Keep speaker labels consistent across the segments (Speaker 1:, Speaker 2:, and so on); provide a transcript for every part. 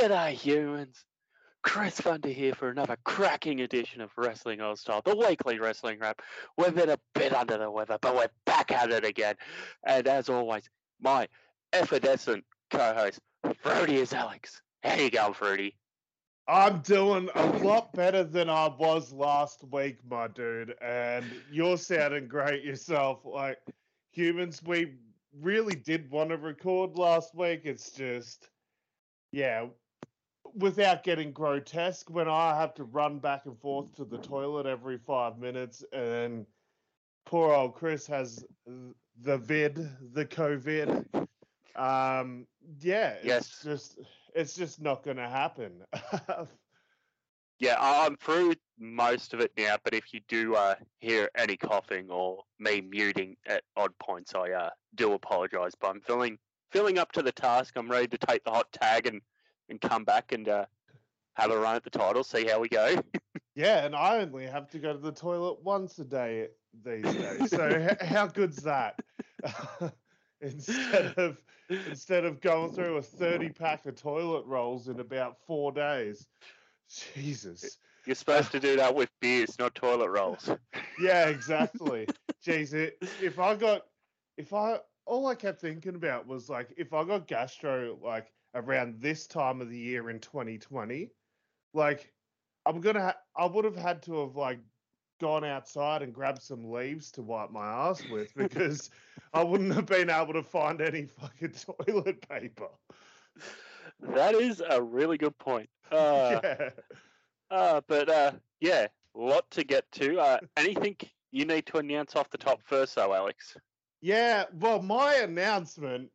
Speaker 1: G'day, humans. Chris Funder here for another cracking edition of Wrestling Aus Style, the weekly wrestling wrap. We've been a bit under the weather, but we're back at it again. And as always, my effervescent co-host, Fruity is Alex. How you going, Fruity?
Speaker 2: I'm doing a lot better than I was last week, my dude. And you're sounding great yourself. Like humans, we really did want to record last week. It's just, yeah, without getting grotesque, when I have to run back and forth to the toilet every five minutes, and poor old Chris has the vid, the COVID. Um, yeah, it's
Speaker 1: Yes.
Speaker 2: just it's just not going to happen.
Speaker 1: Yeah, I'm through most of it now, but if you do uh, hear any coughing or me muting at odd points, I uh, do apologise. But I'm feeling feeling up to the task. I'm ready to take the hot tag and, and come back and uh, have a run at the title, see how we go.
Speaker 2: yeah, and I only have to go to the toilet once a day these days. So h- how good's that? instead of instead of going through a 30 pack of toilet rolls in about 4 days. Jesus.
Speaker 1: You're supposed to do that with beers, not toilet rolls.
Speaker 2: Yeah, exactly. Jeez, it, if I got, if I, all I kept thinking about was like, if I got gastro like around this time of the year in 2020, like, I'm gonna, ha- I would have had to have like gone outside and grabbed some leaves to wipe my ass with because I wouldn't have been able to find any fucking toilet paper.
Speaker 1: That is a really good point. Uh,
Speaker 2: yeah.
Speaker 1: uh, but uh, yeah, a lot to get to. Uh, anything you need to announce off the top first, though, Alex?
Speaker 2: Yeah, well, my announcement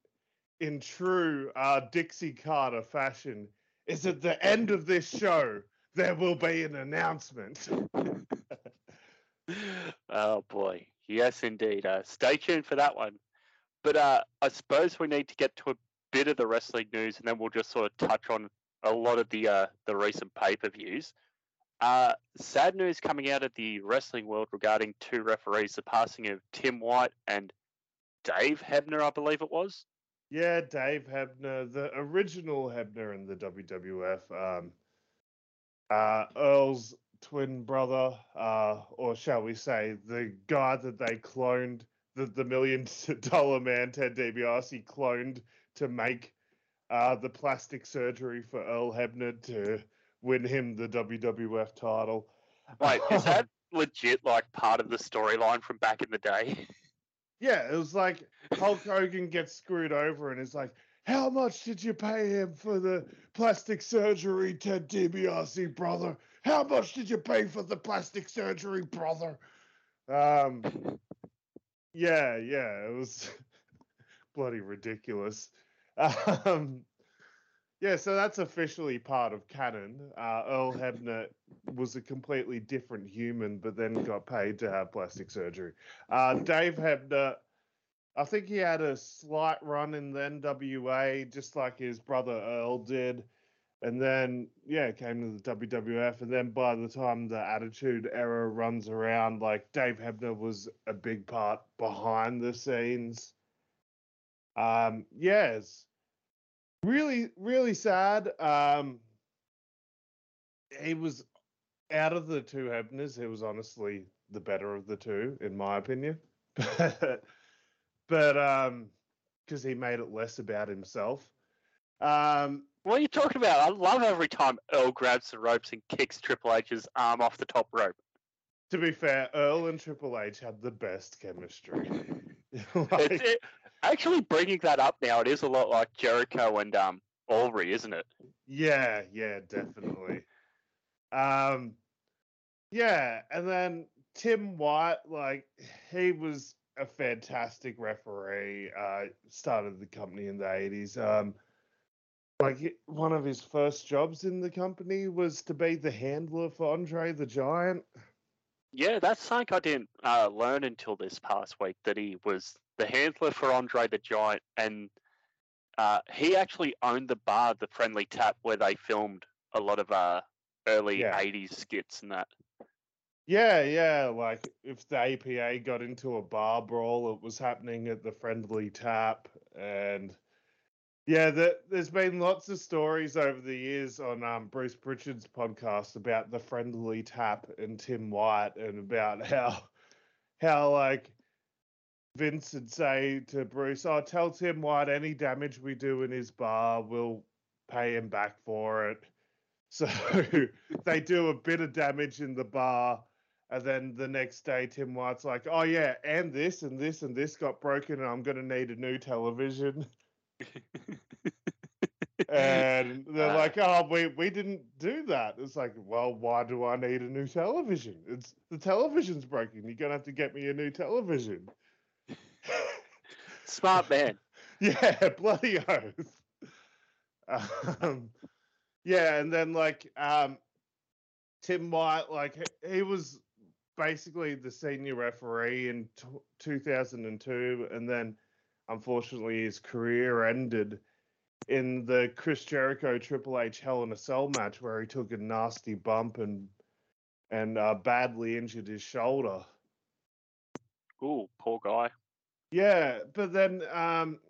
Speaker 2: in true uh, Dixie Carter fashion is at the end of this show, there will be an announcement.
Speaker 1: oh boy, yes indeed. Uh, stay tuned for that one. But uh, I suppose we need to get to a bit of the wrestling news, and then we'll just sort of touch on a lot of the uh, the recent pay per views. Uh, sad news coming out of the wrestling world regarding two referees: the passing of Tim White and Dave Hebner, I believe it was.
Speaker 2: Yeah, Dave Hebner, the original Hebner in the WWF, um, uh, Earl's twin brother, uh, or shall we say, the guy that they cloned, the, the million dollar man, Ted DiBiase, cloned to make uh, the plastic surgery for Earl Hebner to win him the WWF title.
Speaker 1: Wait, is that legit like part of the storyline from back in the day?
Speaker 2: Yeah, it was like Hulk Hogan gets screwed over and is like, How much did you pay him for the plastic surgery, Ted DiBiase, brother? How much did you pay for the plastic surgery, brother? Um, yeah, yeah, it was bloody ridiculous. Um, yeah, so that's officially part of canon. Uh, Earl Hebner was a completely different human, but then got paid to have plastic surgery. Uh, Dave Hebner, I think he had a slight run in the NWA, just like his brother Earl did. And then, yeah, came to the WWF. And then by the time the Attitude Era runs around, like Dave Hebner was a big part behind the scenes. Um, yes, really, really sad. Um, he was out of the two Hebners, he was honestly the better of the two, in my opinion. But, um, because he made it less about himself. Um,
Speaker 1: What are you talking about? I love every time Earl grabs the ropes and kicks Triple H's arm off the top rope.
Speaker 2: to be fair, Earl and Triple H had the best chemistry. Like,
Speaker 1: it, actually, bringing that up now, it is a lot like Jericho and um, Aubrey, isn't it?
Speaker 2: Yeah, yeah, definitely. Um, yeah, and then Tim White, like he was a fantastic referee. Uh, started the company in the eighties. Um, like one of his first jobs in the company was to be the handler for Andre the Giant.
Speaker 1: Yeah, that's something I didn't uh, learn until this past week that he was the handler for Andre the Giant, and uh, he actually owned the bar, the Friendly Tap, where they filmed a lot of uh, early
Speaker 2: Yeah.
Speaker 1: '80s skits and that.
Speaker 2: Yeah, yeah. Like if the APA got into a bar brawl, it was happening at the friendly tap, and Yeah, the, there's been lots of stories over the years on um, Bruce Pritchard's podcast about the friendly tap and Tim White and about how how like Vince would say to Bruce, "Oh, tell Tim White any damage we do in his bar, we'll pay him back for it." So they do a bit of damage in the bar, and then the next day Tim White's like, "Oh yeah, and this and this and this got broken, and I'm gonna need a new television." and they're
Speaker 1: Uh.
Speaker 2: like, "Oh, we we didn't do that." It's like, well, why do I need a new television? It's the television's broken. You're gonna have to get me a new television.
Speaker 1: Smart man.
Speaker 2: yeah, bloody oath. Um, yeah, and then like um, Tim White, like he, he was basically the senior referee in t- 2002, and then unfortunately his career ended in the Chris Jericho Triple H Hell in a Cell match where he took a nasty bump and and uh, badly injured his shoulder.
Speaker 1: Ooh, poor guy.
Speaker 2: Yeah, but then um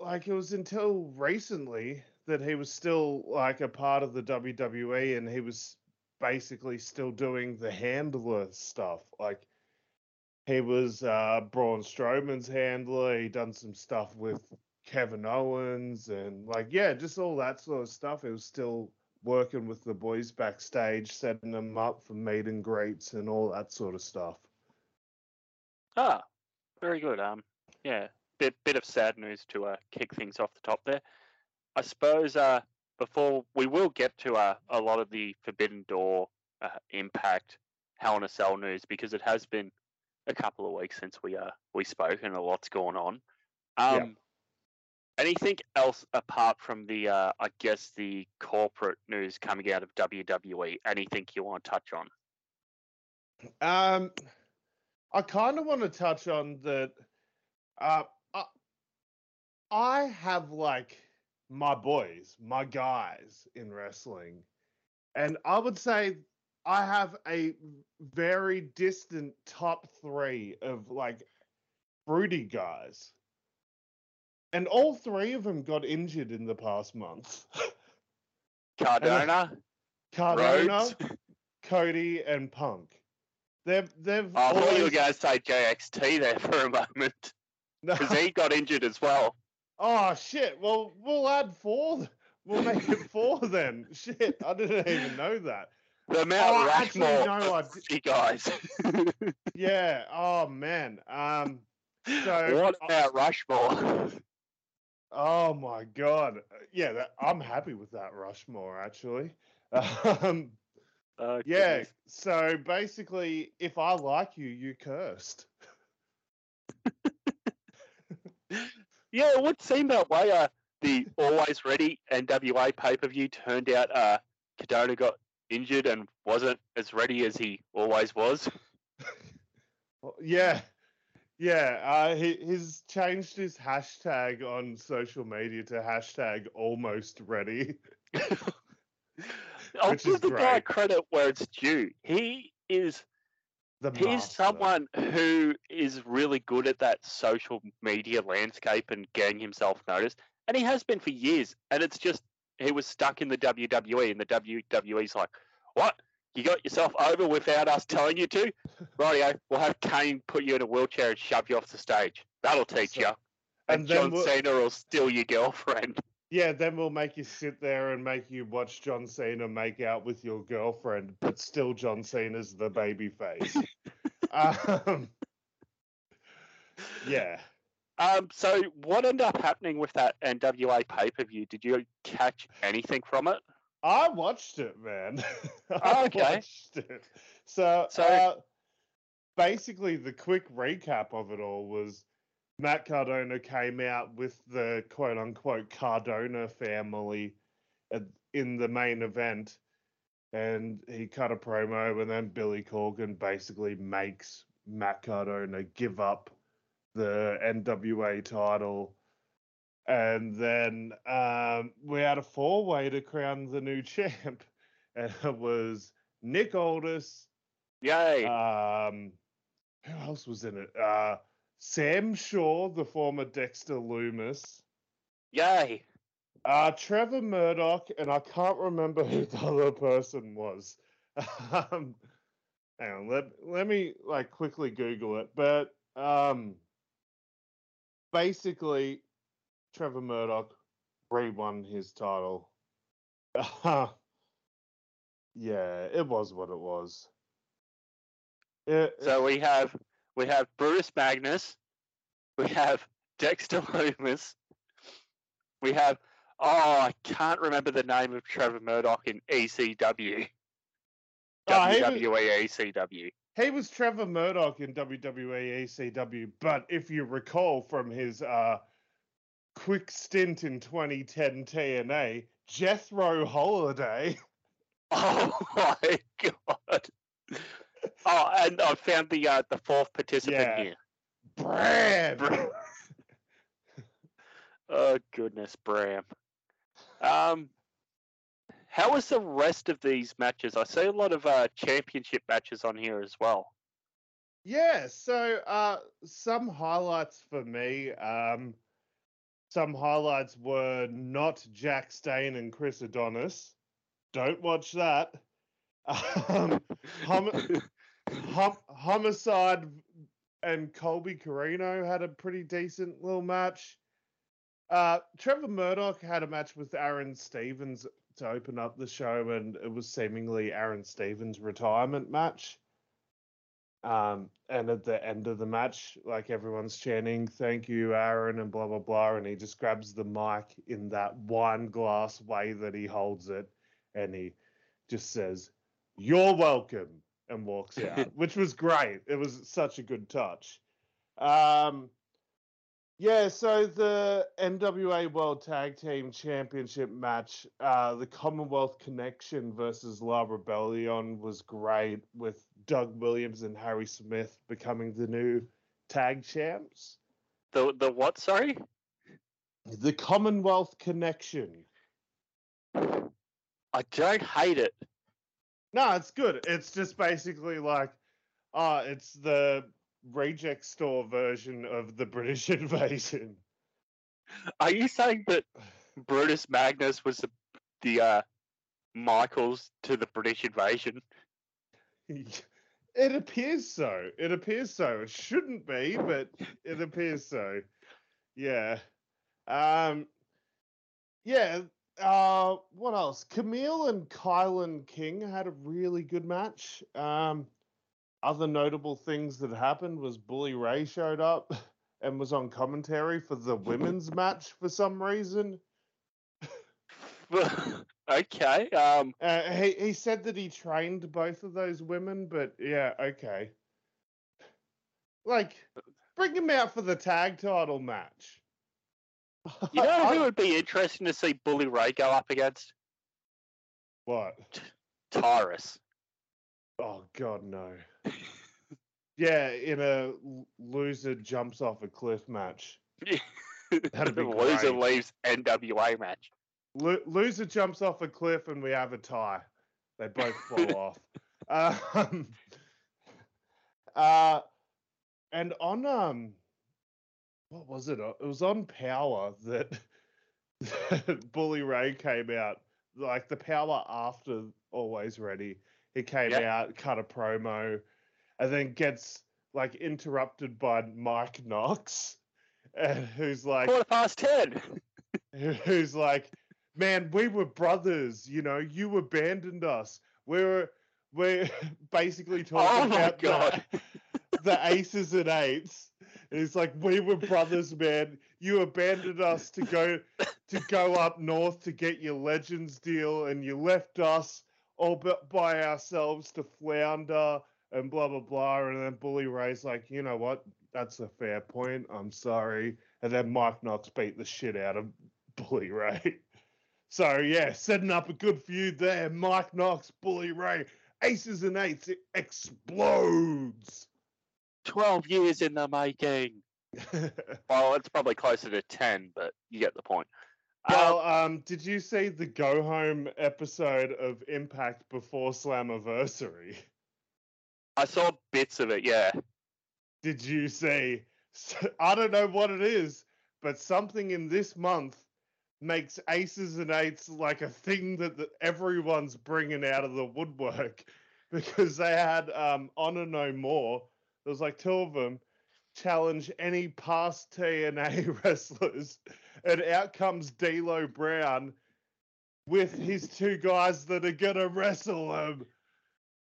Speaker 2: like it was until recently that he was still like a part of the WWE and he was basically still doing the handler stuff. Like he was uh Braun Strowman's handler, he done some stuff with Kevin Owens and like yeah, just all that sort of stuff. He was still working with the boys backstage, setting them up for meet and greets and all that sort of stuff.
Speaker 1: Ah, very good. Um, yeah, bit bit of sad news to uh, kick things off the top there. I suppose uh, before we will get to uh, a lot of the Forbidden Door uh, impact Hell in a Cell news because it has been a couple of weeks since we uh we spoke and a lot's gone on. Um,
Speaker 2: Yeah.
Speaker 1: anything else apart from the uh, I guess the corporate news coming out of WWE? Anything you want to touch on?
Speaker 2: Um, I kind of want to touch on that. Uh, I, I have like my boys, my guys in wrestling, and I would say I have a very distant top three of like fruity guys, and all three of them got injured in the past month.
Speaker 1: Cardona,
Speaker 2: Cardona,
Speaker 1: Rhodes.
Speaker 2: Cody, and Punk. They've they've.
Speaker 1: Oh, I thought you were
Speaker 2: always-
Speaker 1: going to say JXT there for a moment
Speaker 2: No.
Speaker 1: because he got injured as well.
Speaker 2: Oh shit! Well, we'll add four. We'll make it four then. Shit, I didn't even know that.
Speaker 1: The
Speaker 2: Oh,
Speaker 1: Mount
Speaker 2: actually,
Speaker 1: Rushmore
Speaker 2: no, I
Speaker 1: guys.
Speaker 2: Yeah. Oh man. Um. So,
Speaker 1: what Mount Rushmore?
Speaker 2: Oh my god. Yeah. That, I'm happy with that Rushmore actually. Um.
Speaker 1: Oh,
Speaker 2: Yeah.
Speaker 1: goodness.
Speaker 2: So basically, if I like you, you cursed.
Speaker 1: Yeah, it would seem that way. Uh, the Always Ready NWA pay per view turned out uh, Cardona got injured and wasn't as ready as he always was.
Speaker 2: Well, Yeah. Yeah, uh, he, he's changed his hashtag on social media to hashtag almost ready.
Speaker 1: I'll
Speaker 2: Which
Speaker 1: give the guy credit where it's due. He is
Speaker 2: The
Speaker 1: he's
Speaker 2: master.
Speaker 1: someone who is really good at that social media landscape and getting himself noticed, and he has been for years. And it's just he was stuck in the WWE, and the WWE's like, "What? You got yourself over without us telling you to? Rightio, we'll have Kane put you in a wheelchair and shove you off the stage. That'll teach
Speaker 2: So-
Speaker 1: you." And,
Speaker 2: and then
Speaker 1: John
Speaker 2: we'll-
Speaker 1: Cena will steal your girlfriend.
Speaker 2: Yeah, then we'll make you sit there and make you watch John Cena make out with your girlfriend, but still John Cena's the baby face. um, yeah.
Speaker 1: Um, so what ended up happening with that NWA pay per view? Did you catch anything from it?
Speaker 2: I watched it, man.
Speaker 1: Oh,
Speaker 2: I
Speaker 1: okay.
Speaker 2: watched it. So,
Speaker 1: So-
Speaker 2: uh, basically, the quick recap of it all was Matt Cardona came out with the quote unquote Cardona family at, in the main event, and he cut a promo, and then Billy Corgan basically makes Matt Cardona give up the NWA title. And then um, we had a four way to crown the new champ. And it was Nick Aldis,
Speaker 1: Yay!
Speaker 2: um, who else was in it? Uh, Sam Shaw, the former Dexter Lumis,
Speaker 1: Yay!
Speaker 2: Uh, Trevor Murdoch, and I can't remember who the other person was. Um, hang on, let let me like quickly Google it. But um, basically, Trevor Murdoch re-won his title. Yeah, it was what it was. It,
Speaker 1: So we have we have Brutus Magnus, we have Dexter Lumis, we have oh I can't remember the name of Trevor Murdoch in ECW.
Speaker 2: Oh,
Speaker 1: WWE ECW.
Speaker 2: He was Trevor Murdoch in WWE ECW, but if you recall from his uh, quick stint in 2010 TNA, Jethro Holliday.
Speaker 1: Oh my god. Oh, and I found the uh, the fourth participant
Speaker 2: Yeah.
Speaker 1: here.
Speaker 2: Bram.
Speaker 1: Bram. Oh goodness, Bram. Um, how was the rest of these matches? I see a lot of uh, championship matches on here as well.
Speaker 2: Yeah, so uh, some highlights for me. Um, some highlights were not Jax Dane and Chris Adonis. Don't watch that. Um, Hum- Hum- Homicide and Colby Corino had a pretty decent little match. Uh, Trevor Murdoch had a match with Aron Stevens to open up the show, and it was seemingly Aron Stevens' retirement match. Um, and at the end of the match, like everyone's chanting, "Thank you, Aaron," and blah blah blah, and he just grabs the mic in that wine glass way that he holds it, and he just says, "You're welcome," and walks out, which was great. It was such a good touch. Um, yeah, so the NWA World Tag Team Championship match, uh, the Commonwealth Connection versus La Rebellion was great, with Doug Williams and Harry Smith becoming the new tag champs.
Speaker 1: The the what? Sorry.
Speaker 2: The Commonwealth Connection.
Speaker 1: I don't hate it.
Speaker 2: No, it's good. It's just basically like, uh, it's the reject store version of the British invasion.
Speaker 1: Are you saying that Brutus Magnus was the, the uh, Michaels to the British invasion?
Speaker 2: It appears so. It appears so. It shouldn't be, but it appears so. Yeah. Um yeah, uh what else? Kamille and KiLynn King had a really good match. Um other notable things that happened was Bully Ray showed up and was on commentary for the women's match for some reason.
Speaker 1: okay. Um.
Speaker 2: Uh, he he said that he trained both of those women, but yeah, okay. Like, bring him out for the tag title match.
Speaker 1: You know who would be interesting to see Bully Ray go up against?
Speaker 2: what?
Speaker 1: Tyrus.
Speaker 2: Oh God, no. yeah, in a loser jumps off a cliff match. That'd be
Speaker 1: Loser
Speaker 2: great.
Speaker 1: leaves NWA match.
Speaker 2: Lo- loser jumps off a cliff and we have a tie. They both fall off. Um, uh, and on um, what was it? Uh, it was on Power that, that Bully Ray came out. Like the Power after Always Ready, he came
Speaker 1: Yep.
Speaker 2: out, cut a promo, and then gets like interrupted by Mike Knox, and who's like,
Speaker 1: Quarter past ten.
Speaker 2: who's like, man, we were brothers, you know, you abandoned us. We were we're basically oh talking
Speaker 1: Oh
Speaker 2: about the- The, aces and eights. And It's like we were brothers, man. You abandoned us to go to go up north to get your legends deal, and you left us all by ourselves to flounder and blah blah blah. And then Bully Ray's like, you know what? That's a fair point. I'm sorry. And then Mike Knox beat the shit out of Bully Ray. So yeah, setting up a good feud there. Mike Knox, Bully Ray, aces and eights, it explodes.
Speaker 1: Twelve years in the making. Well, it's probably closer to ten, but you get the point.
Speaker 2: well, um, did you see the go home episode of Impact before Slammiversary?
Speaker 1: I saw bits of it. Yeah.
Speaker 2: Did you see? I don't know what it is, but something in this month makes aces and eights like a thing that, that everyone's bringing out of the woodwork because they had um, Honor No More. There was like two of them challenge any past TNA wrestlers, and out comes D'Lo Brown with his two guys that are gonna wrestle him.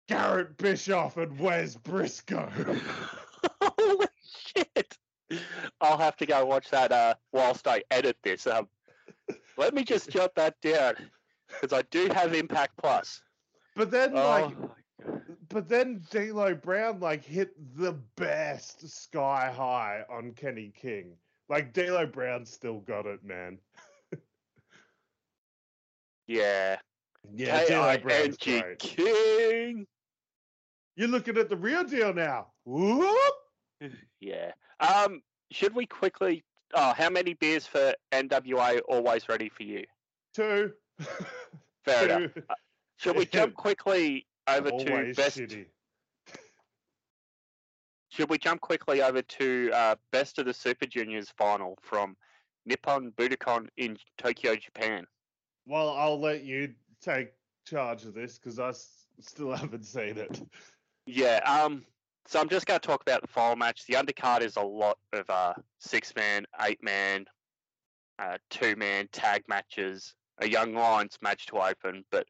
Speaker 2: Garrett Bischoff and Wes Brisco.
Speaker 1: Holy shit! I'll have to go watch that uh, whilst I edit this. Um, let me just jot that down because I do have Impact Plus.
Speaker 2: But then,
Speaker 1: Oh,
Speaker 2: like. But then D'Lo Brown like hit the best sky high on Kenny King. Like D'Lo Brown still got it, man.
Speaker 1: yeah,
Speaker 2: Yeah, D'Lo Brown's
Speaker 1: K-I-N-G
Speaker 2: great.
Speaker 1: King.
Speaker 2: You're looking at the real deal now. Whoop!
Speaker 1: Yeah. Um, should we quickly? Oh, how many beers for NWA always ready for you?
Speaker 2: Two.
Speaker 1: Fair enough.
Speaker 2: Two.
Speaker 1: Should we jump quickly over to best?
Speaker 2: shitty.
Speaker 1: Should we jump quickly over to uh, best of the Super Juniors final from Nippon Budokan in Tokyo, Japan?
Speaker 2: Well, I'll let you take charge of this because I s- still haven't seen it.
Speaker 1: Yeah. Um. So I'm just going to talk about the final match. The undercard is a lot of uh, six man, eight man, uh, two man tag matches, a Young Lions match to open, but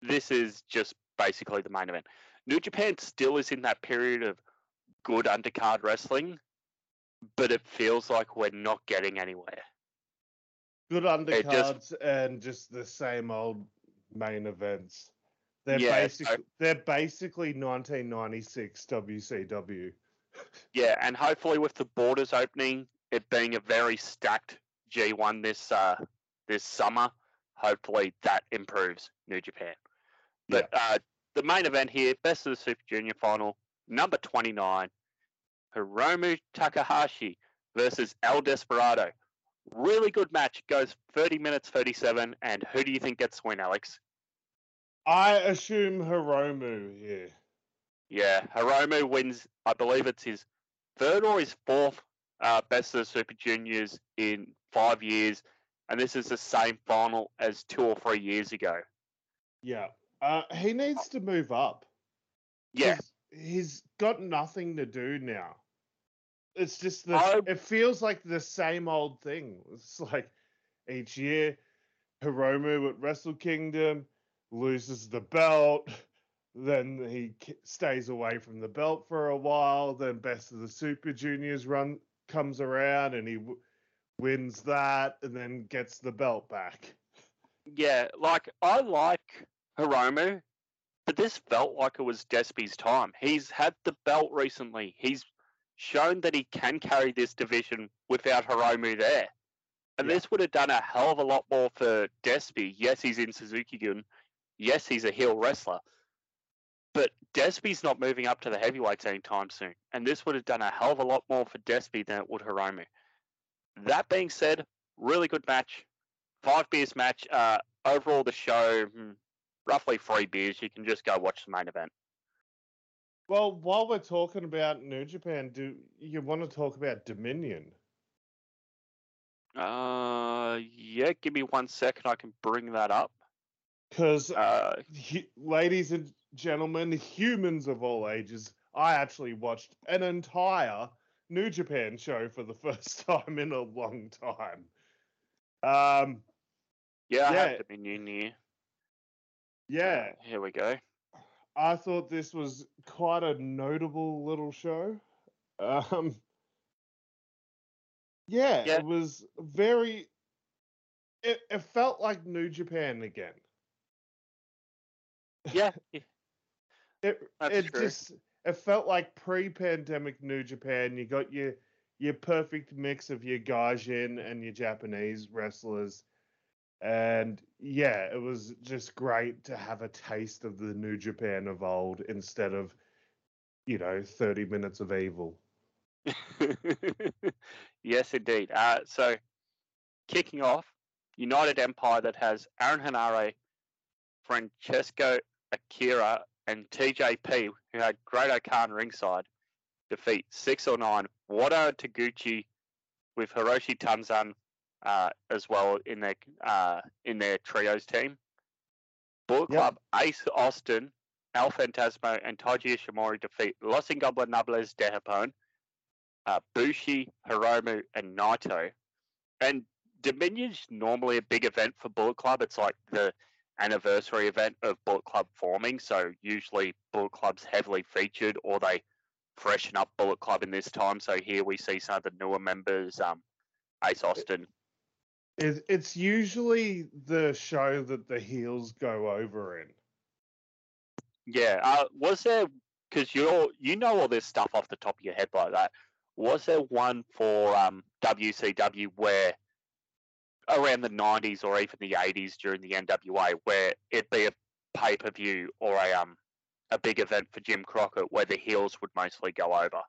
Speaker 1: this is just basically the main event. New Japan still is in that period of good undercard wrestling, but it feels like we're not getting anywhere.
Speaker 2: Good
Speaker 1: It just-
Speaker 2: undercards and just the same old main events. They're
Speaker 1: Yeah,
Speaker 2: basic.
Speaker 1: so-
Speaker 2: They're basically 1996 WCW.
Speaker 1: Yeah, and hopefully with the borders opening, it being a very stacked G1 this uh, this summer, hopefully that improves New Japan. But uh, the main event here, best of the Super Junior final, number 29, Hiromu Takahashi versus El Desperado. Really good match. Goes 30 minutes 37. And who do you think gets the win, Alex?
Speaker 2: I assume Hiromu here.
Speaker 1: Yeah, Hiromu wins. I believe it's his third or his fourth uh, best of the Super Juniors in five years, and this is the same final as two or three years ago.
Speaker 2: Yeah. Uh, he needs to move up.
Speaker 1: Yeah,
Speaker 2: He's got nothing to do now. It's just the.
Speaker 1: I-
Speaker 2: It feels like the same old thing. It's like each year, Hiromu at Wrestle Kingdom loses the belt. Then he stays away from the belt for a while. Then Best of the Super Juniors run comes around and he w- wins that, and then gets the belt back.
Speaker 1: yeah. Like I like Hiromu, but this felt like it was Despy's time. He's had the belt recently. He's shown that he can carry this division without Hiromu there. And
Speaker 2: Yeah.
Speaker 1: this would have done a hell of a lot more for Despy. Yes, he's in Suzuki Gun. Yes, he's a heel wrestler. But Despy's not moving up to the heavyweights anytime soon. And this would have done a hell of a lot more for Despy than it would Hiromu. That being said, really good match. Five beers match. Uh, overall, the show, hmm, roughly three beers. You can just go watch the main event.
Speaker 2: Well, while we're talking about New Japan, do you want to talk about Dominion?
Speaker 1: Uh, yeah, give me one second. I can bring that up.
Speaker 2: Because,
Speaker 1: Uh,
Speaker 2: ladies and gentlemen, humans of all ages, I actually watched an entire New Japan show for the first time in a long time. Um,
Speaker 1: yeah, I
Speaker 2: Yeah.
Speaker 1: have Dominion here.
Speaker 2: Yeah,
Speaker 1: here we go.
Speaker 2: I thought this was quite a notable little show. Um, yeah,
Speaker 1: Yeah.
Speaker 2: it was very. It, it felt like New Japan again.
Speaker 1: Yeah,
Speaker 2: It it
Speaker 1: true.
Speaker 2: just it felt like pre-pandemic New Japan. You got your your perfect mix of your Gaijin and your Japanese wrestlers, and yeah, it was just great to have a taste of the New Japan of old instead of, you know, thirty minutes of evil.
Speaker 1: yes, indeed. Uh, so, kicking off, United Empire that has Aaron Henare, Francesco Akira, and TJP, who had Great Khan ringside, defeat six or nine Wato Taguchi with Hiroshi Tenzan, uh, as well in their uh, in their trios team. Bullet
Speaker 2: Yep.
Speaker 1: Club, Ace Austin, El Fantasma, and Taiji Ishimori defeat Los Ingobernables de Japón, uh, Bushi, Hiromu, and Naito. And Dominion's normally a big event for Bullet Club. It's like the anniversary event of Bullet Club forming. So usually Bullet Club's heavily featured, or they freshen up Bullet Club in this time. So here we see some of the newer members, um, Ace Austin.
Speaker 2: It, it's usually the show that the heels go over in.
Speaker 1: Yeah. Uh, was there because you're you know all this stuff off the top of your head like that? Was there one for um, WCW where around the '90s or even the '80s during the NWA where it'd be a pay per view or a um a big event for Jim Crockett where the heels would mostly go over?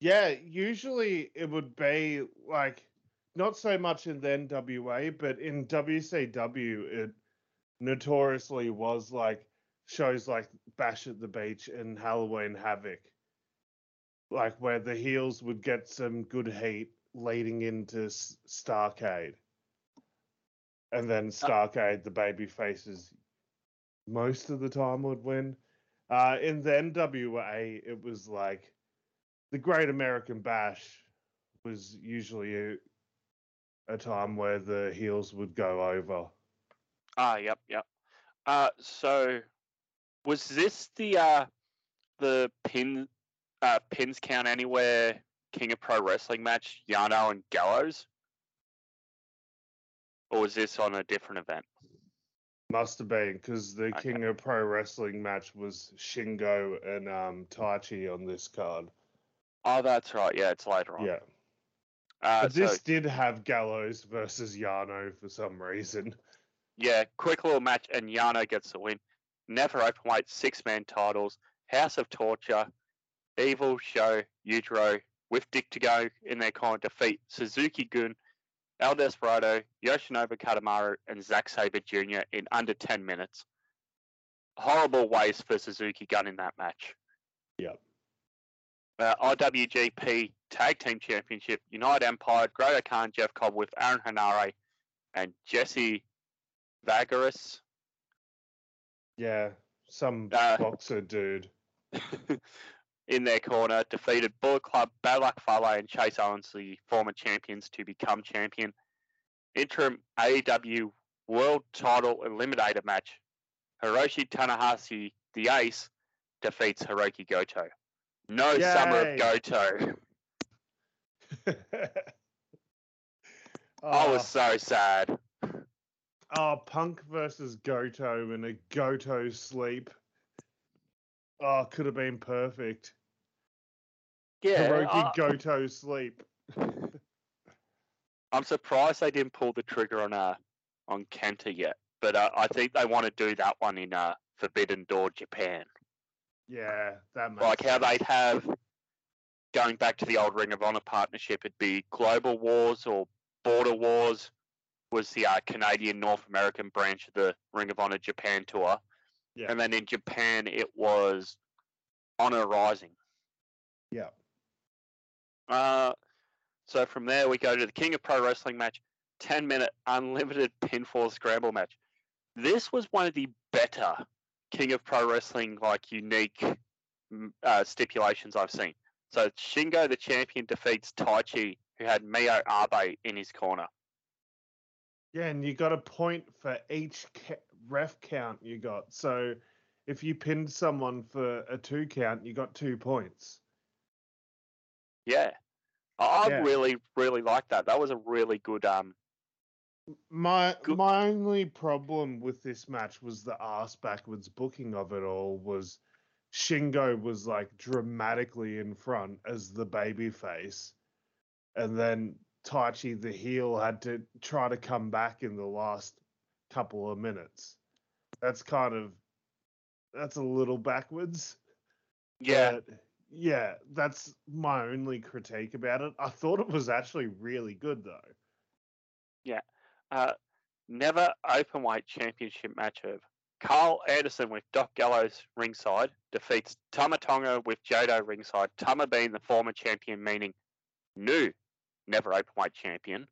Speaker 2: Yeah, usually it would be like not so much in the NWA, but in WCW, it notoriously was like shows like Bash at the Beach and Halloween Havoc, like where the heels would get some good heat leading into Starcade, and then Starcade, the baby faces, most of the time would win. Uh, in the NWA, it was like the Great American Bash was usually a, a time where the heels would go over.
Speaker 1: Ah, yep, yep. Uh, so was this the uh the pin uh pins count anywhere King of Pro Wrestling match Yano and Gallows, or was this on a different event?
Speaker 2: Must have been because the
Speaker 1: Okay.
Speaker 2: King of Pro Wrestling match was Shingo and um, Taichi on this card.
Speaker 1: Oh, that's right. Yeah, it's later on.
Speaker 2: Yeah,
Speaker 1: Uh,
Speaker 2: but this
Speaker 1: so
Speaker 2: did have Gallows versus Yano for some reason.
Speaker 1: yeah, quick little match, and Yano gets the win. Never open weight, six man titles. House of Torture, Evil Show, Yujiro with Dick Togo in their corner defeat Suzuki Gun, El Desperado, Yoshinobu Kanemaru, and Zack Sabre Jr. in under 10 minutes. Horrible waste for Suzuki Gun in that match.
Speaker 2: Yep.
Speaker 1: Uh, IWGP Tag Team Championship, United Empire, Great Khan, Jeff Cobb with Aaron Henare and Jesse Vagaris.
Speaker 2: Yeah, some
Speaker 1: Uh,
Speaker 2: boxer dude.
Speaker 1: in their corner, defeated Bullet Club, Bad Luck Fale, and Chase Owens, the former champions, to become champion. Interim AEW World Title Eliminator match. Hiroshi Tanahashi, the ace, defeats Hiroki Goto. No summer of
Speaker 2: Yay.
Speaker 1: Goto. I
Speaker 2: oh,
Speaker 1: was so sad.
Speaker 2: oh, Punk versus Goto in a Goto sleep. Oh, could have been perfect.
Speaker 1: Yeah,
Speaker 2: Hiroki
Speaker 1: I,
Speaker 2: Goto sleep.
Speaker 1: I'm surprised they didn't pull the trigger on uh on Kenta yet, but uh, I think they want to do that one in uh, Forbidden Door, Japan.
Speaker 2: Yeah, that
Speaker 1: like how they'd have going back to the old Ring of Honor partnership, it'd be Global Wars or Border Wars was the uh, Canadian North American branch of the Ring of Honor Japan tour,
Speaker 2: Yeah.
Speaker 1: and then in Japan it was Honor Rising.
Speaker 2: Yeah.
Speaker 1: Uh, so from there we go to the King of Pro Wrestling match, ten minute unlimited pinfall scramble match. This was one of the better King of Pro Wrestling like unique uh, stipulations I've seen. So Shingo, the champion, defeats Taichi, who had Miho Abe in his corner.
Speaker 2: Yeah, and you got a point for each ca- ref count you got. So if you pinned someone for a two count, you got two points.
Speaker 1: Yeah, I I
Speaker 2: Yeah.
Speaker 1: really, really like that. That was a really good. Um,
Speaker 2: My
Speaker 1: Good-
Speaker 2: my only problem with this match was the ass backwards booking of it all was Shingo was like dramatically in front as the baby face. And then Taichi the heel had to try to come back in the last couple of minutes. That's kind of that's a little backwards.
Speaker 1: yeah,
Speaker 2: But yeah, that's my only critique about it. I thought it was actually really good though.
Speaker 1: Uh, never open weight championship match of Karl Anderson with Doc Gallows ringside defeats Tama Tonga with Jado ringside. Tama being the former champion, meaning new never open weight champion,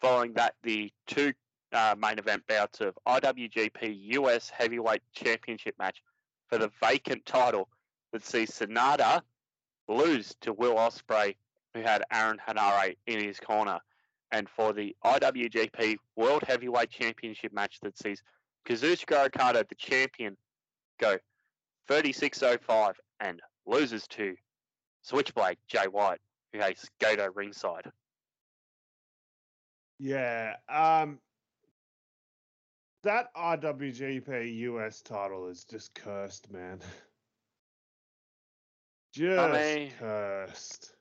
Speaker 1: following that, the two uh, main event bouts of IWGP US Heavyweight Championship match for the vacant title that sees Sanada lose to Will Ospreay, who had Aaron Henare in his corner, and for the IWGP World Heavyweight Championship match that sees Kazuchika Okada, the champion, go 36.05 and loses to Switchblade Jay White, who has Gedo ringside.
Speaker 2: Yeah. Um that IWGP US title is just cursed, man. Just
Speaker 1: mean-
Speaker 2: cursed.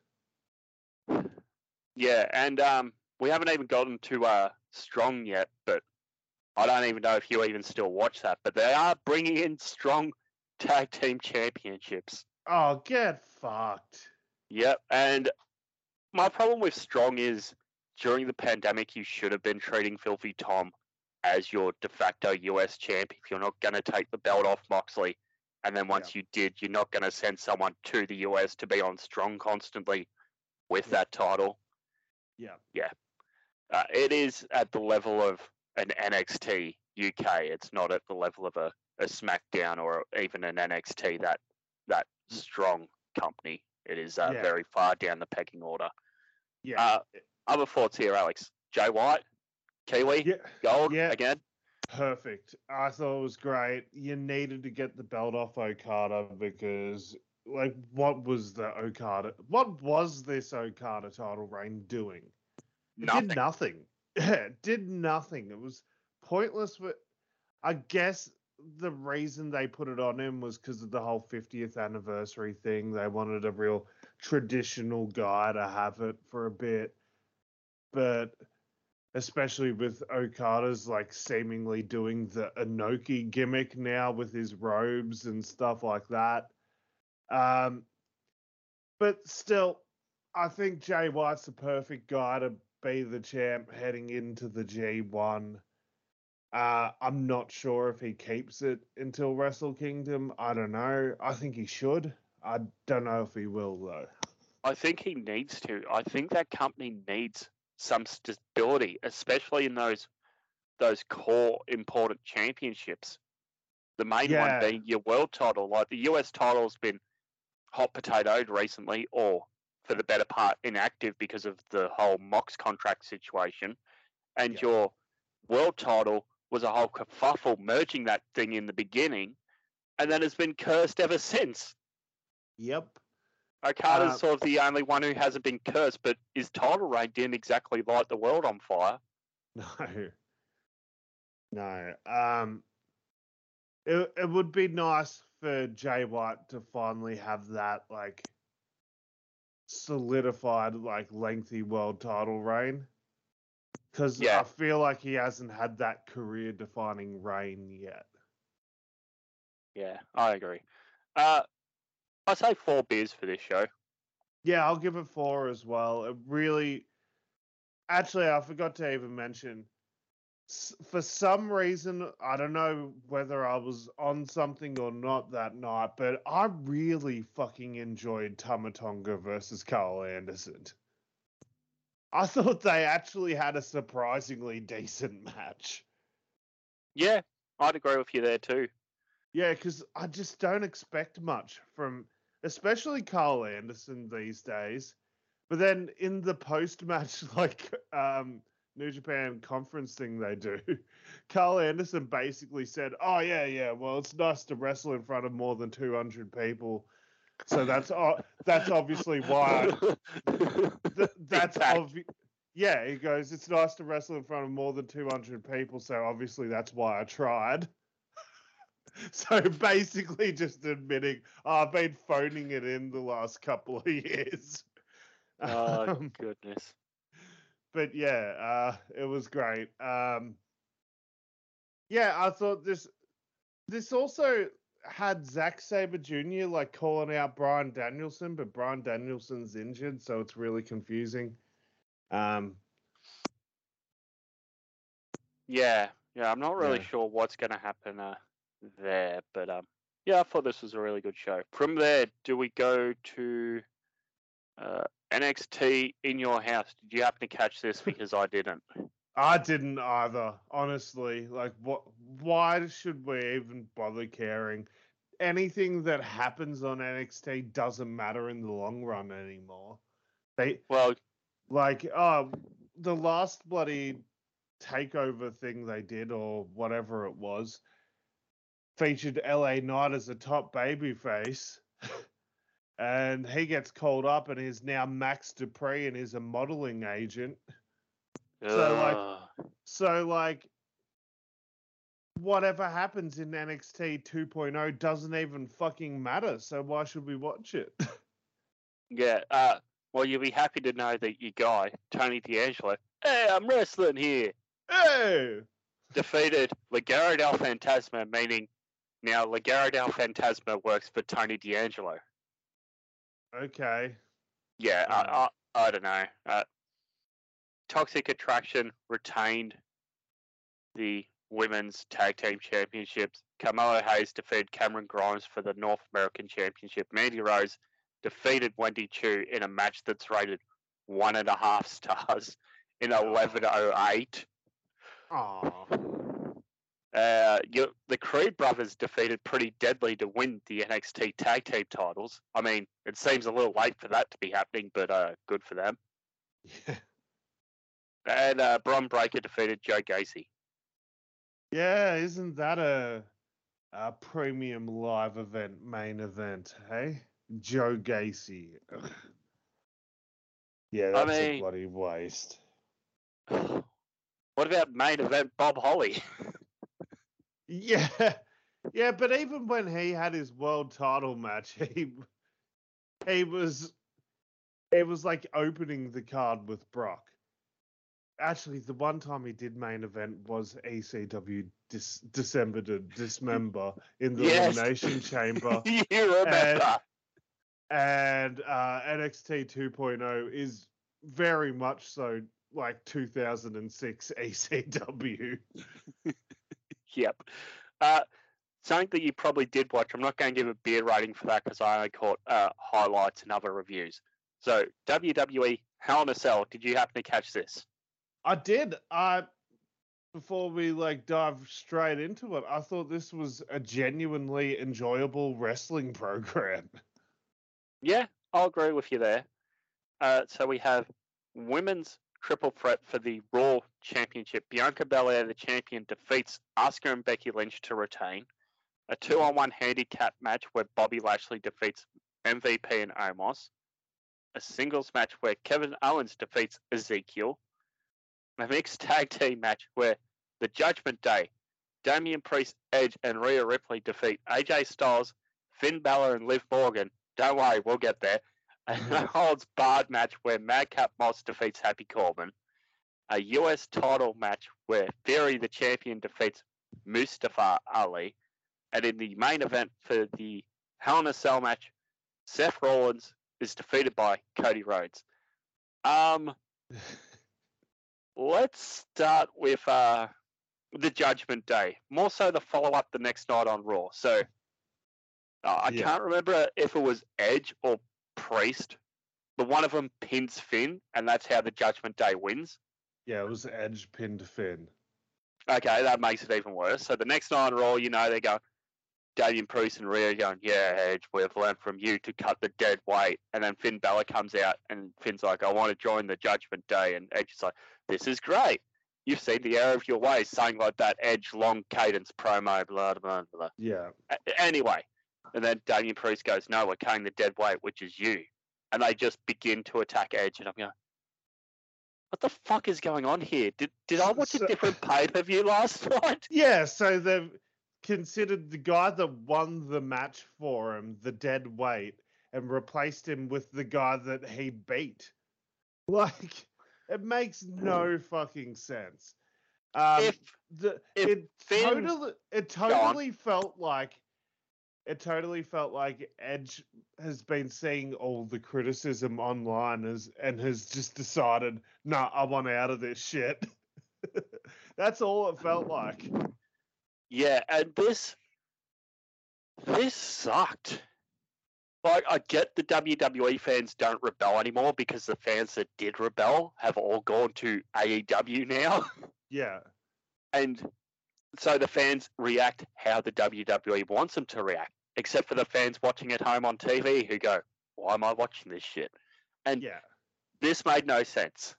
Speaker 1: Yeah, and um, we haven't even gotten to uh, Strong yet, but I don't even know if you even still watch that. But they are bringing in Strong Tag Team Championships.
Speaker 2: Oh, get fucked.
Speaker 1: Yep, and my problem with Strong is during the pandemic, you should have been treating Filthy Tom as your de facto US champ if you're not going to take the belt off Moxley. And then once you did, you're not going to send someone to the US to be on Strong constantly with
Speaker 2: Yeah.
Speaker 1: that title.
Speaker 2: Yeah. Yeah.
Speaker 1: Uh, it is at the level of an NXT UK. It's not at the level of a, a SmackDown or even an NXT that that strong company. It is uh,
Speaker 2: Yeah.
Speaker 1: very far down the pecking order.
Speaker 2: Yeah.
Speaker 1: Uh, other thoughts here, Alex. Jay White, Kiwi,
Speaker 2: yeah.
Speaker 1: gold
Speaker 2: yeah.
Speaker 1: again.
Speaker 2: Perfect. I thought it was great. You needed to get the belt off Okada because, like, what was the Okada? What was this Okada title reign doing?
Speaker 1: Nothing.
Speaker 2: did nothing. did nothing. It was pointless. But I guess the reason they put it on him was because of the whole 50th anniversary thing. They wanted a real traditional guy to have it for a bit. But especially with Okada's like seemingly doing the Inoki gimmick now with his robes and stuff like that. Um, but still, I think Jay White's the perfect guy to be the champ heading into the G1. Uh, I'm not sure if he keeps it until Wrestle Kingdom. I don't know. I think he should. I don't know if he will though.
Speaker 1: I think he needs to. I think that company needs some stability, especially in those those core important championships. The main
Speaker 2: Yeah.
Speaker 1: one being your world title. Like the US title's been hot potatoed recently, or for the better part inactive because of the whole Mox contract situation. And
Speaker 2: Yeah.
Speaker 1: your world title was a whole kerfuffle merging that thing in the beginning, and then has been cursed ever since.
Speaker 2: Yep.
Speaker 1: Okada's
Speaker 2: Uh,
Speaker 1: sort of the only one who hasn't been cursed, but his title reign didn't exactly light the world on fire.
Speaker 2: No. No. Um it it would be nice for Jay White to finally have that like solidified like lengthy world title reign. Cuz
Speaker 1: Yeah.
Speaker 2: I feel like he hasn't had that career defining reign yet.
Speaker 1: Yeah, I agree. Uh, I say four beers for this show.
Speaker 2: Yeah, I'll give it 4 as well. It really Actually, I forgot to even mention for some reason, I don't know whether I was on something or not that night, but I really fucking enjoyed Tama Tonga versus Karl Anderson. I thought they actually had a surprisingly decent match.
Speaker 1: Yeah, I'd agree with you there too.
Speaker 2: Yeah, because I just don't expect much from, especially Karl Anderson these days. But then in the post match, like um, New Japan conference thing they do, Karl Anderson basically said, "Oh yeah, yeah, well it's nice to wrestle in front of more than two hundred people." So that's o- that's obviously why. th- that's obvi- Yeah, he goes, "It's nice to wrestle in front of more than two hundred people." So obviously that's why I tried. So basically, just admitting oh, I've been phoning it in the last couple of years.
Speaker 1: oh
Speaker 2: Um,
Speaker 1: goodness.
Speaker 2: But yeah, uh, it was great. Um, yeah, I thought this this also had Zack Sabre Jr. like calling out Bryan Danielson, but Bryan Danielson's injured, so it's really confusing. Um,
Speaker 1: Yeah, yeah. I'm not really
Speaker 2: Yeah.
Speaker 1: sure what's going to happen uh, there, but um, yeah, I thought this was a really good show. From there, do we go to Uh, NXT in your house. Did you happen to catch this? Because I didn't.
Speaker 2: I didn't either, honestly. Like, what? Why should we even bother caring? Anything that happens on NXT doesn't matter in the long run anymore. They
Speaker 1: Well,
Speaker 2: like, oh, the last bloody takeover thing they did, or whatever it was, featured LA Knight as a top baby face. and he gets called up and is now Max Dupri and is a modeling agent. So, like. So, like, whatever happens in NXT 2.0 doesn't even fucking matter. So, why should we watch it?
Speaker 1: yeah. Uh, well, you'll be happy to know that your guy Tony D'Angelo. Hey, I'm wrestling here.
Speaker 2: hey!
Speaker 1: defeated Legado del Fantasma, meaning now Legado del Fantasma works for Tony D'Angelo.
Speaker 2: Okay.
Speaker 1: Yeah, I,
Speaker 2: Mm.
Speaker 1: I, I don't know. Uh, Toxic Attraction retained the women's tag team championships. Carmelo Hayes defeated Cameron Grimes for the North American Championship. Mandy Rose defeated Wendy Choo in a match that's rated one and a half stars in 1108.
Speaker 2: Aw.
Speaker 1: Uh, you, the Creed brothers defeated Pretty Deadly to win the NXT tag team titles. I mean, it seems a little late for that to be happening, but uh, good for them.
Speaker 2: Yeah.
Speaker 1: And uh, Bron Breakker defeated Joe Gacy.
Speaker 2: yeah, isn't that a, a premium live event main event, hey? Joe Gacy. Yeah,
Speaker 1: I
Speaker 2: that's a bloody waste.
Speaker 1: what about main event Bob Holly?
Speaker 2: Yeah, yeah, but even when he had his world title match, he he was it was like opening the card with Brock. Actually, the one time he did main event was ECW dis- December to Dismember in the
Speaker 1: Yes.
Speaker 2: Elimination Chamber,
Speaker 1: you remember?
Speaker 2: and uh, NXT 2.0 is very much so like 2006 ECW.
Speaker 1: Yep. Uh, something that you probably did watch. I'm not going to give a beer rating for that because I only caught uh, highlights and other reviews. So WWE Hell in a Cell. Did you happen to catch this?
Speaker 2: I did. I before we like dive straight into it, I thought this was a genuinely enjoyable wrestling program.
Speaker 1: Yeah, I'll agree with you there. Uh, so we have women's triple threat for the Raw Championship. Bianca Belair, the champion, defeats Asuka and Becky Lynch to retain. A two-on-one handicap match where Bobby Lashley defeats MVP and Omos. A singles match where Kevin Owens defeats Ezekiel. A mixed tag team match where the Judgment Day, Damian Priest, Edge, and Rhea Ripley defeat AJ Styles, Finn Balor, and Liv Morgan. Don't worry, we'll get there. And
Speaker 2: A
Speaker 1: holds barred match where Madcap Moss defeats Happy Corbin. A US title match where Theory, the champion, defeats Mustafa Ali. And in the main event for the Hell in a Cell match, Seth Rollins is defeated by Cody Rhodes. Um, let's start with uh, the Judgment Day. More so the follow up the next night on Raw. So uh, I
Speaker 2: Yeah.
Speaker 1: can't remember if it was Edge or Priest, but one of them pins Finn, and that's how the Judgment Day wins.
Speaker 2: Yeah, it was Edge pinned Finn.
Speaker 1: Okay, that makes it even worse. So the next night on Raw, you know, they're going, Damian Priest and Rhea going, yeah, Edge, we've learned from you to cut the dead weight. And then Finn Balor comes out, and Finn's like, I want to join the Judgment Day. And Edge is like, this is great. You've seen the error of your ways, saying like that Edge long cadence promo, blah, blah, blah.
Speaker 2: Yeah.
Speaker 1: A- Anyway, and then Damian Priest goes, no, we're cutting the dead weight, which is you. And they just begin to attack Edge. And I'm going, what the fuck is going on here? Did, did I watch
Speaker 2: So-
Speaker 1: a different pay per view last night?
Speaker 2: Yeah, so they've considered the guy that won the match for him the dead weight and replaced him with the guy that he beat. Like, it makes no fucking sense. Um,
Speaker 1: if
Speaker 2: the,
Speaker 1: if
Speaker 2: it
Speaker 1: Finn-
Speaker 2: totally it totally felt like it totally felt like Edge has been seeing all the criticism online as and has just decided, nah, I want out of this shit. That's all it felt like.
Speaker 1: Yeah, and this this sucked. like I get the WWE fans don't rebel anymore because the fans that did rebel have all gone to AEW now,
Speaker 2: Yeah.
Speaker 1: and so the fans react how the WWE wants them to react, except for the fans watching at home on TV who go, "Why am I watching this shit?" And
Speaker 2: Yeah.
Speaker 1: this made no sense.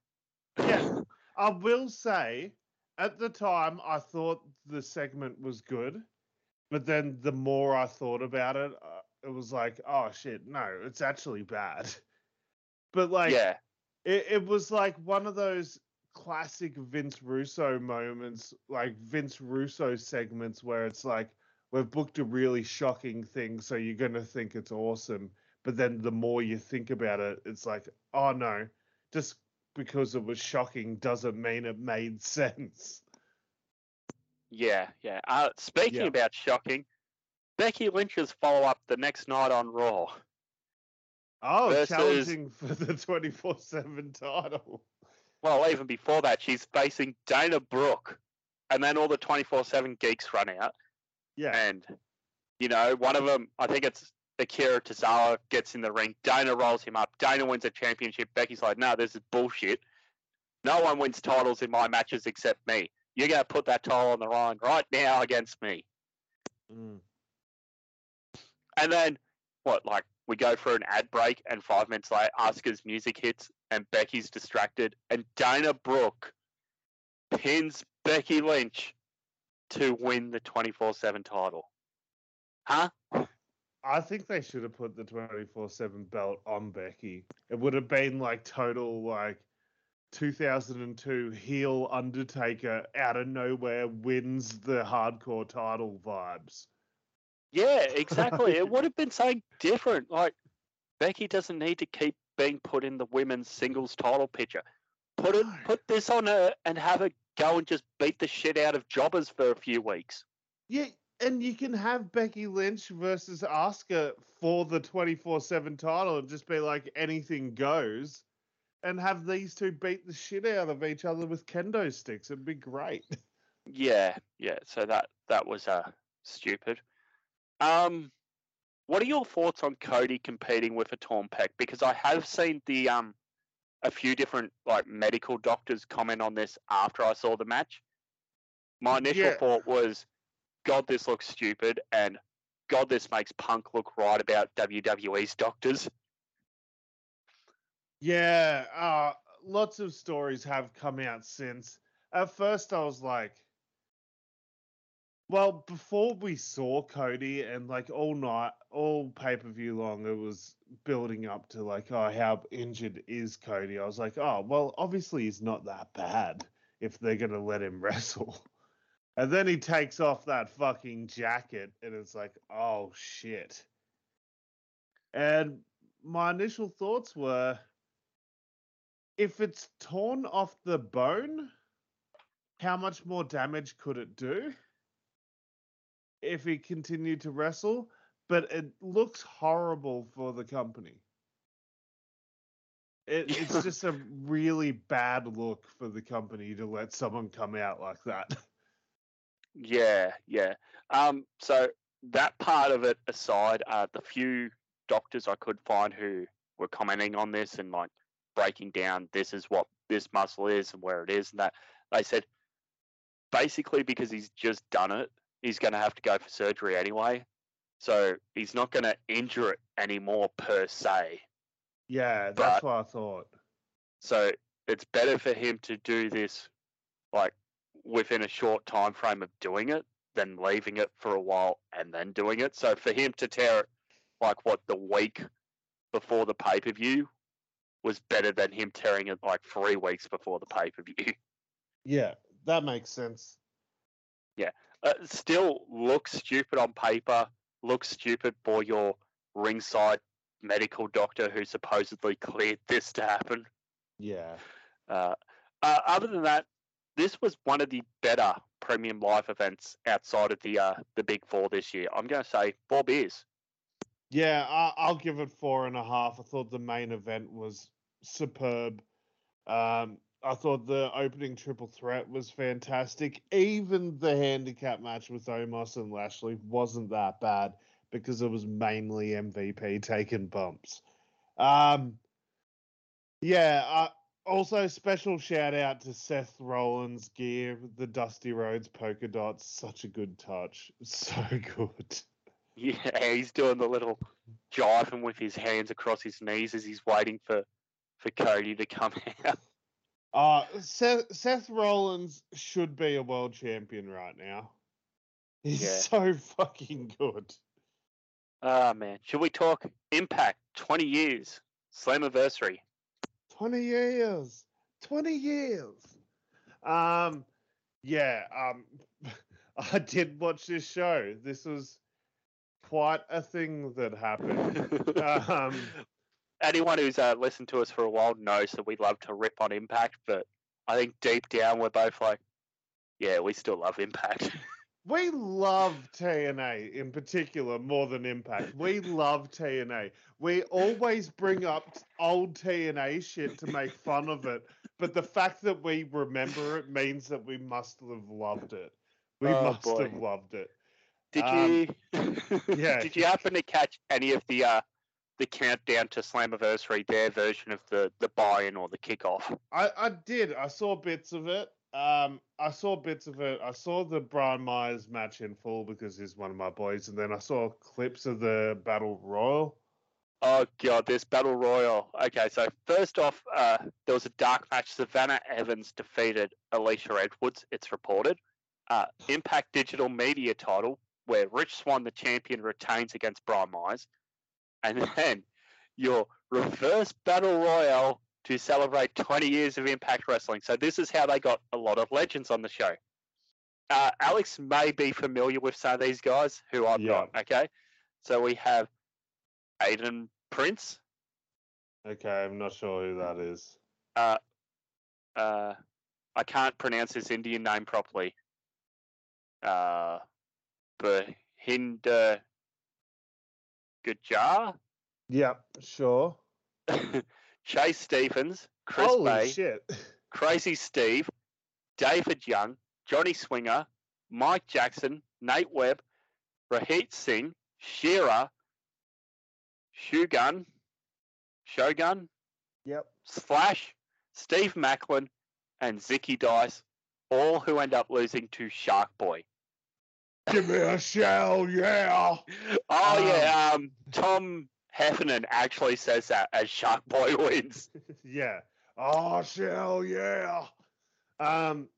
Speaker 2: Yeah. I will say, at the time, I thought the segment was good, but then the more I thought about it, uh, it was like, oh shit, no, it's actually bad. But like,
Speaker 1: yeah,
Speaker 2: it, it was like one of those classic Vince Russo moments, like Vince Russo segments where it's like, we've booked a really shocking thing, so you're going to think it's awesome. But then the more you think about it, it's like, oh no, just because it was shocking doesn't mean it made sense.
Speaker 1: yeah, yeah. Uh, speaking
Speaker 2: Yeah.
Speaker 1: about shocking, Becky Lynch's follow up the next night on Raw.
Speaker 2: Oh,
Speaker 1: Versus-
Speaker 2: challenging for the 24 7 title.
Speaker 1: Well, even before that, she's facing Dana Brooke, and then all the twenty four seven geeks run out,
Speaker 2: Yeah.
Speaker 1: and you know one of them, I think it's Akira Tozawa, gets in the ring. Dana rolls him up. Dana wins a championship. Becky's like, "No, this is bullshit. No one wins titles in my matches except me. You're gonna put that title on the line right now against me."
Speaker 2: Mm.
Speaker 1: And then what? Like we go for an ad break, and five minutes later, Asuka's music hits, and Becky's distracted, and Dana Brooke pins Becky Lynch to win the twenty four seven title. Huh?
Speaker 2: I think they should have put the 24 7 belt on Becky. It would have been like total, like 2002 heel Undertaker out of nowhere wins the hardcore title vibes.
Speaker 1: Yeah, exactly. it would have been something different. Like Becky doesn't need to keep being put in the women's singles title picture. Put it, put this on her, and have her go and just beat the shit out of jobbers for a few weeks.
Speaker 2: Yeah, and you can have Becky Lynch versus Asuka for the 24 7 title and just be like anything goes and have these two beat the shit out of each other with kendo sticks. It'd be great.
Speaker 1: Yeah, yeah. So that that was uh stupid. Um, what are your thoughts on Cody competing with a torn pec? Because I have seen the um a few different like medical doctors comment on this after I saw the match. My initial
Speaker 2: Yeah.
Speaker 1: thought was, God, this looks stupid, and God, this makes Punk look right about WWE's doctors.
Speaker 2: Yeah, uh, lots of stories have come out since. At first, I was like, well, before we saw Cody and like all night, all pay per view long, it was building up to like, oh, how injured is Cody? I was like, oh, well, obviously he's not that bad if they're going to let him wrestle. And then he takes off that fucking jacket and it's like, oh, shit. And my initial thoughts were if it's torn off the bone, how much more damage could it do if he continued to wrestle? But it looks horrible for the company. It, it's just a really bad look for the company to let someone come out like that.
Speaker 1: Yeah, yeah. Um, so that part of it aside, uh, the few doctors I could find who were commenting on this and like breaking down this is what this muscle is and where it is and that they said basically because he's just done it, he's going to have to go for surgery anyway. So he's not going to injure it anymore per se.
Speaker 2: yeah, that's
Speaker 1: But-
Speaker 2: what I thought.
Speaker 1: So it's better for him to do this like within a short time frame of doing it than leaving it for a while and then doing it. So for him to tear it like what the week before the pay per view was better than him tearing it like three weeks before the pay per view.
Speaker 2: Yeah, that makes sense.
Speaker 1: Uh, still looks stupid on paper, looks stupid for your ringside medical doctor who supposedly cleared this to happen.
Speaker 2: Yeah.
Speaker 1: Uh, uh, other than that, this was one of the better premium live events outside of the uh, the big four this year. I'm going to say four beers.
Speaker 2: Yeah, I, I'll give it four and a half. I thought the main event was superb. Um, I thought the opening triple threat was fantastic. Even the handicap match with Omos and Lashley wasn't that bad. because it was mainly MVP taking bumps. Um, yeah. Also, special shout out to Seth Rollins' gear, the Dusty Rhodes polka dots. Such a good touch. So good.
Speaker 1: Yeah, he's doing the little jiving with his hands across his knees as he's waiting for for Cody to come out.
Speaker 2: Uh, Seth, Seth Rollins should be a world champion right now. He's
Speaker 1: Yeah.
Speaker 2: so fucking good.
Speaker 1: Ah man, should we talk Impact? Twenty years, Slammiversary.
Speaker 2: 20 years. 20 years. Um, yeah, um, I did watch this show. This was quite a thing that happened. Um,
Speaker 1: Anyone who's uh, listened to us for a while knows that we love to rip on Impact, but I think deep down we're both like, yeah, we still love Impact.
Speaker 2: We love TNA in particular more than Impact. We love TNA. We always bring up old TNA shit to make fun of it, but the fact that we remember it means that we must have loved it. We
Speaker 1: Oh,
Speaker 2: must
Speaker 1: boy.
Speaker 2: have loved it.
Speaker 1: Did
Speaker 2: Um,
Speaker 1: you?
Speaker 2: yeah.
Speaker 1: Did you happen to catch any of the uh, the countdown to Slammiversary, their version of the the buy-in or the kickoff?
Speaker 2: I, I did. I saw bits of it. Um, I saw bits of it. I saw the Brian Myers match in full because he's one of my boys, and then I saw clips of the Battle Royal.
Speaker 1: Oh god, this battle royal. Okay, so first off, uh, there was a dark match. Savannah Evans defeated Alicia Edwards. It's reported. Uh, Impact Digital Media title, where Rich Swann, the champion, retains against Brian Myers, and then your reverse battle royal to celebrate 20 years of Impact Wrestling. So this is how they got a lot of legends on the show. Uh, Alex may be familiar with some of these guys who I'm not. Okay, so we have Aiden Prince.
Speaker 2: Okay, I'm not sure who that is.
Speaker 1: Uh, uh, I can't pronounce his Indian name properly. Uh, Bahinder Gajar,
Speaker 2: Yep, sure.
Speaker 1: Chase Stevens, Chris
Speaker 2: Holy
Speaker 1: Bay,
Speaker 2: shit.
Speaker 1: Crazy Steve, David Young, Johnny Swinger, Mike Jackson, Nate Webb, Rahit Singh, Shera, Shogun, Shogun,
Speaker 2: Yep.
Speaker 1: Slash, Steve Maclin, and Zicky Dice, all who end up losing to Shark Boy.
Speaker 2: Give me a shell, yeah.
Speaker 1: Oh yeah, um, Tom Hannifan actually says that as Shark Boy wins.
Speaker 2: yeah. Oh, shell, yeah. Um,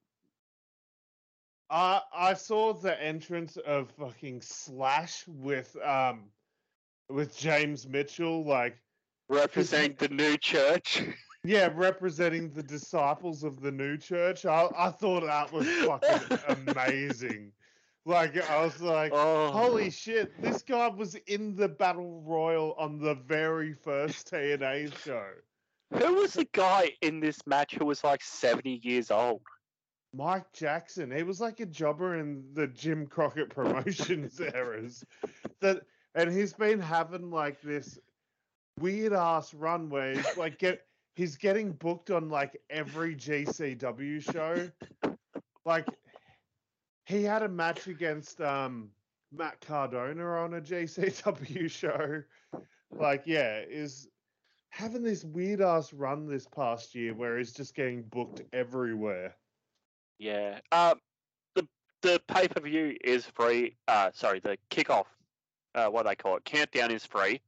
Speaker 2: I I saw the entrance of fucking Slash with um with James Mitchell, like
Speaker 1: Representing the new church.
Speaker 2: yeah, representing the disciples of the new church. I I thought that was fucking amazing. Like I was like,
Speaker 1: Oh,
Speaker 2: holy shit, this guy was in the battle royal on the very first TNA show.
Speaker 1: Who was the guy in this match who was like 70 years old?
Speaker 2: Mike Jackson. He was like a jobber in the Jim Crockett Promotions eras. That and he's been having like this weird ass run where he's like get he's getting booked on like every GCW show. Like he had a match against um Matt Cardona on a GCW show. Like, yeah, is having this weird ass run this past year where he's just getting booked everywhere.
Speaker 1: Yeah. Um, the the pay per view is free. Uh, sorry, the kickoff, uh, what they call it, countdown is free.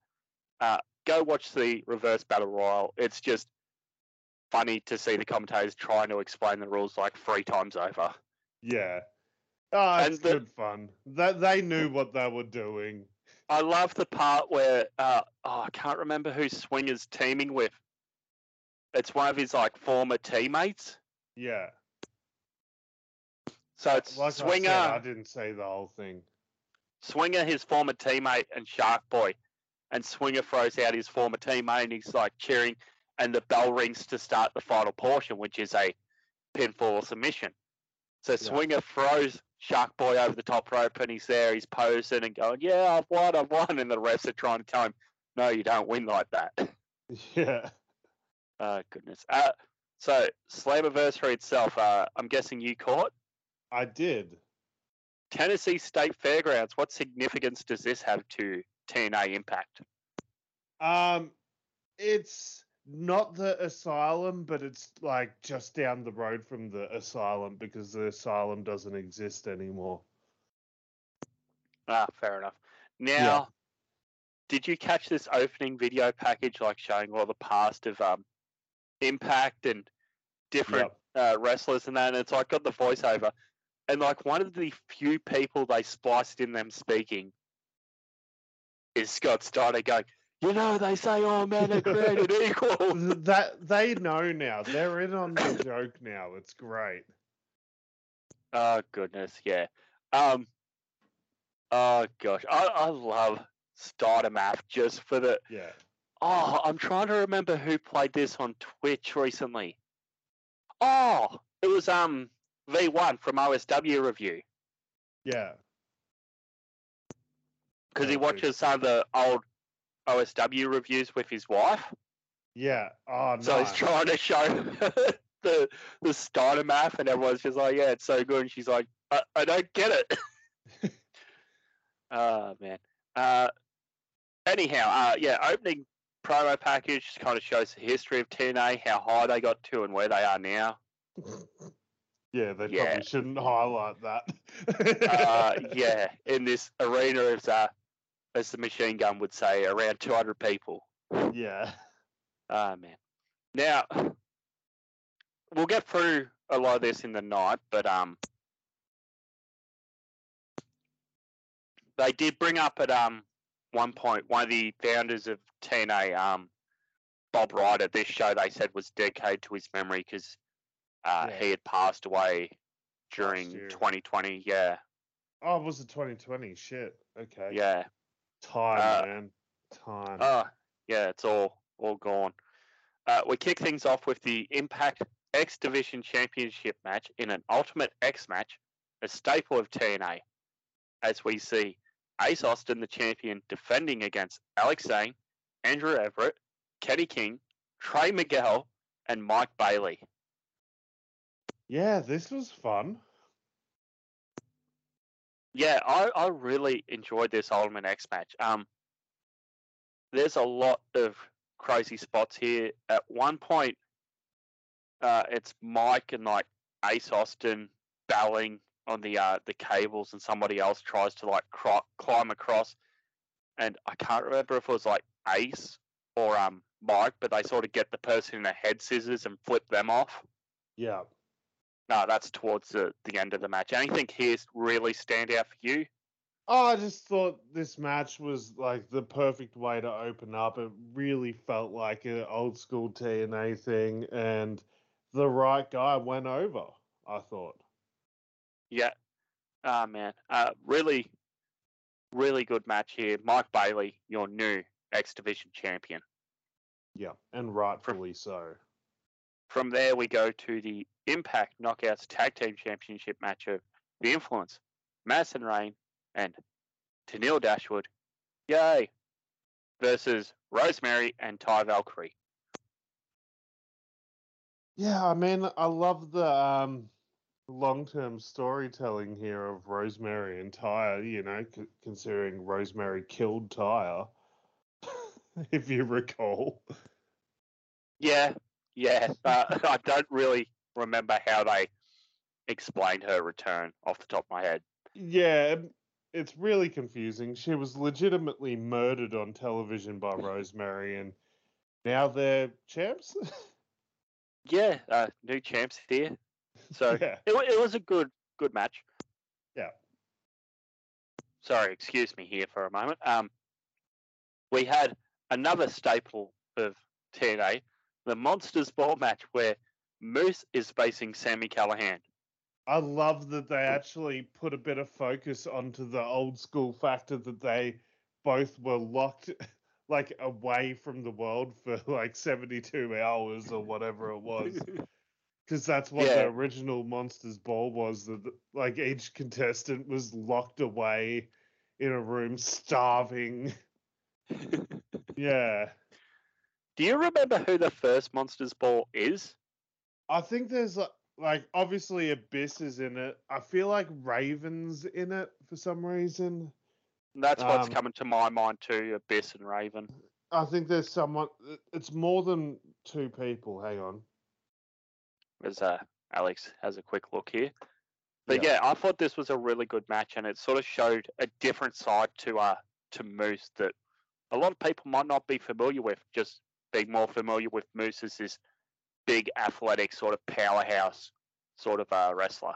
Speaker 1: Uh, go watch the reverse battle royal. It's just funny to see the commentators trying to explain the rules like three times over.
Speaker 2: Yeah. Oh, it's
Speaker 1: the-
Speaker 2: good fun. That they knew what they were doing.
Speaker 1: I love the part where uh, oh, I can't remember who Swinger's teaming with. It's one of his like former teammates.
Speaker 2: Yeah.
Speaker 1: So it's
Speaker 2: Like
Speaker 1: Swinger.
Speaker 2: I, said, I didn't say the whole thing.
Speaker 1: Swinger, his former teammate, and Shark Boy. And Swinger throws out his former teammate and he's like cheering, and the bell rings to start the final portion, which is a pinfall submission. So Swinger throws Shark Boy over the top rope and he's there, he's posing and going, Yeah, I've won, I've won. And the refs are trying to tell him, No, you don't win like that.
Speaker 2: Yeah.
Speaker 1: Oh, goodness. Uh, so, Slammiversary itself, uh, I'm guessing you caught?
Speaker 2: I did.
Speaker 1: Tennessee State Fairgrounds. What significance does this have to TNA Impact?
Speaker 2: Um, it's not the asylum, but it's like just down the road from the asylum because the asylum doesn't exist anymore.
Speaker 1: Ah, fair enough. Now, did you catch this opening video package, like showing all the past of um, Impact and different uh, wrestlers and that? And it's like got the voiceover, and like one of the few people they spliced in them speaking is Scott Steiner going, you know, they say all men are created equal.
Speaker 2: That they know now. They're in on the joke now. It's great.
Speaker 1: Oh goodness, yeah. Um. Oh gosh, I, I love Steiner Math just for the.
Speaker 2: Yeah.
Speaker 1: Oh, I'm trying to remember who played this on Twitch recently. Oh, it was um V1 from OSW review
Speaker 2: Yeah.
Speaker 1: because he watches some of the old OSW reviews with his wife.
Speaker 2: Yeah. Oh no.
Speaker 1: So he's trying to show the the Steiner Math, and everyone's just like, "Yeah, it's so good." And she's like, "I, I don't get it." oh man. Uh, anyhow, uh, yeah, opening promo package just kind of shows the history of TNA, how high they got to, and where they are now.
Speaker 2: yeah, they
Speaker 1: Yeah.
Speaker 2: probably shouldn't highlight that.
Speaker 1: Uh, yeah, in this arena, of uh, as the machine gun would say, around 200 people.
Speaker 2: Yeah.
Speaker 1: Ah man. Now we'll get through a lot of this in the night, but um they did bring up at um one point one of the founders of TNA, um Bob Ryder at this show they said was dedicated to his memory because uh,
Speaker 2: Yeah.
Speaker 1: he had passed away during 2020. Yeah,
Speaker 2: Oh, was it 2020? Shit. Okay.
Speaker 1: yeah.
Speaker 2: Time,
Speaker 1: Uh,
Speaker 2: man. Time.
Speaker 1: Oh, yeah, it's all all gone. Uh, we kick things off with the Impact X Division Championship match in an Ultimate X match, a staple of TNA, as we see Ace Austin, the champion, defending against Alex Zayne, Andrew Everett, Kenny King, Trey Miguel, and Mike Bailey.
Speaker 2: yeah, this was fun.
Speaker 1: Yeah, I, I really enjoyed this Ultimate X match. Um, there's a lot of crazy spots here. At one point, uh, it's Mike and like Ace Austin battling on the uh, the cables, and somebody else tries to like cro- climb across. And I can't remember if it was like Ace or um Mike, but they sort of get the person in the head scissors and flip them off.
Speaker 2: Yeah.
Speaker 1: No, that's towards the, the end of the match. Anything here really stand out for you?
Speaker 2: Oh, I just thought this match was like the perfect way to open up. It really felt like an old school TNA thing, and the right guy went over. I thought.
Speaker 1: Yeah. Ah man. Uh really really good match here. Mike Bailey, your new X Division champion.
Speaker 2: Yeah, and rightfully so.
Speaker 1: From there we go to the Impact Knockouts Tag Team Championship match of The Influence, Madison Rayne and Tennille Dashwood. Yay! Versus Rosemary and Taya Valkyrie.
Speaker 2: Yeah, I mean, I love the um, long-term storytelling here of Rosemary and Taya. You know, c- considering Rosemary killed Taya, if you recall.
Speaker 1: Yeah, yeah. Uh, I don't really remember how they explained her return off the top of my head.
Speaker 2: Yeah, it's really confusing. She was legitimately murdered on television by Rosemary, and now they're champs.
Speaker 1: Yeah, uh, new champs here. So
Speaker 2: yeah,
Speaker 1: it, it was a good good match.
Speaker 2: Yeah.
Speaker 1: Sorry, excuse me here for a moment. Um, we had another staple of TNA, the Monsters Ball match, where Moose is facing Sami Callihan.
Speaker 2: I love that they actually put a bit of focus onto the old school factor that they both were locked like away from the world for like 72 hours or whatever it was because that's what
Speaker 1: Yeah.
Speaker 2: the original monsters ball was that like each contestant was locked away in a room starving yeah
Speaker 1: Do you remember who the first Monsters Ball is?
Speaker 2: I think there's a like obviously Abyss is in it. I feel like Raven's in it for some reason.
Speaker 1: That's what's
Speaker 2: Um,
Speaker 1: coming to my mind too. Abyss and Raven.
Speaker 2: I think there's someone. It's more than two people. Hang on.
Speaker 1: As uh, Alex has a quick look here. But yeah. I thought this was a really good match, and it sort of showed a different side to uh to Moose that a lot of people might not be familiar with. Just being more familiar with Moose as this big athletic sort of powerhouse sort of uh, wrestler.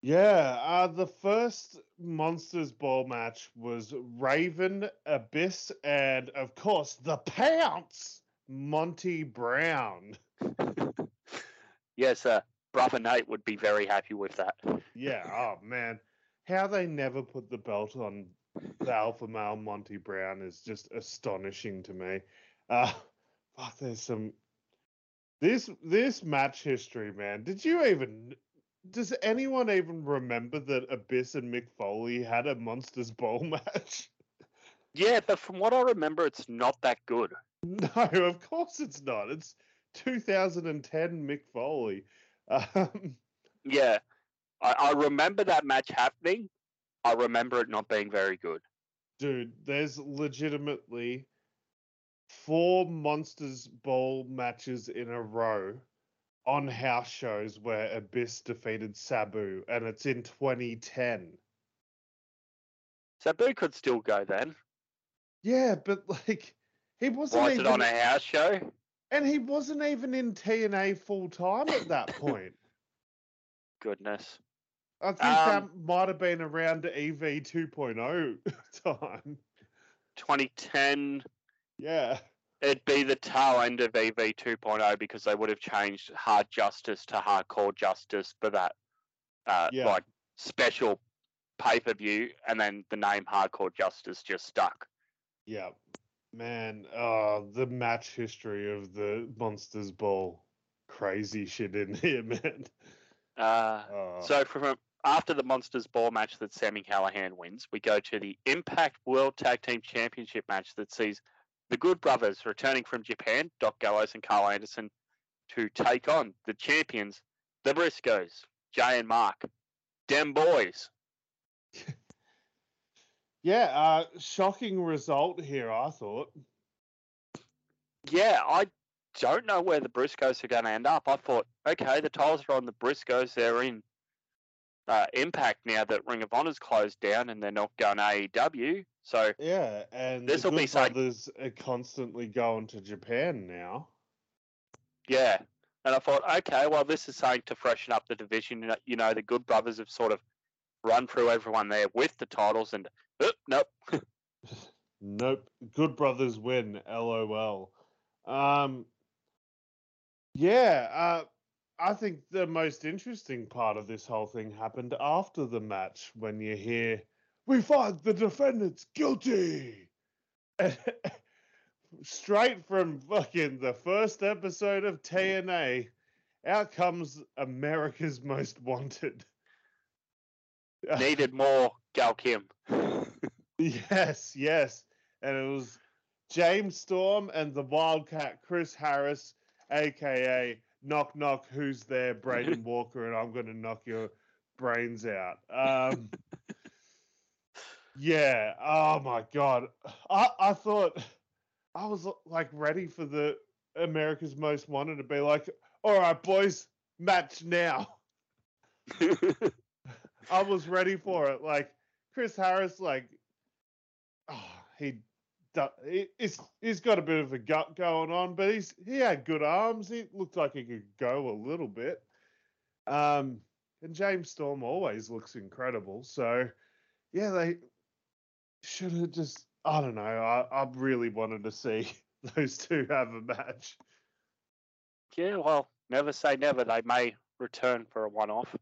Speaker 2: Yeah, uh, the first Monsters Ball match was Raven, Abyss, and of course the Pounce, Monty Brown.
Speaker 1: yes, uh, brother Nate would be very happy with that.
Speaker 2: Yeah, oh man. How they never put the belt on the alpha male Monty Brown is just astonishing to me. Uh fuck, there's some this this match history, man. Did you even does anyone even remember that Abyss and Mick Foley had a Monsters Ball match?
Speaker 1: Yeah, but from what I remember, it's not that good.
Speaker 2: No, of course it's not. It's 2010 Mick Foley. Um,
Speaker 1: Yeah, I, I remember that match happening. I remember it not being very good.
Speaker 2: dude, there's legitimately four Monsters Ball matches in a row on house shows where Abyss defeated Sabu, and it's in 2010.
Speaker 1: Sabu could still go then.
Speaker 2: Yeah, but like he wasn't
Speaker 1: Was
Speaker 2: even,
Speaker 1: it on a house show?
Speaker 2: and he wasn't even in TNA full time at that point.
Speaker 1: Goodness.
Speaker 2: I think that
Speaker 1: Um,
Speaker 2: might have been around EV 2.0 time.
Speaker 1: 2010,
Speaker 2: Yeah.
Speaker 1: it'd be the tail end of EV 2.0 because they would have changed Hard Justice to Hardcore Justice for that, uh,
Speaker 2: Yeah.
Speaker 1: like special pay per view, and then the name Hardcore Justice just stuck.
Speaker 2: Yeah, man. Uh, the match history of the Monsters Ball, crazy shit in here, man.
Speaker 1: Uh,
Speaker 2: Uh,
Speaker 1: So from after the Monsters Ball match that Sami Callihan wins, we go to the Impact World Tag Team Championship match that sees the Good Brothers returning from Japan, Doc Gallows and Karl Anderson, to take on the champions, the Briscoes, Jay and Mark, Dem Boys.
Speaker 2: yeah, uh, shocking result here. I thought.
Speaker 1: Yeah, I don't know where the Briscoes are going to end up. I thought, okay, the titles are on the Briscoes. They're in uh, Impact now that Ring of Honor's closed down and they're not going AEW. So
Speaker 2: Yeah, and
Speaker 1: This'll
Speaker 2: the
Speaker 1: be
Speaker 2: Brothers are constantly going to Japan now.
Speaker 1: Yeah. And I thought, okay, well, this is something to freshen up the division. You know- the Good Brothers have sort of run through everyone there with the titles, and oop, nope.
Speaker 2: Nope. Good Brothers win. LOL. Um. Yeah. Uh. I think the most interesting part of this whole thing happened after the match when you hear, "We find the defendants guilty." Straight from fucking the first episode of TNA, out comes America's Most Wanted.
Speaker 1: Needed more Gail Kim.
Speaker 2: Yes, yes. And it was James Storm and the Wildcat Chris Harris, aka Knock Knock, who's there, Braden Walker, and I'm gonna knock your brains out. Um Yeah, oh my god. I, I thought I was like ready for the America's Most Wanted to be like, all right, boys, match now. I was ready for it. Like Chris Harris, like oh, he, he he's he's got a bit of a gut going on, but he's he had good arms. He looked like he could go a little bit. Um, and James Storm always looks incredible. So yeah, they should have just. I don't know. I, I really wanted to see those two have a match.
Speaker 1: yeah, well, never say never. They may return for a one off.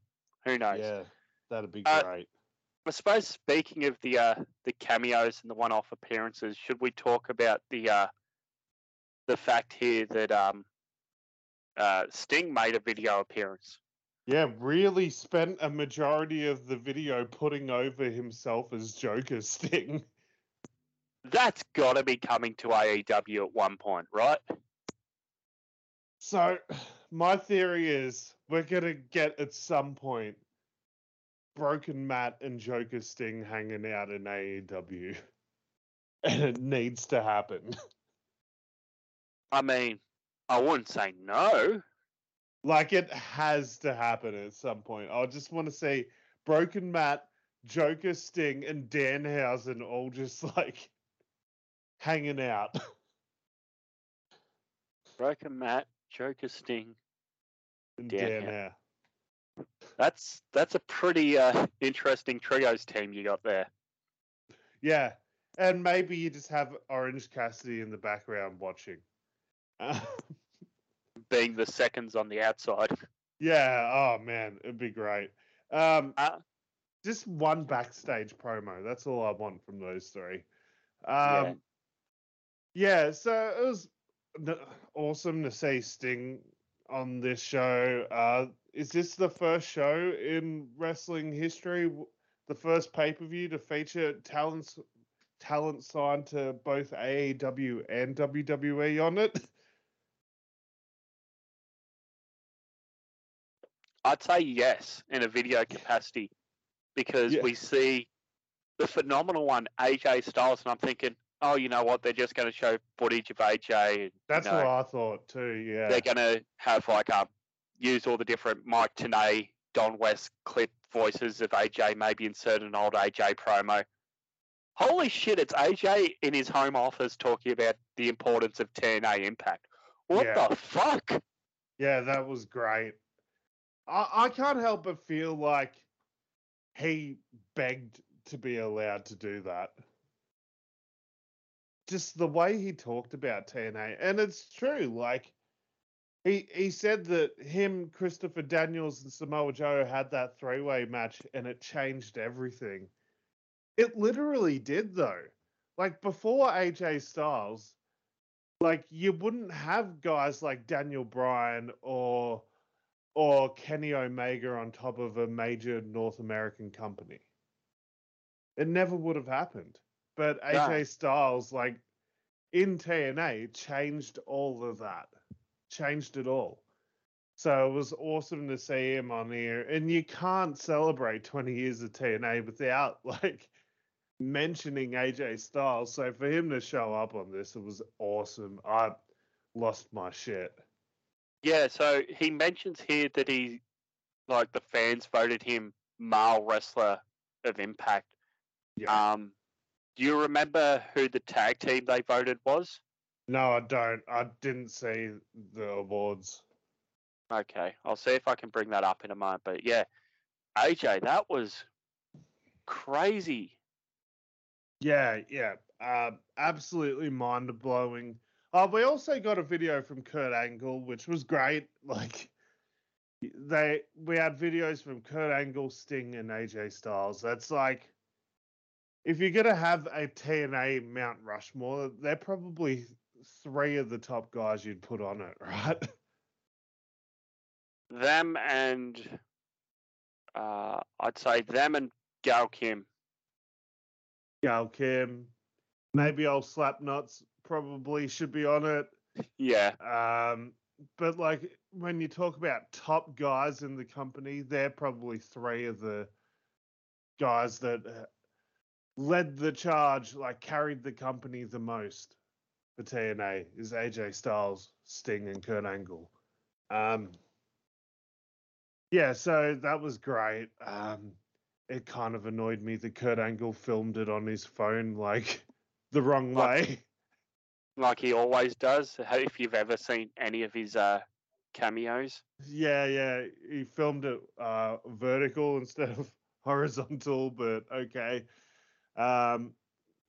Speaker 1: Who knows?
Speaker 2: Yeah, that'd be
Speaker 1: Uh,
Speaker 2: great.
Speaker 1: I suppose speaking of the uh, the cameos and the one off appearances, should we talk about the uh, the fact here that um, uh, Sting made a video appearance?
Speaker 2: Yeah, really spent a majority of the video putting over himself as Joker Sting.
Speaker 1: That's got to be coming to AEW at one point, right?
Speaker 2: So, my theory is we're gonna get at some point Broken Matt and Joker Sting hanging out in AEW, and it needs to happen.
Speaker 1: I mean, I wouldn't say no.
Speaker 2: Like it has to happen at some point. I just want to see Broken Matt, Joker Sting, and Danhausen all just like hanging out.
Speaker 1: Broken Matt, Joker Sting.
Speaker 2: and
Speaker 1: Danhausen.
Speaker 2: Danhausen.
Speaker 1: That's that's a pretty uh, interesting trios team you got there.
Speaker 2: Yeah, and maybe you just have Orange Cassidy in the background watching. Uh,
Speaker 1: Being the seconds on the outside.
Speaker 2: yeah. Oh man, it'd be great. Um,
Speaker 1: Uh,
Speaker 2: just one backstage promo. That's all I want from those three.
Speaker 1: Yeah.
Speaker 2: Um, yeah. So it was awesome to see Sting on this show. Uh, is this the first show in wrestling history, the first pay per view to feature talents talent signed to both AEW and WWE on it?
Speaker 1: I'd say yes in a video capacity because
Speaker 2: Yeah.
Speaker 1: we see the phenomenal one, AJ Styles, and I'm thinking, oh, you know what? They're just going to show footage of AJ. And,
Speaker 2: That's
Speaker 1: you know,
Speaker 2: what I thought too. Yeah.
Speaker 1: they're going to have like um use all the different Mike Tenay, Don West clip voices of AJ, maybe insert an old AJ promo. Holy shit! It's AJ in his home office talking about the importance of TNA Impact. What
Speaker 2: Yeah.
Speaker 1: the fuck?
Speaker 2: Yeah, that was great. I, I can't help but feel like he begged to be allowed to do that. Just the way he talked about TNA, and it's true. Like he he said that him, Christopher Daniels, and Samoa Joe had that three way match, and it changed everything. It literally did, though. Like before AJ Styles, like you wouldn't have guys like Daniel Bryan or or Kenny Omega on top of a major North American company. It never would have happened. But AJ
Speaker 1: No.
Speaker 2: Styles, like in TNA, changed all of that, changed it all. So it was awesome to see him on here. And you can't celebrate 20 years of TNA without like mentioning AJ Styles. So for him to show up on this, it was awesome. I lost my shit.
Speaker 1: Yeah, so he mentions here that he, like, the fans voted him male wrestler of Impact.
Speaker 2: Yeah.
Speaker 1: Um, do you remember who the tag team they voted was?
Speaker 2: No, I don't. I didn't see the awards.
Speaker 1: Okay, I'll see if I can bring that up in a moment. But yeah, AJ, that was crazy.
Speaker 2: Yeah, yeah. Uh, absolutely mind blowing. Uh, we also got a video from Kurt Angle, which was great. Like they we had videos from Kurt Angle, Sting, and AJ Styles. That's like if you're gonna have a TNA Mount Rushmore, they're probably three of the top guys you'd put on it, right?
Speaker 1: Them and uh, I'd say them and Gail Kim.
Speaker 2: Gail Kim, maybe old Slapnuts probably should be on it.
Speaker 1: Yeah,
Speaker 2: Um, but like when you talk about top guys in the company, they're probably three of the guys that uh, led the charge, like carried the company the most for TNA is AJ Styles, Sting, and Kurt Angle. Um, yeah, so that was great. Um, it kind of annoyed me that Kurt Angle filmed it on his phone like the wrong way.
Speaker 1: Like he always does. If you've ever seen any of his uh, cameos,
Speaker 2: Yeah, yeah. He filmed it uh, vertical instead of horizontal, but okay. Um,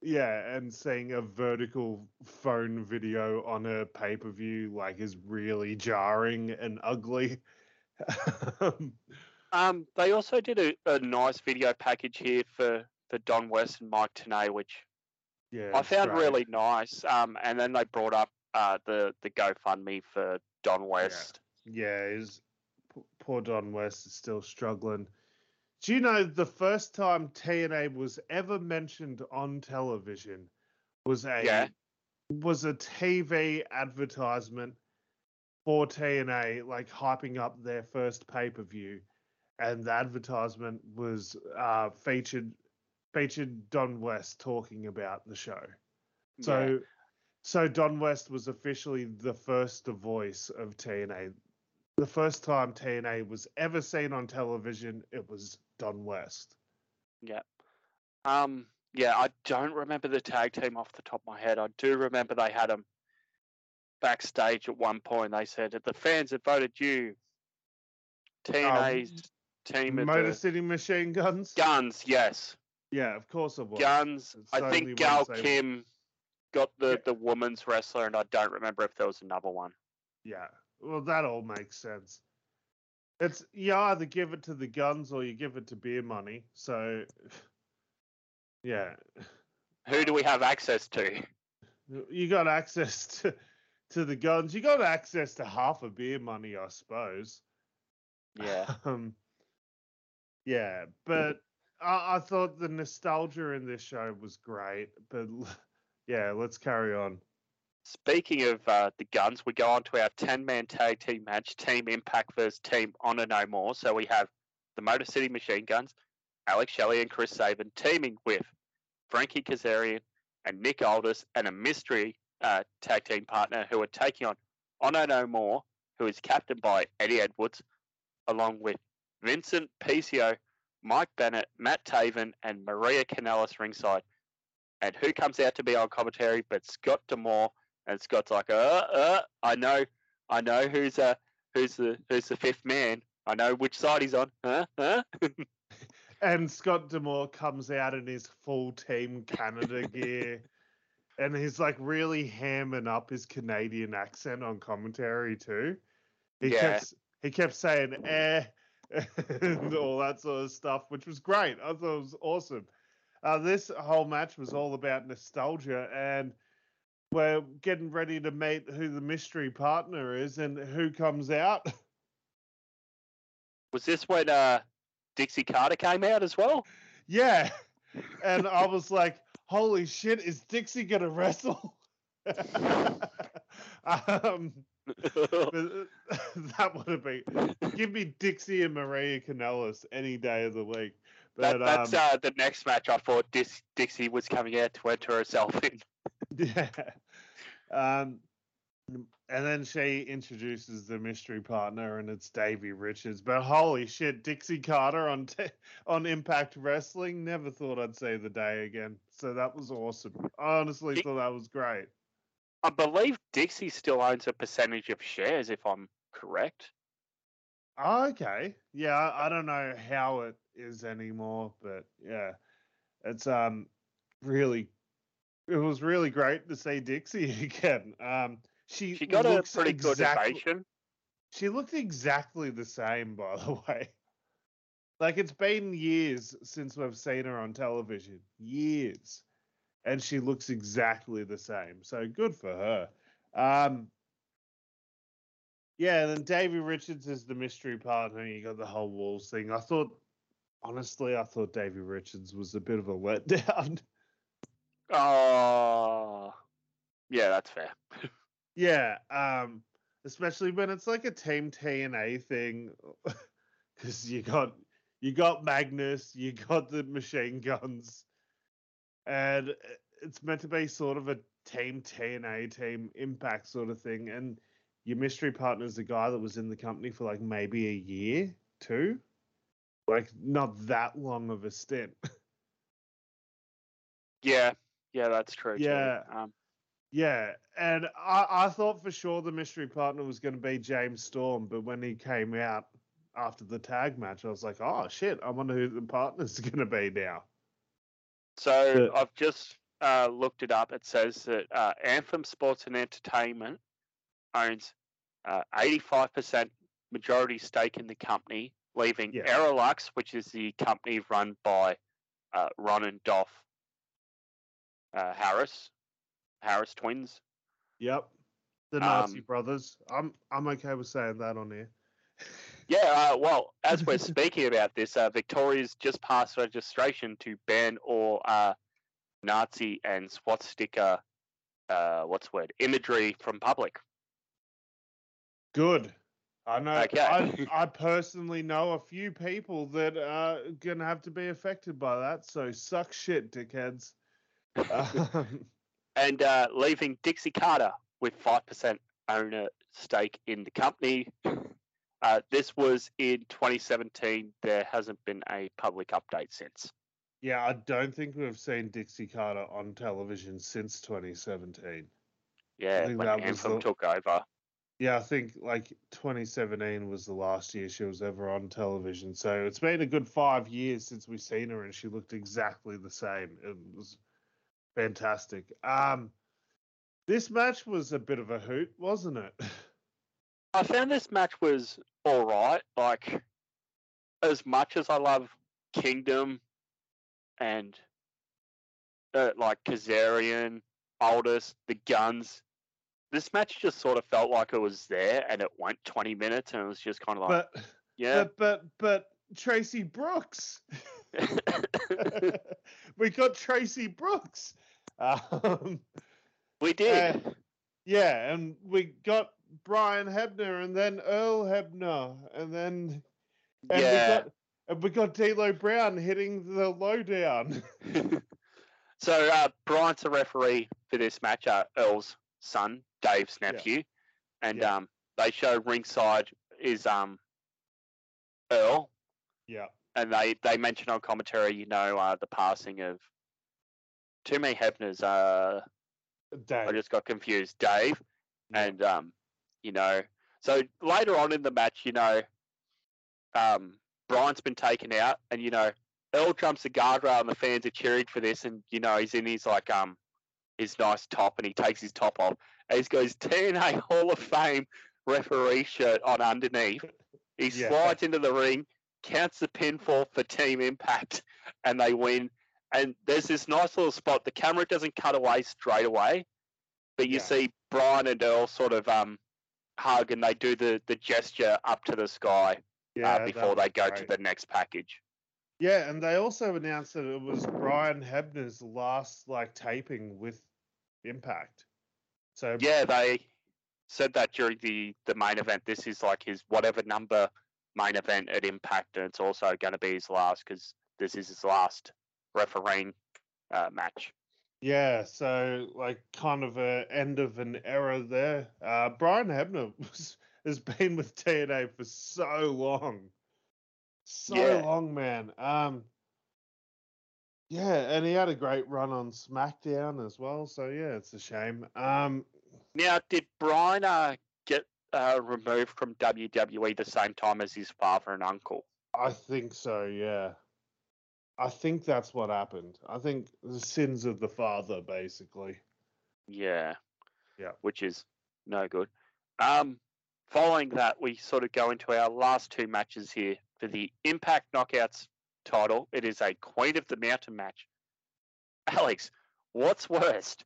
Speaker 2: yeah, and seeing a vertical phone video on a pay per view like is really jarring and ugly. Um,
Speaker 1: they also did a, a nice video package here for for Don West and Mike Tenay, which
Speaker 2: yeah,
Speaker 1: I found
Speaker 2: great.
Speaker 1: really nice. Um, and then they brought up uh, the the GoFundMe for Don West.
Speaker 2: Yeah, is poor Don West is still struggling. Do you know the first time TNA was ever mentioned on television was a
Speaker 1: Yeah.
Speaker 2: was a TV advertisement for TNA, like hyping up their first pay per view, and the advertisement was uh, featured featured Don West talking about the show. So,
Speaker 1: Yeah.
Speaker 2: so Don West was officially the first voice of TNA. The first time TNA was ever seen on television, it was Don West.
Speaker 1: Yeah. Um. Yeah, I don't remember the tag team off the top of my head. I do remember they had them backstage at one point. They said that the fans had voted you. TNA's team of
Speaker 2: Motor
Speaker 1: the
Speaker 2: City Machine Guns.
Speaker 1: Guns. Yes,
Speaker 2: Yeah, of course it was.
Speaker 1: Guns. I think
Speaker 2: Gail
Speaker 1: Kim got the
Speaker 2: Yeah.
Speaker 1: the woman's wrestler, and I don't remember if there was another one.
Speaker 2: Yeah. Well, that all makes sense. It's you either give it to the guns or you give it to beer money. So, yeah,
Speaker 1: Who do we have access to?
Speaker 2: you got access to to the guns. You got access to half a beer money, I suppose.
Speaker 1: Yeah.
Speaker 2: Um, yeah, but I, I thought the nostalgia in this show was great. But yeah, let's carry on.
Speaker 1: Speaking of uh, the guns, we go on to our 10 man tag team match Team Impact versus Team Honor No More. So we have the Motor City Machine Guns, Alex Shelley and Chris Sabin teaming with Frankie Kazarian and Nick Aldis and a mystery uh, tag team partner who are taking on Honor No More, who is captained by Eddie Edwards, along with Vincent PCO, Mike Bennett, Matt Taven, and Maria Kanellis ringside. And who comes out to be on commentary but Scott D'Amore and Scott's like, uh, uh, I know, I know who's uh who's the who's the fifth man. I know which side he's on. Huh? Huh?
Speaker 2: And Scott D'Amore comes out in his full Team Canada gear. And he's like really hamming up his Canadian accent on commentary too. He
Speaker 1: Yeah.
Speaker 2: kept he kept saying eh and all that sort of stuff, which was great. I thought it was awesome. Uh, this whole match was all about nostalgia, and we're getting ready to meet who the mystery partner is and who comes out.
Speaker 1: Was this when uh Dixie Carter came out as well?
Speaker 2: Yeah. And I was like, holy shit, is Dixie going to wrestle? um, that would have been. Give me Dixie and Maria Kanellis any day of the week.
Speaker 1: that,
Speaker 2: But
Speaker 1: that's
Speaker 2: um,
Speaker 1: uh, the next match. I thought Dis- Dixie was coming out to enter herself in.
Speaker 2: yeah. Um, and then she introduces the mystery partner, and it's Davey Richards. But holy shit, Dixie Carter on t- on Impact Wrestling. Never thought I'd see the day again. So that was awesome. I honestly
Speaker 1: Di-
Speaker 2: thought that was great.
Speaker 1: I believe Dixie still owns a percentage of shares, if I'm correct.
Speaker 2: Oh, okay. Yeah, I, don't know how it is anymore, but yeah, it's um really, it was really great to see Dixie again. Um, she
Speaker 1: She got a pretty good ovation.
Speaker 2: She looked exactly the same, by the way. Like it's been years since we've seen her on television. Years. And she looks exactly the same. So good for her. Um Yeah, and then Davey Richards is the mystery partner. You got the whole walls thing. I thought honestly, I thought Davey Richards was a bit of a letdown.
Speaker 1: Oh, yeah, that's fair.
Speaker 2: Yeah, um, especially when it's like a team TNA thing, because you got you got Magnus, you got the machine guns, and it's meant to be sort of a team TNA, team Impact sort of thing, and your mystery partner is the guy that was in the company for like maybe a year, two, like not that long of a stint.
Speaker 1: Yeah, yeah, that's true.
Speaker 2: Yeah.
Speaker 1: Um,
Speaker 2: Yeah, and I, I thought for sure the mystery partner was going to be James Storm, but when he came out after the tag match, I was like, oh shit, I wonder who the partner's going to be now.
Speaker 1: So
Speaker 2: Yeah.
Speaker 1: I've just uh, looked it up. It says that uh, Anthem Sports and Entertainment owns uh, 85% majority stake in the company, leaving
Speaker 2: Yeah.
Speaker 1: Aerolux, which is the company run by uh, Ron and Doff uh, Harris, Harris twins.
Speaker 2: Yep, the Nazi
Speaker 1: Um,
Speaker 2: brothers. I'm I'm okay with saying that on here.
Speaker 1: Yeah, uh, well, as we're speaking about this, uh, Victoria's just passed registration to ban all uh, Nazi and swastika, uh, what's the word, imagery from public.
Speaker 2: Good. I know.
Speaker 1: Okay.
Speaker 2: I, I personally know a few people that are gonna have to be affected by that. So suck shit, dickheads. Um,
Speaker 1: and uh, leaving Dixie Carter with five percent owner stake in the company. Uh, this was in 2017. There hasn't been a public update since.
Speaker 2: yeah, I don't think we've seen Dixie Carter on television since 2017.
Speaker 1: Yeah, when Anthem
Speaker 2: the-
Speaker 1: took over.
Speaker 2: Yeah, I think like 2017 was the last year she was ever on television. So it's been a good five years since we've seen her, and she looked exactly the same. It was fantastic. Um, this match was a bit of a hoot, wasn't it?
Speaker 1: I found this match was all right. Like, as much as I love Kingdom and uh, like Kazarian, Aldis, the Guns, this match just sort of felt like it was there and it went 20 minutes and it was just kind of like,
Speaker 2: but
Speaker 1: yeah.
Speaker 2: but but but Tracy Brooks, we got Tracy Brooks. Um,
Speaker 1: we did.
Speaker 2: Yeah, and we got Brian Hebner and then Earl Hebner and then and
Speaker 1: yeah.
Speaker 2: we got and we got D'Lo Brown hitting the lowdown.
Speaker 1: so uh, Bryant's a referee for this match, uh, Earl's son, Dave's
Speaker 2: Yeah.
Speaker 1: nephew, and
Speaker 2: Yeah.
Speaker 1: um, they show ringside is um, Earl,
Speaker 2: yeah,
Speaker 1: and they they mention on commentary, you know, uh, the passing of too many Hebners. Uh,
Speaker 2: Dave.
Speaker 1: I just got confused, Dave,
Speaker 2: Yeah.
Speaker 1: and um, you know, so later on in the match, you know, um, Brian's been taken out, and you know, Earl jumps the guardrail, and the fans are cheering for this, and you know, he's in his like um, his nice top, and he takes his top off, and he's got his TNA Hall of Fame referee shirt on underneath. He
Speaker 2: Yeah.
Speaker 1: slides into the ring, counts the pinfall for Team Impact, and they win. And there's this nice little spot. The camera doesn't cut away straight away, but you
Speaker 2: Yeah.
Speaker 1: see Brian and Earl sort of um hug, and they do the the gesture up to the sky
Speaker 2: yeah,
Speaker 1: uh, before they go to the next package.
Speaker 2: Yeah, and they also announced that it was Brian Hebner's last like taping with Impact. So
Speaker 1: Yeah, they said that during the the main event. This is like his whatever number main event at Impact, and it's also going to be his last because this is his last refereeing uh, match.
Speaker 2: Yeah, so like kind of a end of an era there. Uh, Brian Hebner was, has been with TNA for so long, so
Speaker 1: Yeah.
Speaker 2: long, man. Um, yeah, and he had a great run on SmackDown as well. So yeah, it's a shame. Um,
Speaker 1: Now, did Brian uh, get uh, removed from WWE the same time as his father and uncle?
Speaker 2: I think so. Yeah, I think that's what happened. I think the sins of the father, basically.
Speaker 1: Yeah.
Speaker 2: Yeah.
Speaker 1: Which is no good. Um, following that, we sort of go into our last two matches here for the Impact Knockouts title. It is a Queen of the Mountain match. Alex, what's worst?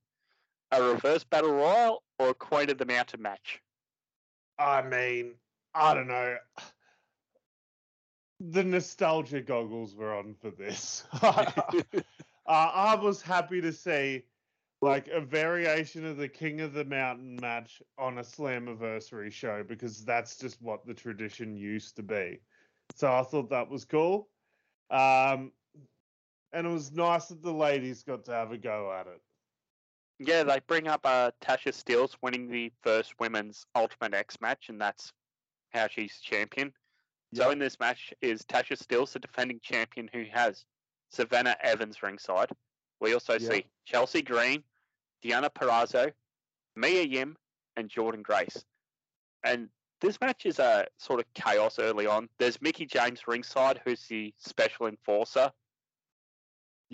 Speaker 1: A reverse battle royal or a Queen of the Mountain match?
Speaker 2: I mean, I don't know. The nostalgia goggles were on for this. uh, I was happy to see like a variation of the King of the Mountain match on a Slammiversary show because that's just what the tradition used to be. So I thought that was cool. Um, and it was nice that the ladies got to have a go at it.
Speaker 1: Yeah, they bring up uh, Tasha Steelz winning the first women's Ultimate X match, and that's how she's champion. So in this match is Tasha Steelz, the defending champion, who has Savannah Evans ringside. We also
Speaker 2: Yep.
Speaker 1: see Chelsea Green, Deonna Purrazzo, Mia Yim, and Jordynne Grace. And this match is a sort of chaos early on. There's Mickie James ringside, who's the special enforcer.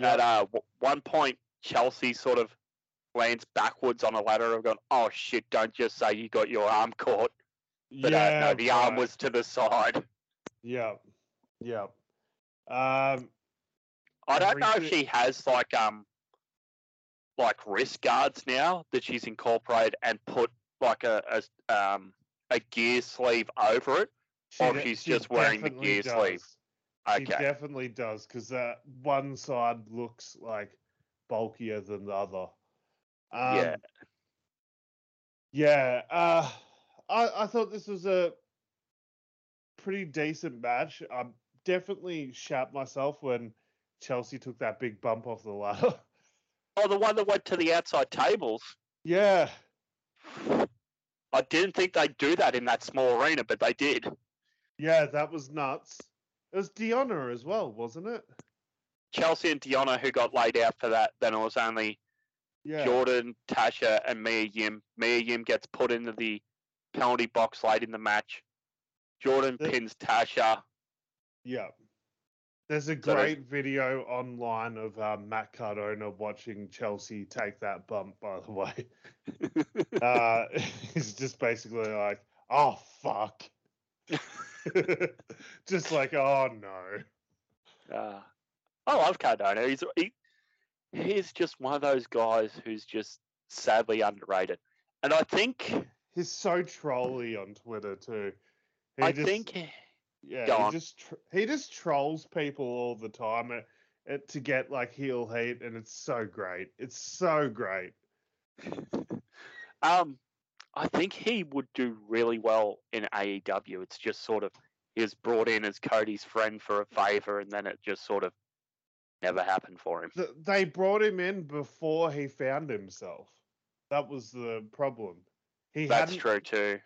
Speaker 1: At uh, w- one point, Chelsea sort of lands backwards on a ladder. I've gone, oh shit! Don't just say you got your arm caught. But uh, no, the arm
Speaker 2: right.
Speaker 1: was to the side.
Speaker 2: Yep. Yeah. Um,
Speaker 1: I don't know if she has like um like wrist guards now that she's incorporated and put like a, a um a gear sleeve over it. Or
Speaker 2: de-
Speaker 1: she's just wearing the gear sleeve.
Speaker 2: does. She definitely does because that one side looks like bulkier than the other. Um,
Speaker 1: Yeah.
Speaker 2: Yeah. Uh, I, I thought this was a pretty decent match. I definitely shat myself when Chelsea took that big bump off the ladder.
Speaker 1: Oh, the one that went to the outside tables.
Speaker 2: yeah,
Speaker 1: I didn't think they'd do that in that small arena, but they did.
Speaker 2: yeah, that was nuts. It was Deonna as well, wasn't it?
Speaker 1: Chelsea and Deonna who got laid out for that. Then it was only
Speaker 2: Yeah.
Speaker 1: Jordan, Tasha, and Mia Yim. Mia Yim gets put into the penalty box late in the match. Jordan
Speaker 2: The-
Speaker 1: pins Tasha.
Speaker 2: Yeah. There's a great video online of uh, Matt Cardona watching Chelsea take that bump, by the way. Uh, he's just basically like, oh, fuck. just like, oh, no.
Speaker 1: Uh, I love Cardona. He's he, he's just one of those guys who's just sadly underrated. And I think
Speaker 2: He's so trolly on Twitter, too. He
Speaker 1: I
Speaker 2: just-
Speaker 1: think
Speaker 2: Yeah,
Speaker 1: Go
Speaker 2: he
Speaker 1: on.
Speaker 2: just tr- he just trolls people all the time uh, uh, to get like heel heat, and it's so great. It's so great.
Speaker 1: um I think he would do really well in AEW. It's just sort of he was brought in as Cody's friend for a favor, and then it just sort of never happened for him.
Speaker 2: They brought him in before he found himself. That was the problem. He
Speaker 1: That's true too.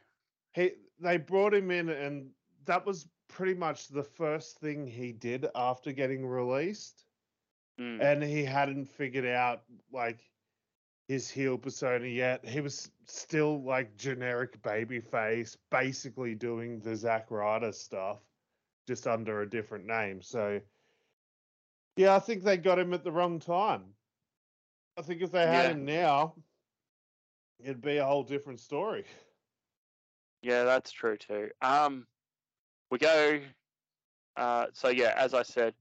Speaker 2: He they brought him in, and that was pretty much the first thing he did after getting released.
Speaker 1: Mm.
Speaker 2: and he hadn't figured out like his heel persona yet. He was still like generic baby face, basically doing the Zack Ryder stuff, just under a different name. So yeah, I think they got him at the wrong time. I think if they had
Speaker 1: Yeah.
Speaker 2: him now, it'd be a whole different story.
Speaker 1: Yeah, that's true too. Um, we go. Uh, so yeah, as I said,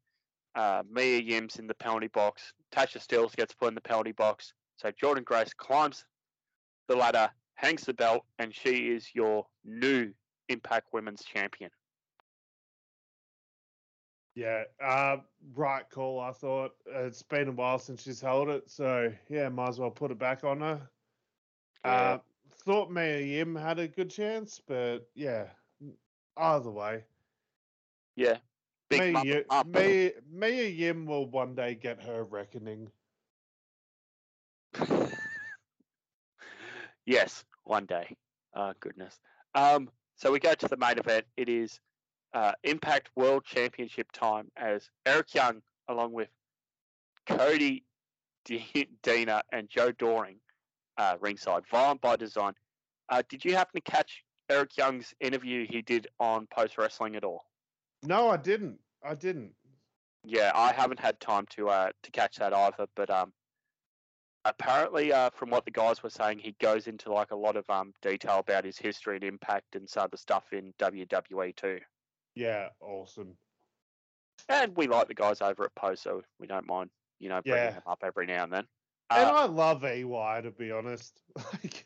Speaker 1: uh, Mia Yim's in the penalty box. Tasha Steelz gets put in the penalty box. So Jordynne Grace climbs the ladder, hangs the belt, and she is your new Impact Women's Champion.
Speaker 2: Yeah, uh, right call. I thought it's been a while since she's held it, so yeah, might as well put it back on her.
Speaker 1: Yeah.
Speaker 2: Uh, thought Mia Yim had a good chance, but yeah, either way,
Speaker 1: Yeah, big
Speaker 2: Mia,
Speaker 1: mama
Speaker 2: Yi- Mia, Mia Yim will one day get her reckoning.
Speaker 1: yes, one day. Oh goodness. Um, so we go to the main event. It is uh, Impact World Championship time as Eric Young, along with Cody, D- Deaner, and Joe Doering, uh, ringside. Violent by design. Uh, did you happen to catch Eric Young's interview he did on Post Wrestling at all?
Speaker 2: No, I didn't. I didn't.
Speaker 1: Yeah, I haven't had time to uh, to catch that either. But um, apparently, uh, from what the guys were saying, he goes into like a lot of um detail about his history and impact and some of the stuff in WWE too.
Speaker 2: Yeah, awesome.
Speaker 1: And we like the guys over at Post, so we don't mind, you know, bringing
Speaker 2: Yeah.
Speaker 1: them up every now and then.
Speaker 2: And
Speaker 1: Uh,
Speaker 2: I love EY to be honest. Like,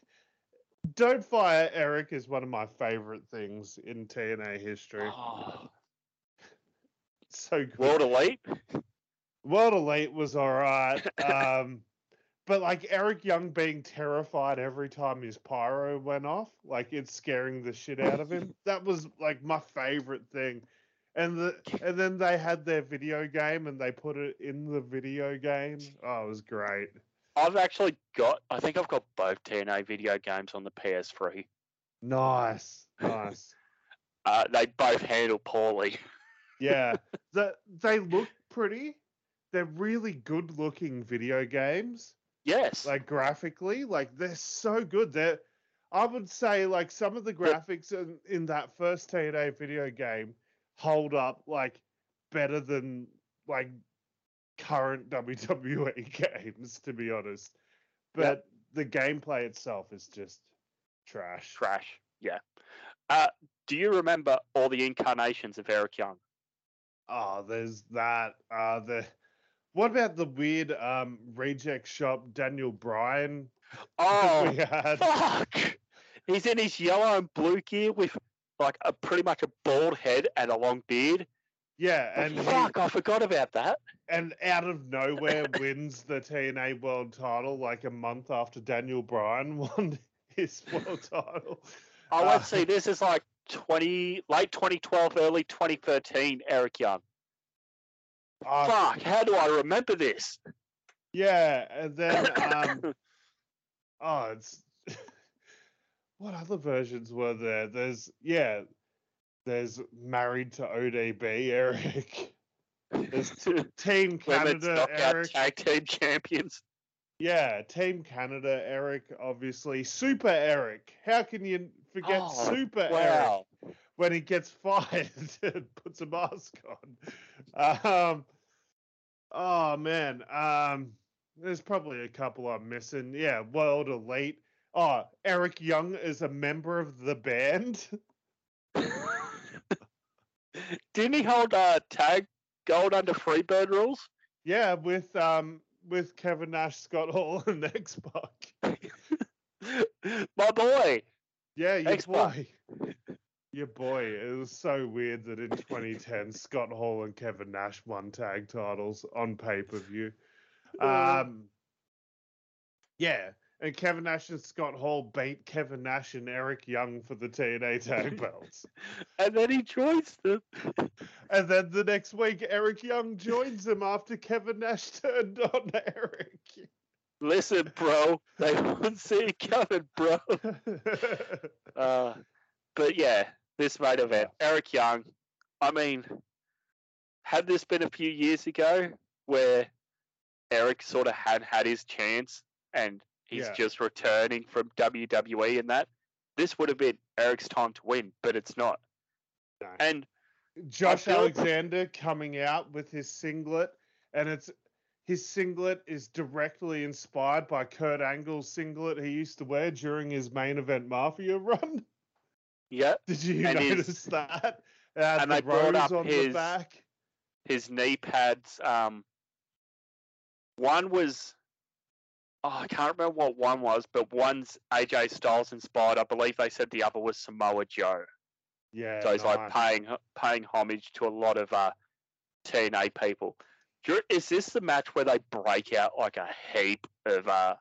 Speaker 2: don't fire Eric is one of my favorite things in TNA history.
Speaker 1: oh,
Speaker 2: So good.
Speaker 1: World Elite.
Speaker 2: World Elite was all right. Um, but like Eric Young being terrified every time his pyro went off, like it's scaring the shit out of him. That was like my favorite thing. And the and then they had their video game and they put it in the video game. Oh, it was great.
Speaker 1: I've actually got. I think I've got both TNA video games on the PS3.
Speaker 2: Nice, nice.
Speaker 1: Uh, they both handle poorly.
Speaker 2: Yeah, the, they look pretty. They're really good looking video games.
Speaker 1: Yes.
Speaker 2: like graphically like they're so good they're i would say like some of the graphics in, in that first tna video game hold up like better than like current wwe games to be honest but
Speaker 1: Yep.
Speaker 2: the gameplay itself is just trash
Speaker 1: trash. Yeah. Uh, do you remember all the incarnations of Eric Young?
Speaker 2: oh there's that uh the what about the weird um reject shop daniel bryan
Speaker 1: Oh, fuck! He's in his yellow and blue gear with like a pretty much a bald head and a long beard.
Speaker 2: Yeah and he-
Speaker 1: fuck, I forgot about that.
Speaker 2: and out of nowhere wins the TNA World Title like a month after Daniel Bryan won his world title.
Speaker 1: I
Speaker 2: Uh,
Speaker 1: went see this is like twenty late twenty twelve, early twenty thirteen, Eric Young.
Speaker 2: uh,
Speaker 1: Fuck, how do I remember this?
Speaker 2: Yeah, and then um, oh, it's what other versions were there? There's yeah, there's married to ODB Eric. There's Team Canada Eric.
Speaker 1: tag team champions.
Speaker 2: Yeah, Team Canada Eric, obviously. Super Eric. How can you forget
Speaker 1: Oh,
Speaker 2: Super Eric
Speaker 1: Wow.
Speaker 2: when he gets fired and puts a mask on? Um, oh man, um, there's probably a couple I'm missing. Yeah, World Elite. Oh, Eric Young is a member of the band.
Speaker 1: Didn't he hold uh, tag gold under Freebird rules?
Speaker 2: Yeah, with um with Kevin Nash, Scott Hall, and X Pac.
Speaker 1: My boy.
Speaker 2: Yeah, your
Speaker 1: X-Pac.
Speaker 2: boy. Your boy. It was so weird that in 2010, Scott Hall and Kevin Nash won tag titles on pay per view. Um, yeah, and Kevin Nash and Scott Hall beat Kevin Nash and Eric Young for the TNA tag belts.
Speaker 1: And then he joins them.
Speaker 2: and then the next week, Eric Young joins them after Kevin Nash turned on Eric.
Speaker 1: Listen, bro, they won't see it coming, bro. Uh, but yeah, this main event, Eric Young. I mean, had this been a few years ago where Eric sort of had had his chance and he's
Speaker 2: Yeah.
Speaker 1: just returning from WWE and that, this would have been Eric's time to win, but it's not.
Speaker 2: No.
Speaker 1: And
Speaker 2: Josh Alexander coming out with his singlet, and it's his singlet is directly inspired by Kurt Angle's singlet he used to wear during his main event Mafia run.
Speaker 1: yeah,
Speaker 2: Did you
Speaker 1: And his-
Speaker 2: notice that? It
Speaker 1: and
Speaker 2: the
Speaker 1: they brought up
Speaker 2: on the
Speaker 1: his-
Speaker 2: back.
Speaker 1: his knee pads. Um, one was, oh, I can't remember what one was, but one's AJ Styles inspired. I believe they said the other was Samoa Joe.
Speaker 2: Yeah,
Speaker 1: So he's like paying paying homage to a lot of uh, TNA people. Is this the match where they break out like a heap of uh,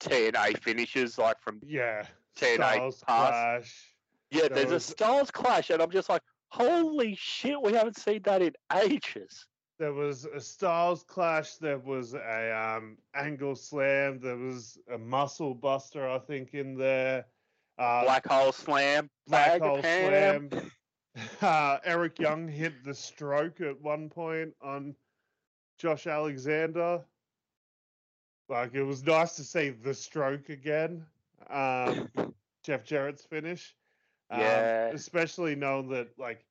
Speaker 1: TNA finishes, like from
Speaker 2: yeah,
Speaker 1: TNA
Speaker 2: Styles
Speaker 1: past?
Speaker 2: Clash.
Speaker 1: Yeah, there's
Speaker 2: was-
Speaker 1: a Styles clash, and I'm just like, holy shit, we haven't seen that in ages.
Speaker 2: There was a Styles Clash. There was a um, Angle Slam. There was a Muscle Buster, I think, in there. Uh,
Speaker 1: Black hole slam,
Speaker 2: Black Hole. Slam. Uh, Eric Young hit the stroke at one point on Josh Alexander. Like it was nice to see the stroke again. Um, Jeff Jarrett's finish. Um,
Speaker 1: Yeah.
Speaker 2: Especially knowing that, like,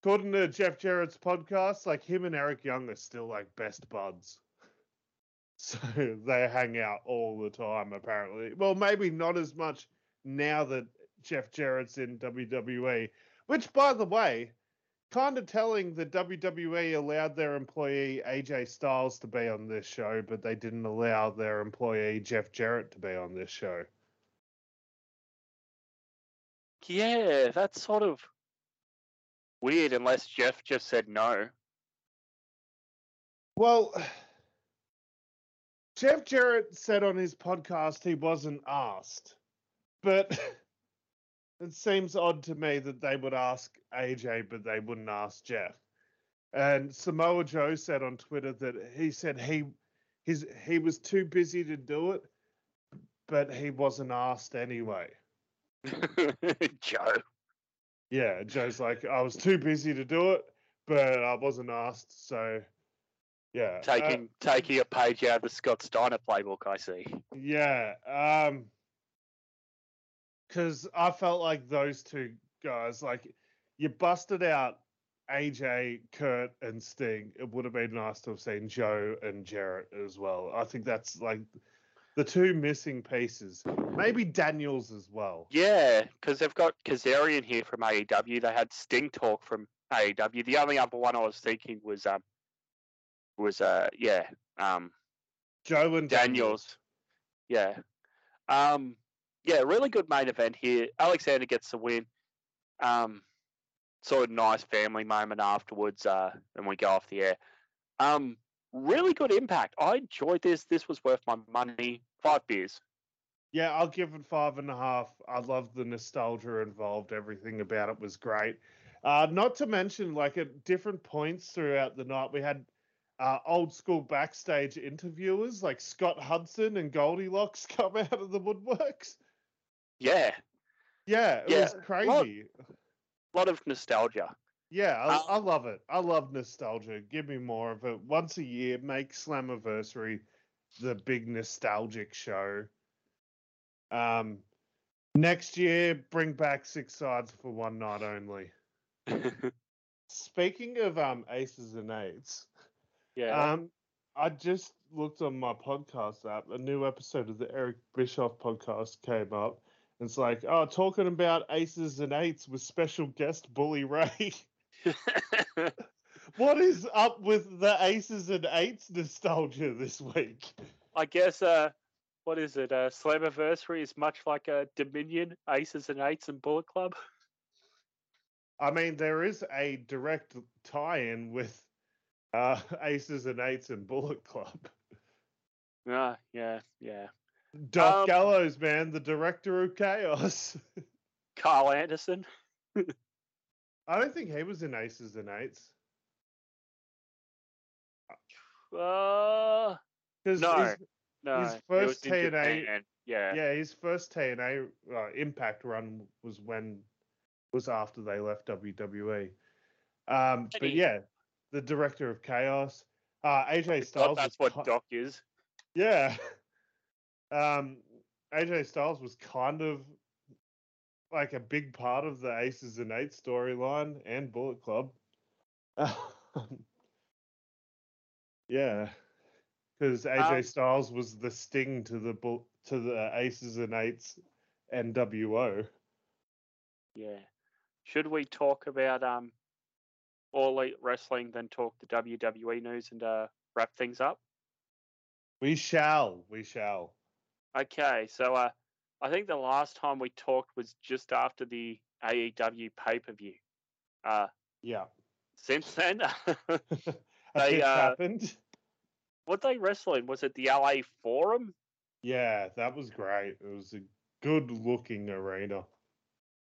Speaker 2: according to Jeff Jarrett's podcast, like him and Eric Young are still like best buds. So they hang out all the time, apparently. Well, maybe not as much now that Jeff Jarrett's in WWE. Which, by the way, kind of telling that WWE allowed their employee AJ Styles to be on this show, but they didn't allow their employee Jeff Jarrett to be on this show.
Speaker 1: Yeah, that's sort of weird unless Jeff just said no.
Speaker 2: Well, Jeff Jarrett said on his podcast he wasn't asked, but it seems odd to me that they would ask AJ, but they wouldn't ask Jeff. And Samoa Joe said on Twitter that he said he his he was too busy to do it, but he wasn't asked anyway.
Speaker 1: Joe.
Speaker 2: Yeah, Joe's like, I was too busy to do it, but I wasn't asked, so yeah. uh,
Speaker 1: Taking taking a page out of the Scott Steiner playbook, I see.
Speaker 2: Yeah, um cuz I felt like those two guys like you busted out AJ, Kurt and Sting. It would have been nice to have seen Joe and Jarrett as well. I think that's like the two missing pieces. Maybe Daniels as well.
Speaker 1: Yeah, because they've got Kazarian here from AEW. They had Sting talk from AEW. The only other one I was thinking was um was uh yeah um
Speaker 2: Joe and
Speaker 1: Daniels. Yeah. Um yeah, really good main event here. Alexander gets the win. Um sort of nice family moment afterwards, uh, and we go off the air. Um really good impact. I enjoyed this. This was worth my money. Five beers.
Speaker 2: Yeah, I'll give it five and a half. I love the nostalgia involved. Everything about it was great. Uh, not to mention, like at different points throughout the night, we had uh, old school backstage interviewers like Scott Hudson and Goldilocks come out of the woodworks.
Speaker 1: Yeah,
Speaker 2: Yeah, it
Speaker 1: Yeah,
Speaker 2: was crazy.
Speaker 1: a lot of nostalgia.
Speaker 2: Yeah, I,
Speaker 1: Um,
Speaker 2: I love it. I love nostalgia. Give me more of it. Once a year, make Slammiversary the big nostalgic show. Um, next year, bring back six sides for one night only. Speaking of um aces and eights,
Speaker 1: yeah.
Speaker 2: um, I just looked on my podcast app. A new episode of the Eric Bischoff podcast came up. It's like, oh, talking about aces and eights with special guest Bully Ray. What is up with the aces and eights nostalgia this week?
Speaker 1: I guess uh what is it? Uh Slammiversary is much like a Dominion, Aces and Eights and Bullet Club.
Speaker 2: I mean, there is a direct tie-in with uh, aces and eights and Bullet Club.
Speaker 1: Ah, yeah, yeah.
Speaker 2: Doc
Speaker 1: Um,
Speaker 2: Gallows, man, the director of Chaos.
Speaker 1: Karl Anderson.
Speaker 2: I don't think he was in Aces and Eights
Speaker 1: Uh
Speaker 2: because
Speaker 1: No. no.
Speaker 2: His first
Speaker 1: in
Speaker 2: TNA
Speaker 1: Japan, Yeah.
Speaker 2: yeah, his first TNA uh, Impact run was when was after they left WWE. Um, but
Speaker 1: Any-
Speaker 2: yeah, the director of Chaos, uh, AJ Styles.
Speaker 1: that's
Speaker 2: was
Speaker 1: what
Speaker 2: ki-
Speaker 1: Doc is.
Speaker 2: Yeah. Um, AJ Styles was kind of like a big part of the Aces and Eights storyline and Bullet Club. yeah. Because AJ
Speaker 1: Um,
Speaker 2: Styles was the sting to the to the Aces and Eights NWO.
Speaker 1: Yeah. Should we talk about um All Elite Wrestling, then talk the WWE news and uh wrap things up?
Speaker 2: We shall, we shall.
Speaker 1: Okay, so uh I think the last time we talked was just after the AEW pay per view. Uh
Speaker 2: Yeah.
Speaker 1: since then They, uh,
Speaker 2: happened.
Speaker 1: what they wrestling? Was it the LA Forum?
Speaker 2: Yeah, that was great. It was a good looking arena.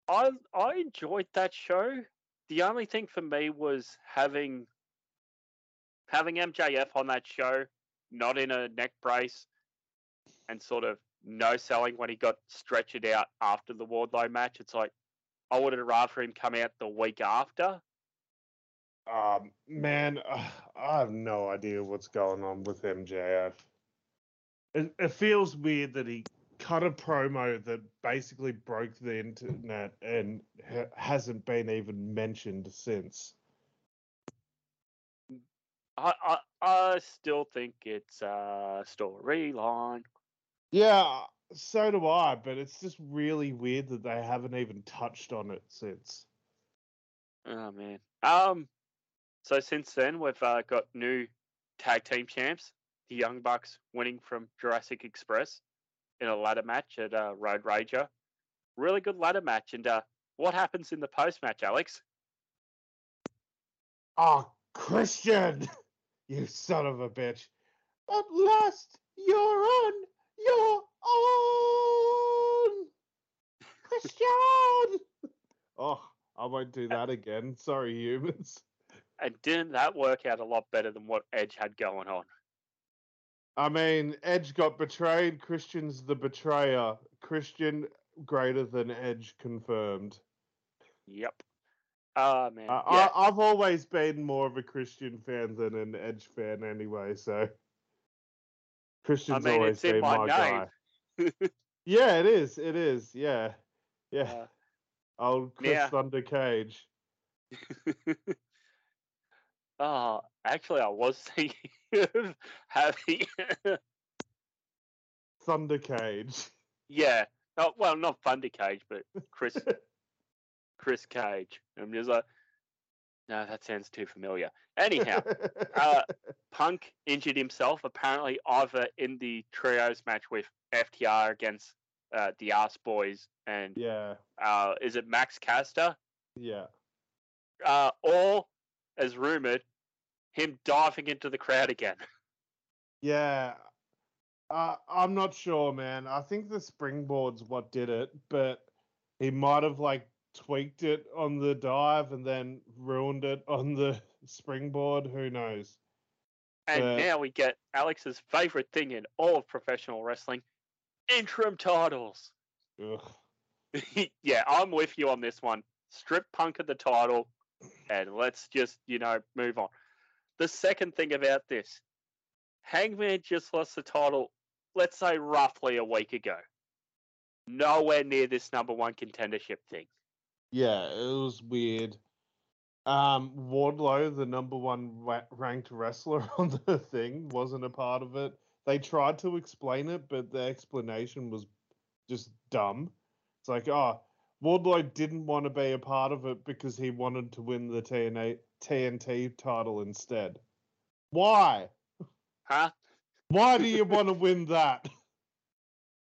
Speaker 1: I I enjoyed that show. The only thing for me was having having MJF on that show, not in a neck brace, and sort of no selling when he got stretched out after the Wardlow match. It's like I would have rather him come out the week after.
Speaker 2: Um, man, uh, I have no idea what's going on with MJF. It, it feels weird that he cut a promo that basically broke the internet and ha- hasn't been even mentioned since.
Speaker 1: I I, I still think it's a storyline.
Speaker 2: Yeah, so do I, but it's just really weird that they haven't even touched on it since.
Speaker 1: Oh man. Um. So since then, we've uh, got new tag team champs. The Young Bucks winning from Jurassic Express in a ladder match at uh, Road Rager. Really good ladder match. And uh, what happens in the post match, Alex?
Speaker 2: Oh, Christian, you son of a bitch. At last, you're on your own. Christian! oh, I won't do that again. Sorry, humans.
Speaker 1: And didn't that work out a lot better than what Edge had going on?
Speaker 2: I mean, Edge got betrayed. Christian's the betrayer. Christian greater than Edge confirmed.
Speaker 1: Yep. Ah man.
Speaker 2: I,
Speaker 1: yeah.
Speaker 2: I, I've always been more of a Christian fan than an Edge fan, anyway. So Christian's
Speaker 1: mean,
Speaker 2: always
Speaker 1: it's in
Speaker 2: been
Speaker 1: my
Speaker 2: my, guy. yeah, it is. It is. Yeah, yeah.
Speaker 1: Uh,
Speaker 2: Old Chris
Speaker 1: yeah.
Speaker 2: Thunder Cage.
Speaker 1: oh, actually, I was thinking of having.
Speaker 2: Thunder Cage.
Speaker 1: yeah. Oh, well, not Thunder Cage, but Chris Chris Cage. I'm just like, no, that sounds too familiar. Anyhow, uh, Punk injured himself apparently either in the trios match with FTR against uh, the Ass Boys and
Speaker 2: yeah,
Speaker 1: uh, is it Max Caster,
Speaker 2: yeah.
Speaker 1: uh, or as rumored, him diving into the crowd again.
Speaker 2: Yeah. Uh, I'm not sure, man. I think the springboard's what did it, but he might have like tweaked it on the dive and then ruined it on the springboard. Who knows?
Speaker 1: And
Speaker 2: But-
Speaker 1: now we get Alex's favorite thing in all of professional wrestling interim titles.
Speaker 2: Ugh.
Speaker 1: yeah, I'm with you on this one. Strip Punk of the title, and let's just, you know, move on. The second thing about this Hangman just lost the title, let's say roughly a week ago. Nowhere near this number one contendership thing.
Speaker 2: Yeah, it was weird. Um, Wardlow, the number one ra- ranked wrestler on the thing, wasn't a part of it. They tried to explain it, but the explanation was just dumb. It's like, oh, Wardlow didn't want to be a part of it because he wanted to win the TNA, TNT title instead. Why?
Speaker 1: Huh?
Speaker 2: Why do you want to win that?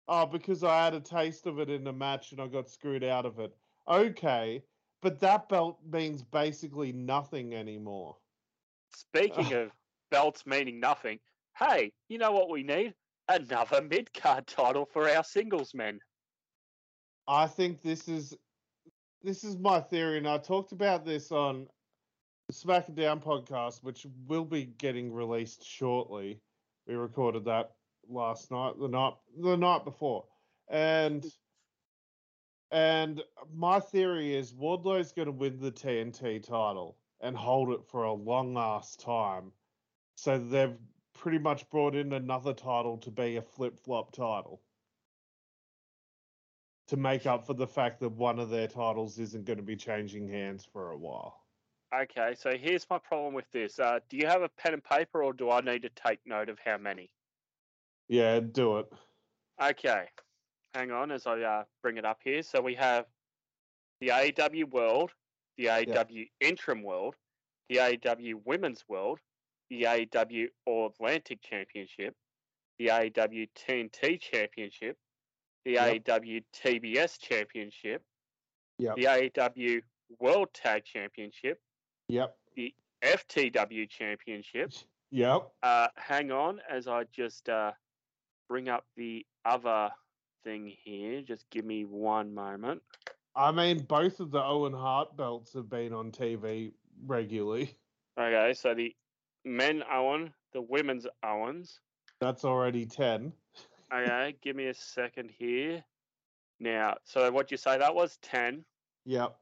Speaker 2: Oh, because I had a taste of it in a match and I got screwed out of it. Okay, but that belt means basically nothing anymore.
Speaker 1: Speaking of belts meaning nothing, hey, you know what we need? Another mid card title for our singles men.
Speaker 2: I think this is this is my theory, and I talked about this on the Smack It Down podcast, which will be getting released shortly. We recorded that last night, the night the night before, and and my theory is Wardlow's going to win the TNT title and hold it for a long ass time. So they've pretty much brought in another title to be a flip flop title to make up for the fact that one of their titles isn't going to be changing hands for a while.
Speaker 1: Okay, so here's my problem with this. Uh, do you have a pen and paper, or do I need to take note of how many?
Speaker 2: Yeah, do it.
Speaker 1: Okay, hang on as I uh, bring it up here. So we have the AEW World, the AEW Interim World, the AEW Women's World, the AEW All Atlantic Championship, the AEW TNT Championship, the
Speaker 2: Yep.
Speaker 1: AEW TBS Championship,
Speaker 2: Yep.
Speaker 1: the AEW World Tag Championship,
Speaker 2: Yep.
Speaker 1: the FTW Championship.
Speaker 2: Yep.
Speaker 1: Uh, hang on as I just uh, bring up the other thing here. Just give me one moment.
Speaker 2: I mean, both of the Owen Hart belts have been on TV regularly.
Speaker 1: Okay, so the men Owen, the women's Owens.
Speaker 2: That's already 10.
Speaker 1: Okay, give me a second here. Now, so what you say that was 10.
Speaker 2: Yep.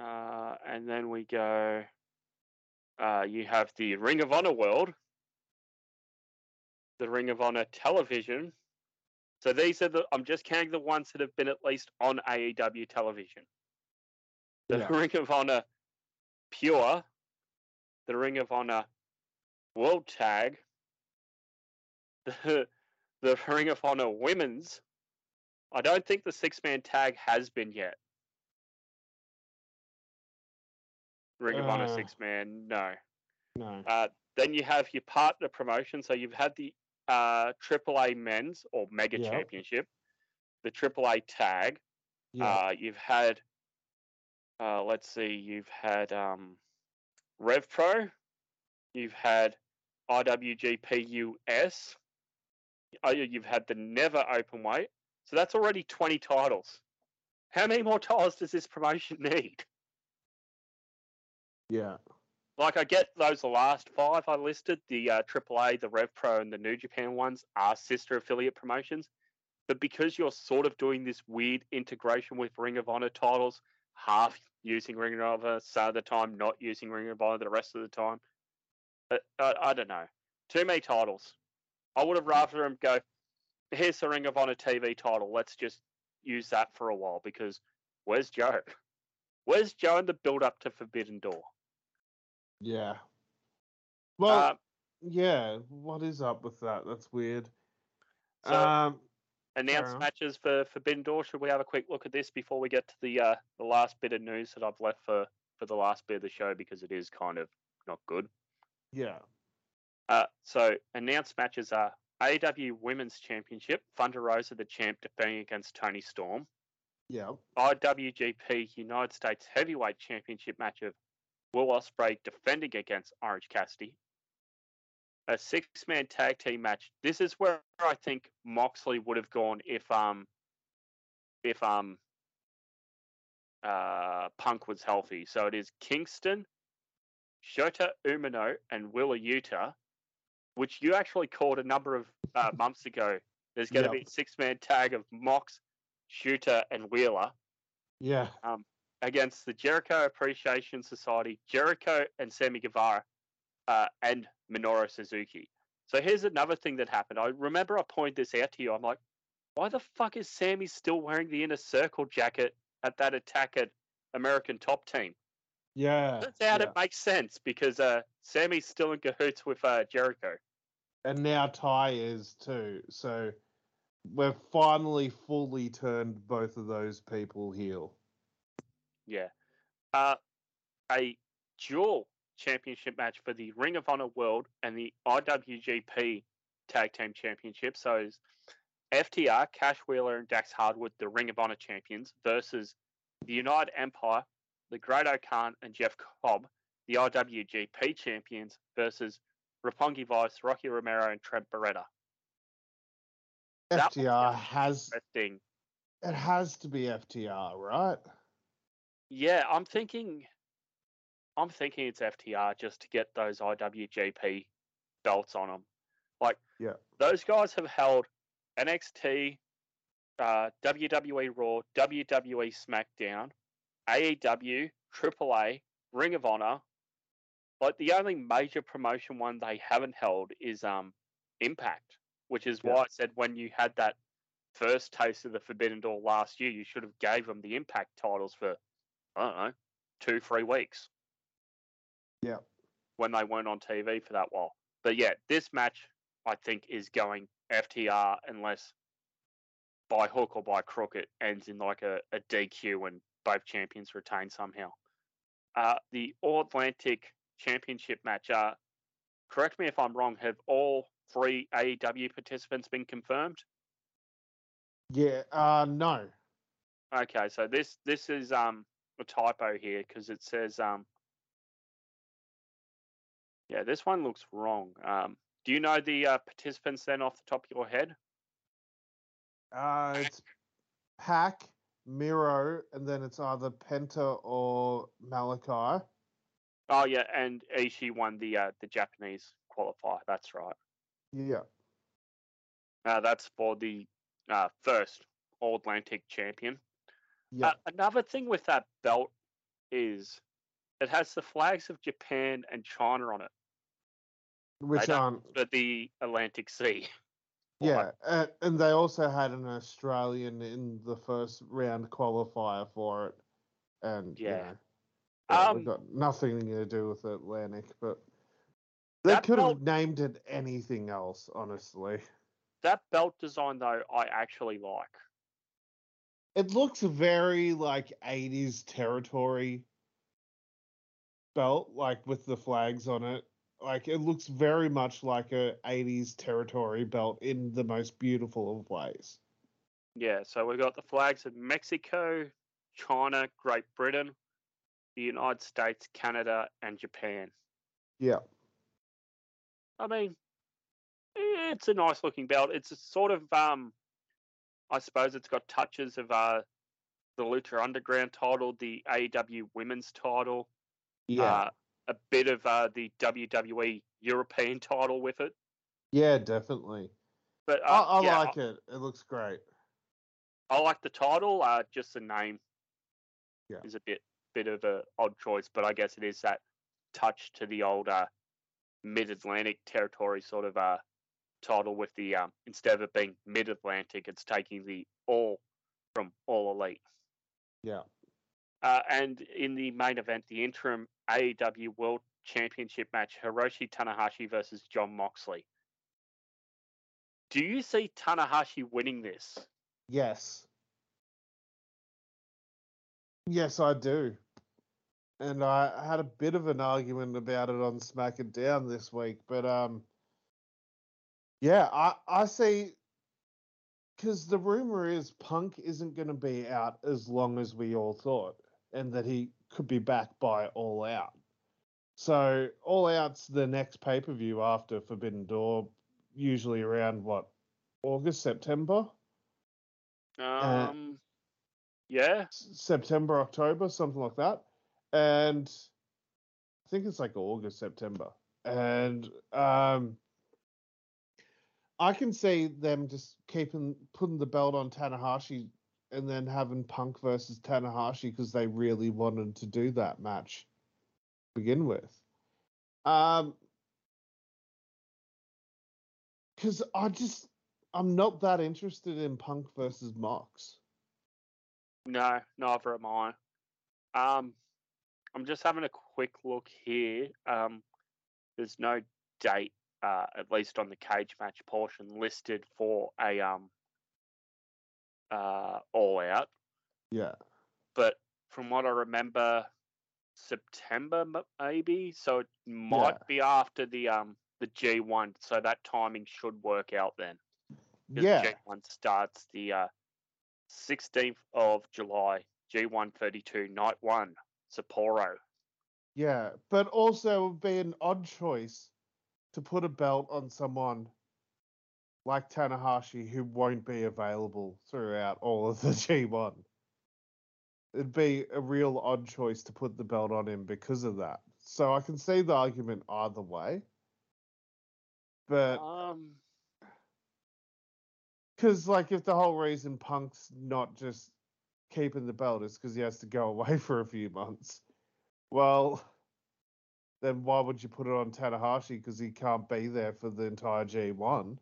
Speaker 1: Uh, and then we go, uh, you have the Ring of Honor World, the Ring of Honor Television. So these are the, I'm just counting the ones that have been at least on AEW television. The
Speaker 2: Yeah.
Speaker 1: Ring of Honor Pure, the Ring of Honor World Tag, the, the Ring of Honor Women's. I don't think the six man tag has been yet. Ring of Honor
Speaker 2: Uh.
Speaker 1: six man, no.
Speaker 2: No.
Speaker 1: Uh, then you have your partner promotion. So you've had the uh, AAA Men's or Mega
Speaker 2: Yep.
Speaker 1: Championship, the AAA Tag.
Speaker 2: Yeah.
Speaker 1: Uh, you've had, uh, let's see, you've had um, Rev Pro, you've had IWGP US, you've had the Never Open Weight. So that's already 20 titles. How many more titles does this promotion need?
Speaker 2: yeah.
Speaker 1: Like I get those last five I listed, the uh, AAA, the Rev Pro, and the New Japan ones are sister affiliate promotions. But because you're sort of doing this weird integration with Ring of Honor titles, half using Ring of Honor, some of the time not using Ring of Honor the rest of the time, but, uh, I don't know. Too many titles. I would have rather him go, here's the Ring of Honor TV title. Let's just use that for a while because where's Joe? Where's Joe in the build up to Forbidden Door?
Speaker 2: Yeah. Well,
Speaker 1: Uh,
Speaker 2: yeah. What is up with that? That's weird.
Speaker 1: So-
Speaker 2: um,
Speaker 1: announced matches for Forbidden Door. Should we have a quick look at this before we get to the uh, the last bit of news that I've left for for the last bit of the show because it is kind of not good.
Speaker 2: yeah.
Speaker 1: Uh, so announced matches are AEW Women's Championship, Thunder Rosa the champ defending against Toni Storm.
Speaker 2: Yeah.
Speaker 1: IWGP United States Heavyweight Championship match of Will Ospreay defending against Orange Cassidy. a six-man tag team match. This is where I think Moxley would have gone if um if um uh Punk was healthy. So it is Kingston, Shota Umino, and Wheeler Yuta, which you actually called a number of uh, months ago. There's going to
Speaker 2: Yep.
Speaker 1: be a six-man tag of Mox, Shota, and Wheeler
Speaker 2: Yeah.
Speaker 1: against the Jericho Appreciation Society, Jericho and Sammy Guevara, uh, and Minoru Suzuki. So here's another thing that happened. I remember I pointed this out to you. I'm like, why the fuck is Sammy still wearing the inner circle jacket at that attack at American Top Team?
Speaker 2: Yeah.
Speaker 1: Turns out
Speaker 2: yeah.
Speaker 1: it makes sense because uh, Sammy's still in cahoots with uh, Jericho.
Speaker 2: And now Tay is too. So we've finally fully turned both of those people heel.
Speaker 1: Yeah. Uh, a dual championship match for the Ring of Honor World and the IWGP Tag Team Championship. So FTR, Cash Wheeler, and Dax Hardwood, the Ring of Honor champions, versus the United Empire, the Great O'Khan, and Jeff Cobb, the IWGP champions, versus Roppongi Vice, Rocky Romero, and Trent Beretta.
Speaker 2: FTR has
Speaker 1: Interesting.
Speaker 2: it has to be FTR, right?
Speaker 1: Yeah, I'm thinking. I'm thinking it's FTR just to get those IWGP belts on them. Like,
Speaker 2: Yeah.
Speaker 1: those guys have held NXT, uh, WWE Raw, WWE SmackDown, AEW, AAA, Ring of Honor. Like the only major promotion one they haven't held is um Impact, which is
Speaker 2: Yeah.
Speaker 1: why I said when you had that first taste of the Forbidden Door last year, you should have gave them the Impact titles for I don't know two three weeks.
Speaker 2: Yeah.
Speaker 1: When they weren't on TV for that while, but yeah, this match I think is going FTR unless by hook or by crook it ends in like a, a DQ and both champions retain somehow. Uh, the All Atlantic Championship match. Uh, correct me if I'm wrong. Have all three AEW participants been confirmed?
Speaker 2: Yeah. Uh no.
Speaker 1: Okay, so this this is um a typo here because it says um yeah this one looks wrong. Um, do you know the uh, participants then off the top of your head?
Speaker 2: Uh it's PAC, Miro, and then it's either Penta or Malakai.
Speaker 1: Oh yeah, and Ishii won the uh, the Japanese qualifier. That's right.
Speaker 2: Yeah.
Speaker 1: Uh, that's for the uh, first All Atlantic champion.
Speaker 2: Yeah.
Speaker 1: Uh, another thing with that belt is it has the flags of Japan and China on it
Speaker 2: Which aren't
Speaker 1: for the Atlantic Sea.
Speaker 2: Yeah, and they also had an Australian in the first round qualifier for it, and you
Speaker 1: Yeah.
Speaker 2: know, yeah,
Speaker 1: Um,
Speaker 2: they've got nothing to do with Atlantic, but they could
Speaker 1: belt-
Speaker 2: have named it anything else, honestly.
Speaker 1: That belt design though, I actually like.
Speaker 2: It looks very like '80s territory belt, like with the flags on it. Like it looks very much like a '80s territory belt in the most beautiful of ways.
Speaker 1: Yeah, so we've got the flags of Mexico, China, Great Britain, the United States, Canada, and Japan.
Speaker 2: Yeah,
Speaker 1: I mean, eh, it's a nice looking belt. It's a sort of um, I suppose it's got touches of uh, the Lucha Underground title, the AEW Women's title,
Speaker 2: yeah,
Speaker 1: uh, a bit of uh, the WWE European title with it.
Speaker 2: yeah, definitely.
Speaker 1: But
Speaker 2: I,
Speaker 1: uh,
Speaker 2: I
Speaker 1: yeah,
Speaker 2: like it. It looks great.
Speaker 1: I like the title. Uh, just the name
Speaker 2: Yeah.
Speaker 1: is a bit bit of a odd choice, but I guess it is that touch to the old uh, Mid Atlantic territory sort of uh, title with the um, instead of it being Mid Atlantic, it's taking the all from All Elite.
Speaker 2: Yeah.
Speaker 1: Uh, and in the main event, the interim AEW World Championship match, Hiroshi Tanahashi versus John Moxley. Do you see Tanahashi winning this?
Speaker 2: Yes. Yes, I do. And I had a bit of an argument about it on Smack It Down this week, but um, yeah, I I see. Because the rumor is Punk isn't going to be out as long as we all thought, and that he could be back by All Out. So All Out's the next pay per view after Forbidden Door, usually around what August, September,
Speaker 1: Um, yeah,
Speaker 2: September, October, something like that, and I think it's like August, September, and um, I can see them just keeping putting the belt on Tanahashi and then having Punk versus Tanahashi because they really wanted to do that match to begin with. Um, because I just I'm not that interested in Punk versus Mox.
Speaker 1: No, neither am I. Um, I'm just having a quick look here. Um, there's no date, uh, at least on the cage match portion, listed for a um, uh, all out.
Speaker 2: Yeah,
Speaker 1: but from what I remember, September maybe. So it might
Speaker 2: Yeah.
Speaker 1: be after the um the G one. So that timing should work out then.
Speaker 2: yeah.
Speaker 1: G one starts the uh, 16th of July. G one thirty two night one Sapporo.
Speaker 2: Yeah, but also it would be an odd choice to put a belt on someone like Tanahashi who won't be available throughout all of the G1. It'd be a real odd choice to put the belt on him because of that. So I can see the argument either way. But
Speaker 1: Um,
Speaker 2: because, like, if the whole reason Punk's not just keeping the belt is because he has to go away for a few months, well, then why would you put it on Tanahashi because he can't be there for the entire G1?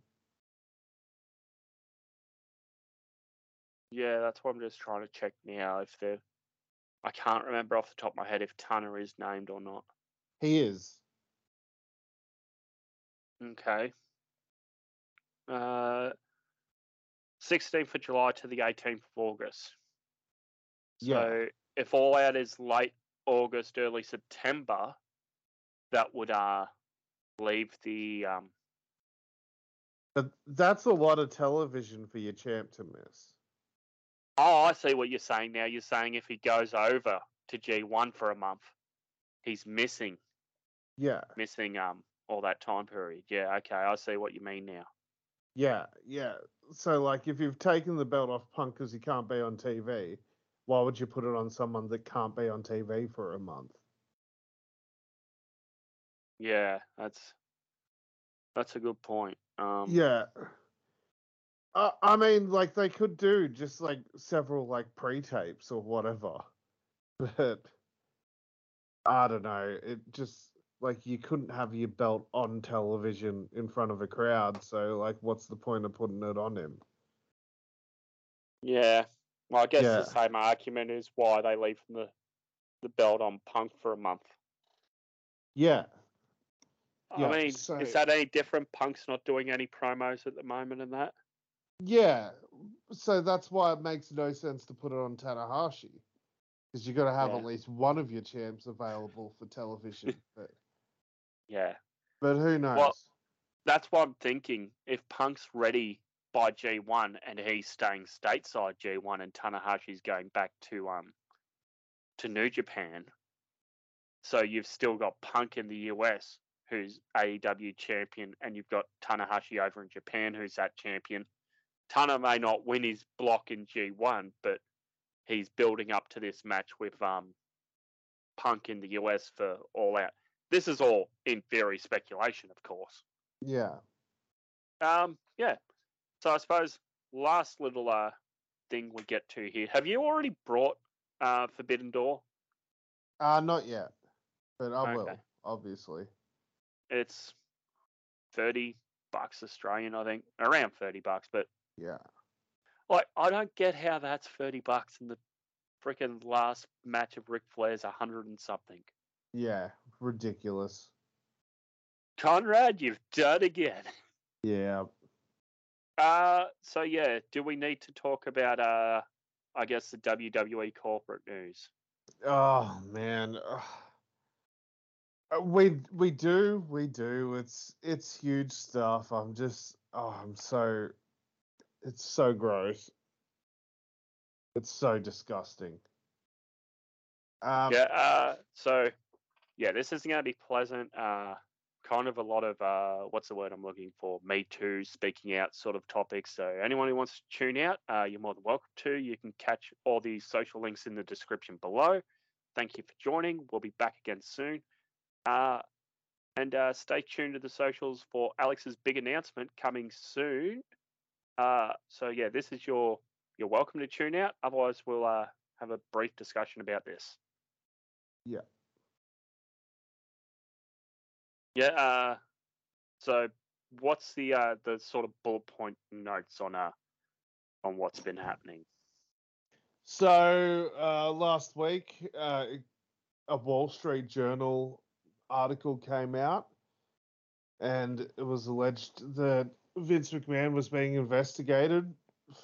Speaker 1: yeah, that's what I'm just trying to check now. If they're, I can't remember off the top of my head if Tana is named or not.
Speaker 2: He is.
Speaker 1: Okay. Uh, 16th of July to the 18th of August. So
Speaker 2: Yeah.
Speaker 1: if All Out is late August, early September, that would uh leave the um
Speaker 2: But that's a lot of television for your champ to miss.
Speaker 1: Oh, I see what you're saying now. You're saying if he goes over to G1 for a month, he's missing
Speaker 2: Yeah,
Speaker 1: missing um all that time period. Yeah, okay, I see what you mean now.
Speaker 2: Yeah, yeah. So, like, if you've taken the belt off Punk because he can't be on TV, why would you put it on someone that can't be on TV for a month?
Speaker 1: Yeah, that's that's a good point. Um
Speaker 2: Yeah. Uh, I mean, like they could do just like several like pre-tapes or whatever, but I don't know. It just like you couldn't have your belt on television in front of a crowd. So like, what's the point of putting it on him?
Speaker 1: Yeah. Well, I guess
Speaker 2: Yeah.
Speaker 1: the same argument is why they leave the the belt on Punk for a month.
Speaker 2: Yeah, Yeah,
Speaker 1: I mean,
Speaker 2: so-
Speaker 1: is that any different? Punk's not doing any promos at the moment and that.
Speaker 2: yeah. So that's why it makes no sense to put it on Tanahashi because you've got to have
Speaker 1: Yeah.
Speaker 2: at least one of your champs available for television. but
Speaker 1: Yeah.
Speaker 2: but who knows?
Speaker 1: Well, That's what I'm thinking. If Punk's ready by G1 and he's staying stateside G1 and Tanahashi's going back to um to New Japan, so you've still got Punk in the US who's AEW champion, and you've got Tanahashi over in Japan who's that champion. Tana may not win his block in G1, but he's building up to this match with um Punk in the US for All Out. This is all in very speculation, of course.
Speaker 2: yeah.
Speaker 1: Um, yeah. So I suppose last little uh thing we get to here. Have you already brought uh Forbidden Door?
Speaker 2: Uh, not yet, but I will, obviously.
Speaker 1: It's thirty bucks Australian, I think. Around thirty bucks, but
Speaker 2: Yeah.
Speaker 1: like I don't get how that's thirty bucks and the freaking last match of Ric Flair's a hundred and something.
Speaker 2: Yeah. Ridiculous.
Speaker 1: Conrad, you've done again.
Speaker 2: Yeah.
Speaker 1: Uh so yeah, do we need to talk about uh I guess the WWE corporate news?
Speaker 2: Oh man. Ugh. Uh, We we do we do. It's it's huge stuff. I'm just oh I'm so it's so gross. It's so disgusting. Um,
Speaker 1: Yeah, uh, so yeah, this isn't going to be pleasant. Uh, kind of a lot of uh, what's the word I'm looking for? Me too, speaking out sort of topics. So anyone who wants to tune out, uh, you're more than welcome to. You can catch all the social links in the description below. Thank you for joining. We'll be back again soon. Uh, and uh, stay tuned to the socials for Alex's big announcement coming soon. Uh, so yeah, this is your you're welcome to tune out. Otherwise, we'll uh, have a brief discussion about this.
Speaker 2: Yeah.
Speaker 1: Yeah. Uh, so, what's the uh, the sort of bullet point notes on uh on what's been happening?
Speaker 2: So uh, last week, uh, a Wall Street Journal article came out, and it was alleged that Vince McMahon was being investigated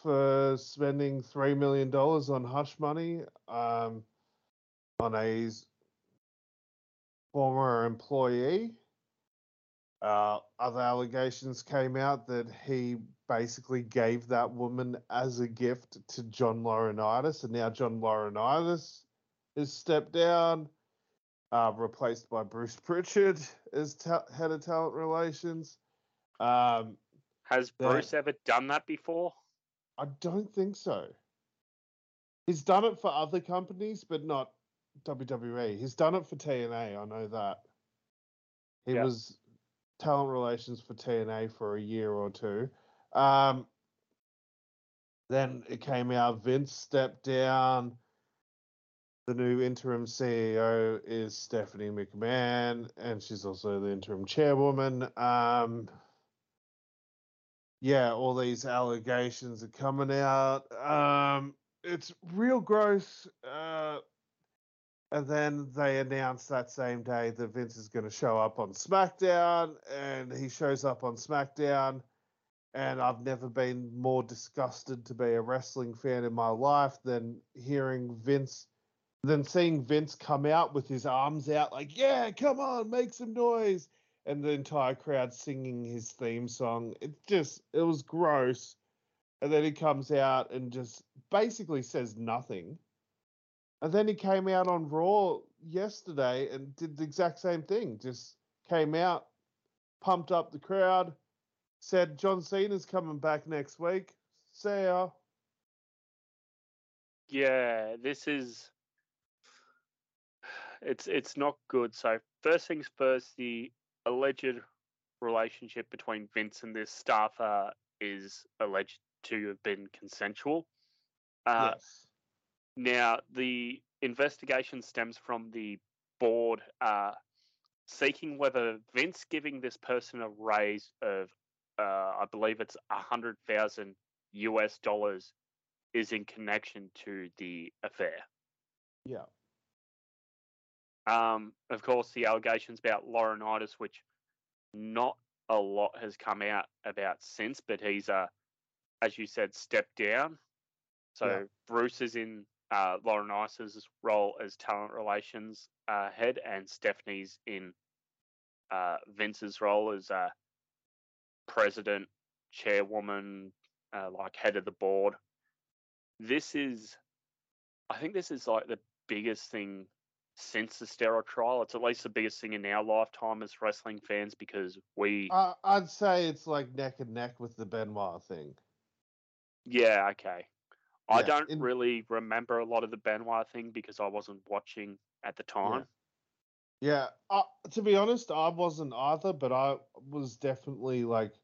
Speaker 2: for spending three million dollars on hush money um, on a former employee. Uh, other allegations came out that he basically gave that woman as a gift to John Laurinaitis, and now John Laurinaitis is stepped down, uh, replaced by Bruce Pritchard as ta- head of talent relations. Um,
Speaker 1: Has
Speaker 2: That-
Speaker 1: Bruce ever done that before?
Speaker 2: I don't think so. He's done it for other companies, but not WWE. He's done it for TNA. I know that. He
Speaker 1: Yeah.
Speaker 2: was talent relations for TNA for a year or two. Um, then it came out Vince stepped down. The new interim CEO is Stephanie McMahon, and she's also the interim chairwoman. Um, yeah, all these allegations are coming out. Um, it's real gross. Uh, and then they announced that same day that Vince is going to show up on SmackDown, and he shows up on SmackDown. And I've never been more disgusted to be a wrestling fan in my life than hearing Vince, than seeing Vince come out with his arms out, like, yeah, come on, make some noise. And the entire crowd singing his theme song. It just, it was gross. And then he comes out and just basically says nothing. And then he came out on Raw yesterday and did the exact same thing. Just came out, pumped up the crowd, said John Cena's coming back next week. See ya.
Speaker 1: Yeah, this is it's it's not good. So first things first, the alleged relationship between Vince and this staffer is alleged to have been consensual. Uh,
Speaker 2: yes.
Speaker 1: Now, the investigation stems from the board uh, seeking whether Vince giving this person a raise of, uh, I believe it's a hundred thousand US dollars, is in connection to the affair.
Speaker 2: Yeah.
Speaker 1: Um, of course, the allegations about Laurinaitis, which not a lot has come out about since, but he's, uh, as you said, stepped down. So
Speaker 2: Yeah.
Speaker 1: Bruce is in uh, Ace's role as talent relations uh, head, and Stephanie's in uh, Vince's role as uh, president, chairwoman, uh, like head of the board. This is, I think, this is like the biggest thing since the steroid trial. It's at least the biggest thing in our lifetime as wrestling fans because we,
Speaker 2: I, I'd say it's like neck and neck with the Benoit thing.
Speaker 1: yeah, okay. I don't
Speaker 2: in-
Speaker 1: really remember a lot of the Benoit thing because I wasn't watching at the time.
Speaker 2: Yeah, uh, to be honest, I wasn't either, but I was definitely like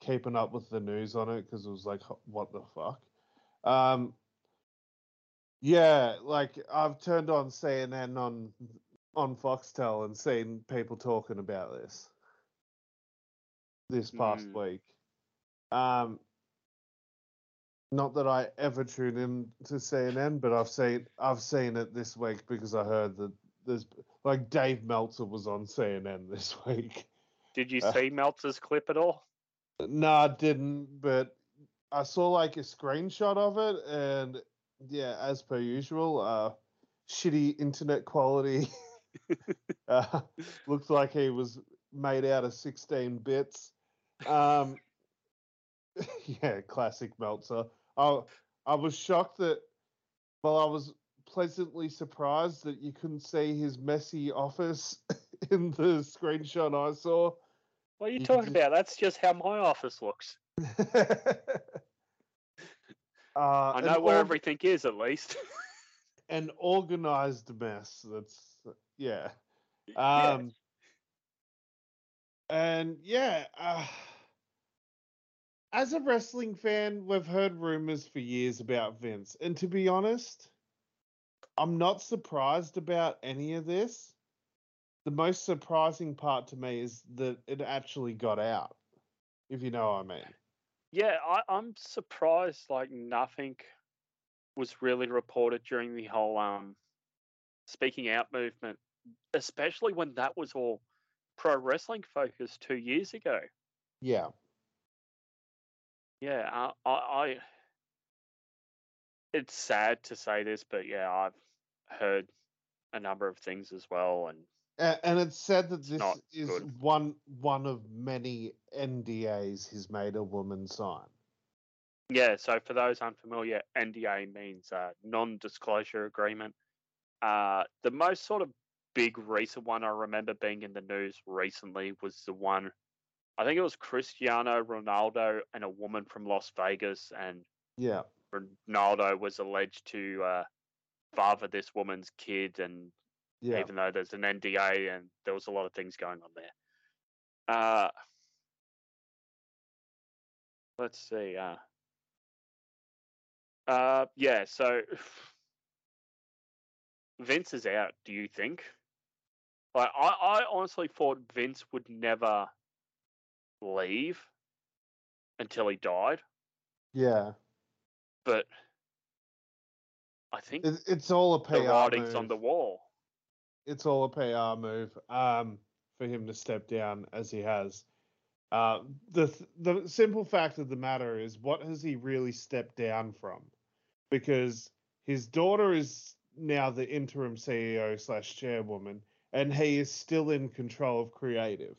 Speaker 2: keeping up with the news on it because it was like, what the fuck? Um, yeah, like I've turned on CNN on on Foxtel and seen people talking about this this past
Speaker 1: Mm.
Speaker 2: week. Um, not that I ever tune in to CNN, but I've seen I've seen it this week because I heard that there's like Dave Meltzer was on CNN this week.
Speaker 1: Did you
Speaker 2: Uh,
Speaker 1: see Meltzer's clip at all?
Speaker 2: No, I didn't, but I saw like a screenshot of it, and yeah, as per usual, uh, shitty internet quality. uh, looks like he was made out of 16 bits. Um, yeah, classic Meltzer. I I was shocked that well, I was pleasantly surprised that you couldn't see his messy office in the screenshot I saw.
Speaker 1: What are you
Speaker 2: You
Speaker 1: talking
Speaker 2: just-
Speaker 1: about? That's just how my office looks.
Speaker 2: uh,
Speaker 1: I know where
Speaker 2: org-
Speaker 1: everything is, at least.
Speaker 2: an organized mess. That's yeah.
Speaker 1: Yeah.
Speaker 2: Um, and yeah, uh, as a wrestling fan, we've heard rumors for years about Vince, and to be honest, I'm not surprised about any of this. The most surprising part to me is that it actually got out, if you know what I mean.
Speaker 1: Yeah, I, I'm surprised like nothing was really reported during the whole um speaking out movement, especially when that was all pro wrestling focused two years ago.
Speaker 2: Yeah.
Speaker 1: Yeah, I, I, I it's sad to say this, but yeah, I've heard a number of things as well, and
Speaker 2: A- And it's said that this is
Speaker 1: good.
Speaker 2: one one of many NDAs he's made a woman sign.
Speaker 1: Yeah, so for those unfamiliar, NDA means uh, non-disclosure agreement. Uh, the most sort of big recent one I remember being in the news recently was the one, I think it was Cristiano Ronaldo and a woman from Las Vegas, and
Speaker 2: Yeah.
Speaker 1: Ronaldo was alleged to uh, father this woman's kid, and
Speaker 2: Yeah.
Speaker 1: even though there's an NDA and there was a lot of things going on there. Uh, let's see. Uh, uh, yeah, so Vince is out. Do you think? Like, I, I honestly thought Vince would never leave until he died,
Speaker 2: Yeah.
Speaker 1: but I think
Speaker 2: It, it's all a PR
Speaker 1: the writing's
Speaker 2: move.
Speaker 1: on the wall.
Speaker 2: It's all a PR move um, for him to step down as he has. Uh, the th- the simple fact of the matter is, what has he really stepped down from? Because his daughter is now the interim CEO slash chairwoman, and he is still in control of creative.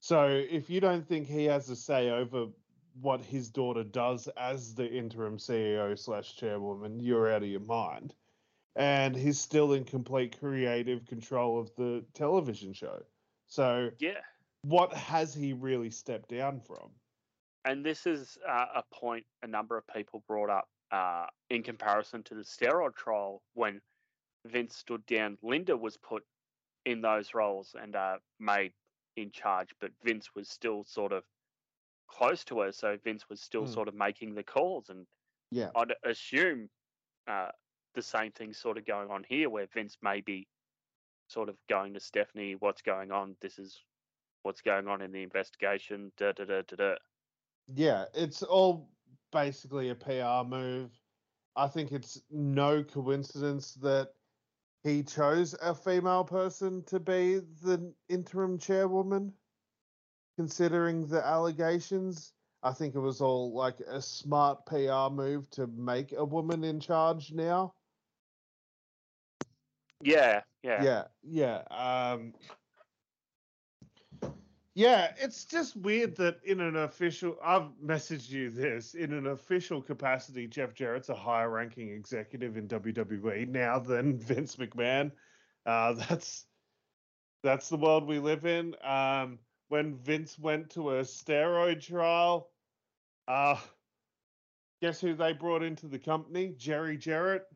Speaker 2: So if you don't think he has a say over what his daughter does as the interim CEO slash chairwoman, you're out of your mind. And he's still in complete creative control of the television show. So
Speaker 1: Yeah.
Speaker 2: what has he really stepped down from?
Speaker 1: and this is uh, a point a number of people brought up uh, in comparison to the steroid trial when Vince stood down. Linda was put in those roles and uh, made in charge, but Vince was still sort of close to her, so Vince was still
Speaker 2: Hmm.
Speaker 1: sort of making the calls. And
Speaker 2: Yeah.
Speaker 1: I'd assume uh, the same thing's sort of going on here, where Vince may be sort of going to Stephanie, "What's going on? This is what's going on in the investigation." Da da da da da.
Speaker 2: Yeah, it's all basically a PR move. I think it's no coincidence that he chose a female person to be the interim chairwoman, considering the allegations. I think it was all like a smart PR move to make a woman in charge now.
Speaker 1: Yeah, yeah.
Speaker 2: Yeah, yeah. Um, yeah, it's just weird that in an official, I've messaged you this in an official capacity. Jeff Jarrett's a higher ranking executive in WWE now than Vince McMahon. Uh, that's that's the world we live in. Um, when Vince went to a steroid trial, uh, guess who they brought into the company? Jerry Jarrett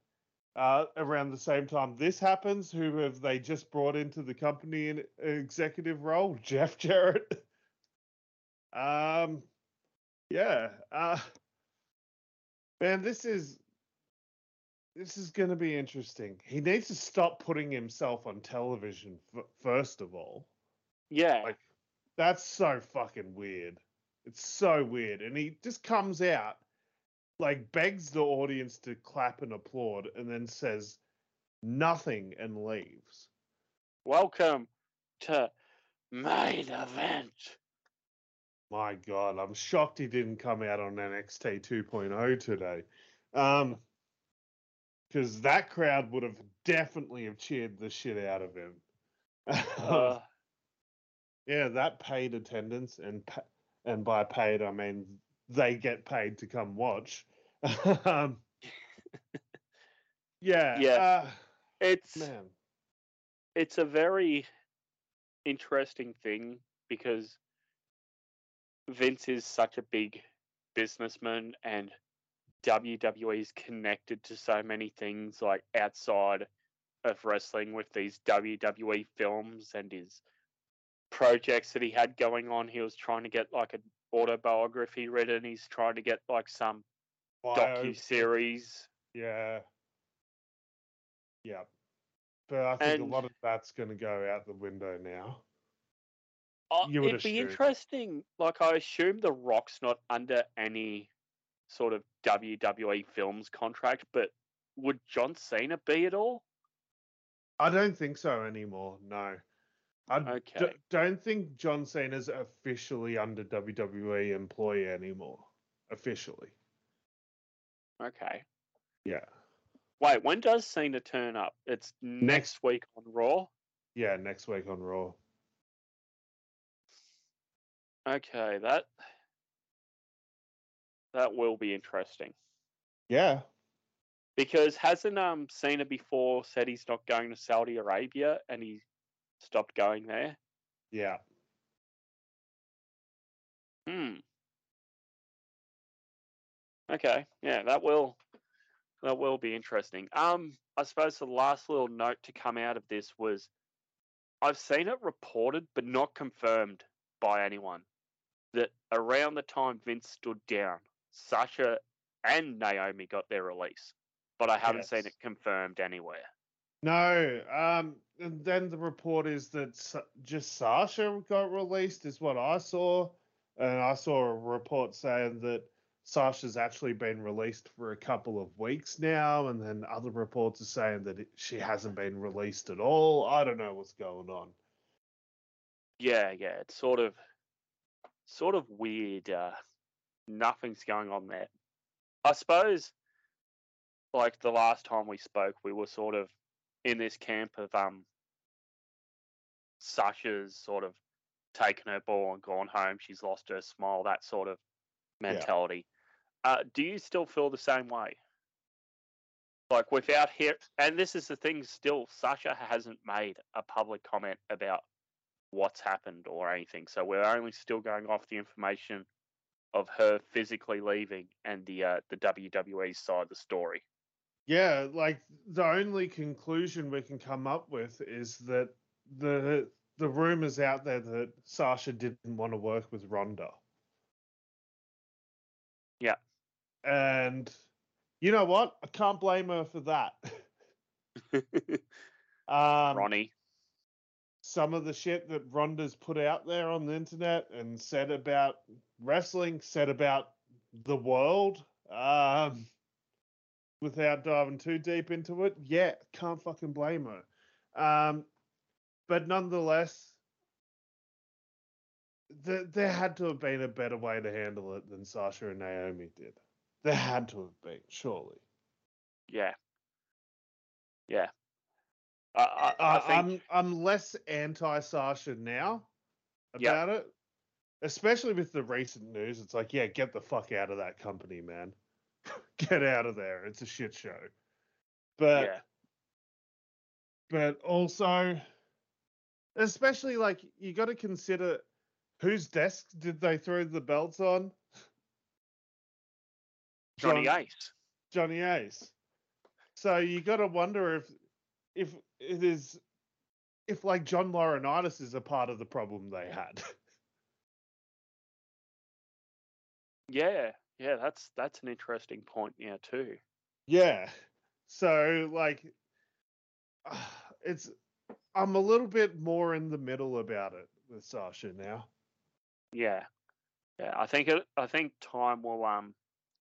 Speaker 2: uh, around the same time this happens, who have they just brought into the company in executive role? Jeff Jarrett. um, yeah. Uh, man, this is this is going to be interesting. He needs to stop putting himself on television f- first of all.
Speaker 1: Yeah.
Speaker 2: Like, That's so fucking weird. It's so weird, and he just comes out like begs the audience to clap and applaud and then says nothing and leaves.
Speaker 1: Welcome to main event.
Speaker 2: My God, I'm shocked he didn't come out on NXT 2.0 today. Um, because that crowd would have definitely have cheered the shit out of him.
Speaker 1: Uh,
Speaker 2: yeah, that paid attendance and pa- and by paid I mean they get paid to come watch. um, Yeah.
Speaker 1: Yeah.
Speaker 2: Uh,
Speaker 1: It's
Speaker 2: man.
Speaker 1: it's a very interesting thing because Vince is such a big businessman and WWE is connected to so many things like outside of wrestling with these WWE films and his projects that he had going on. He was trying to get like an autobiography written. He's trying to get like some docu series.
Speaker 2: Yeah. Yeah. But I think
Speaker 1: And-
Speaker 2: a lot of that's going to go out the window now.
Speaker 1: Oh,
Speaker 2: would
Speaker 1: it'd be interesting. Like I assume The Rock's not under any sort of WWE films contract, but would John Cena be at all?
Speaker 2: I don't think so anymore. No. I d-
Speaker 1: Okay.
Speaker 2: don't think John Cena's officially under WWE employee anymore. Officially.
Speaker 1: Okay.
Speaker 2: Yeah.
Speaker 1: Wait, when does Cena turn up? It's next week on Raw.
Speaker 2: Yeah, next week on Raw.
Speaker 1: Okay, that that will be interesting
Speaker 2: Yeah.
Speaker 1: because hasn't um Cena before said he's not going to Saudi Arabia and he stopped going there?
Speaker 2: Yeah.
Speaker 1: Hmm. Okay, yeah, that will that will be interesting. Um, I suppose the last little note to come out of this was I've seen it reported but not confirmed by anyone that around the time Vince stood down, Sasha and Naomi got their release. But I haven't seen it confirmed anywhere.
Speaker 2: No, um, and then the report is that just Sasha got released, is what I saw, and I saw a report saying that Sasha's actually been released for a couple of weeks now, and then other reports are saying that she hasn't been released at all. I don't know what's going on.
Speaker 1: Yeah, yeah, it's sort of sort of weird. Uh, nothing's going on there. I suppose, like the last time we spoke, we were sort of in this camp of um, Sasha's sort of taken her ball and gone home. She's lost her smile. That sort of mentality. Uh, do you still feel the same way? Like without here, and this is the thing. Still, Sasha hasn't made a public comment about what's happened or anything. So we're only still going off the information of her physically leaving and the uh, the WWE side of the story.
Speaker 2: Yeah, like the only conclusion we can come up with is that the the rumors out there that Sasha didn't want to work with Ronda.
Speaker 1: Yeah.
Speaker 2: And you know what? I can't blame her for that. um,
Speaker 1: Ronnie.
Speaker 2: some of the shit that Ronda's put out there on the internet and said about wrestling, said about the world, um, without diving too deep into it, yeah, can't fucking blame her. Um, but nonetheless, th- there had to have been a better way to handle it than Sasha and Naomi did. There had to have been, surely.
Speaker 1: Yeah. Yeah. I, I, I think
Speaker 2: I'm I'm less anti Sasha now about it, especially with the recent news. It's like, yeah, get the fuck out of that company, man. get out of there. It's a shit show. But
Speaker 1: yeah.
Speaker 2: but also, especially like you got to consider whose desk did they throw the belts on?
Speaker 1: Johnny
Speaker 2: John-
Speaker 1: Ace.
Speaker 2: Johnny Ace. So you got to wonder if if it is if like John Laurinaitis is a part of the problem they had.
Speaker 1: Yeah. Yeah. That's that's an interesting point. Yeah, too.
Speaker 2: yeah. So like it's I'm a little bit more in the middle about it with Sasha now.
Speaker 1: Yeah. Yeah. I think it. I think time will um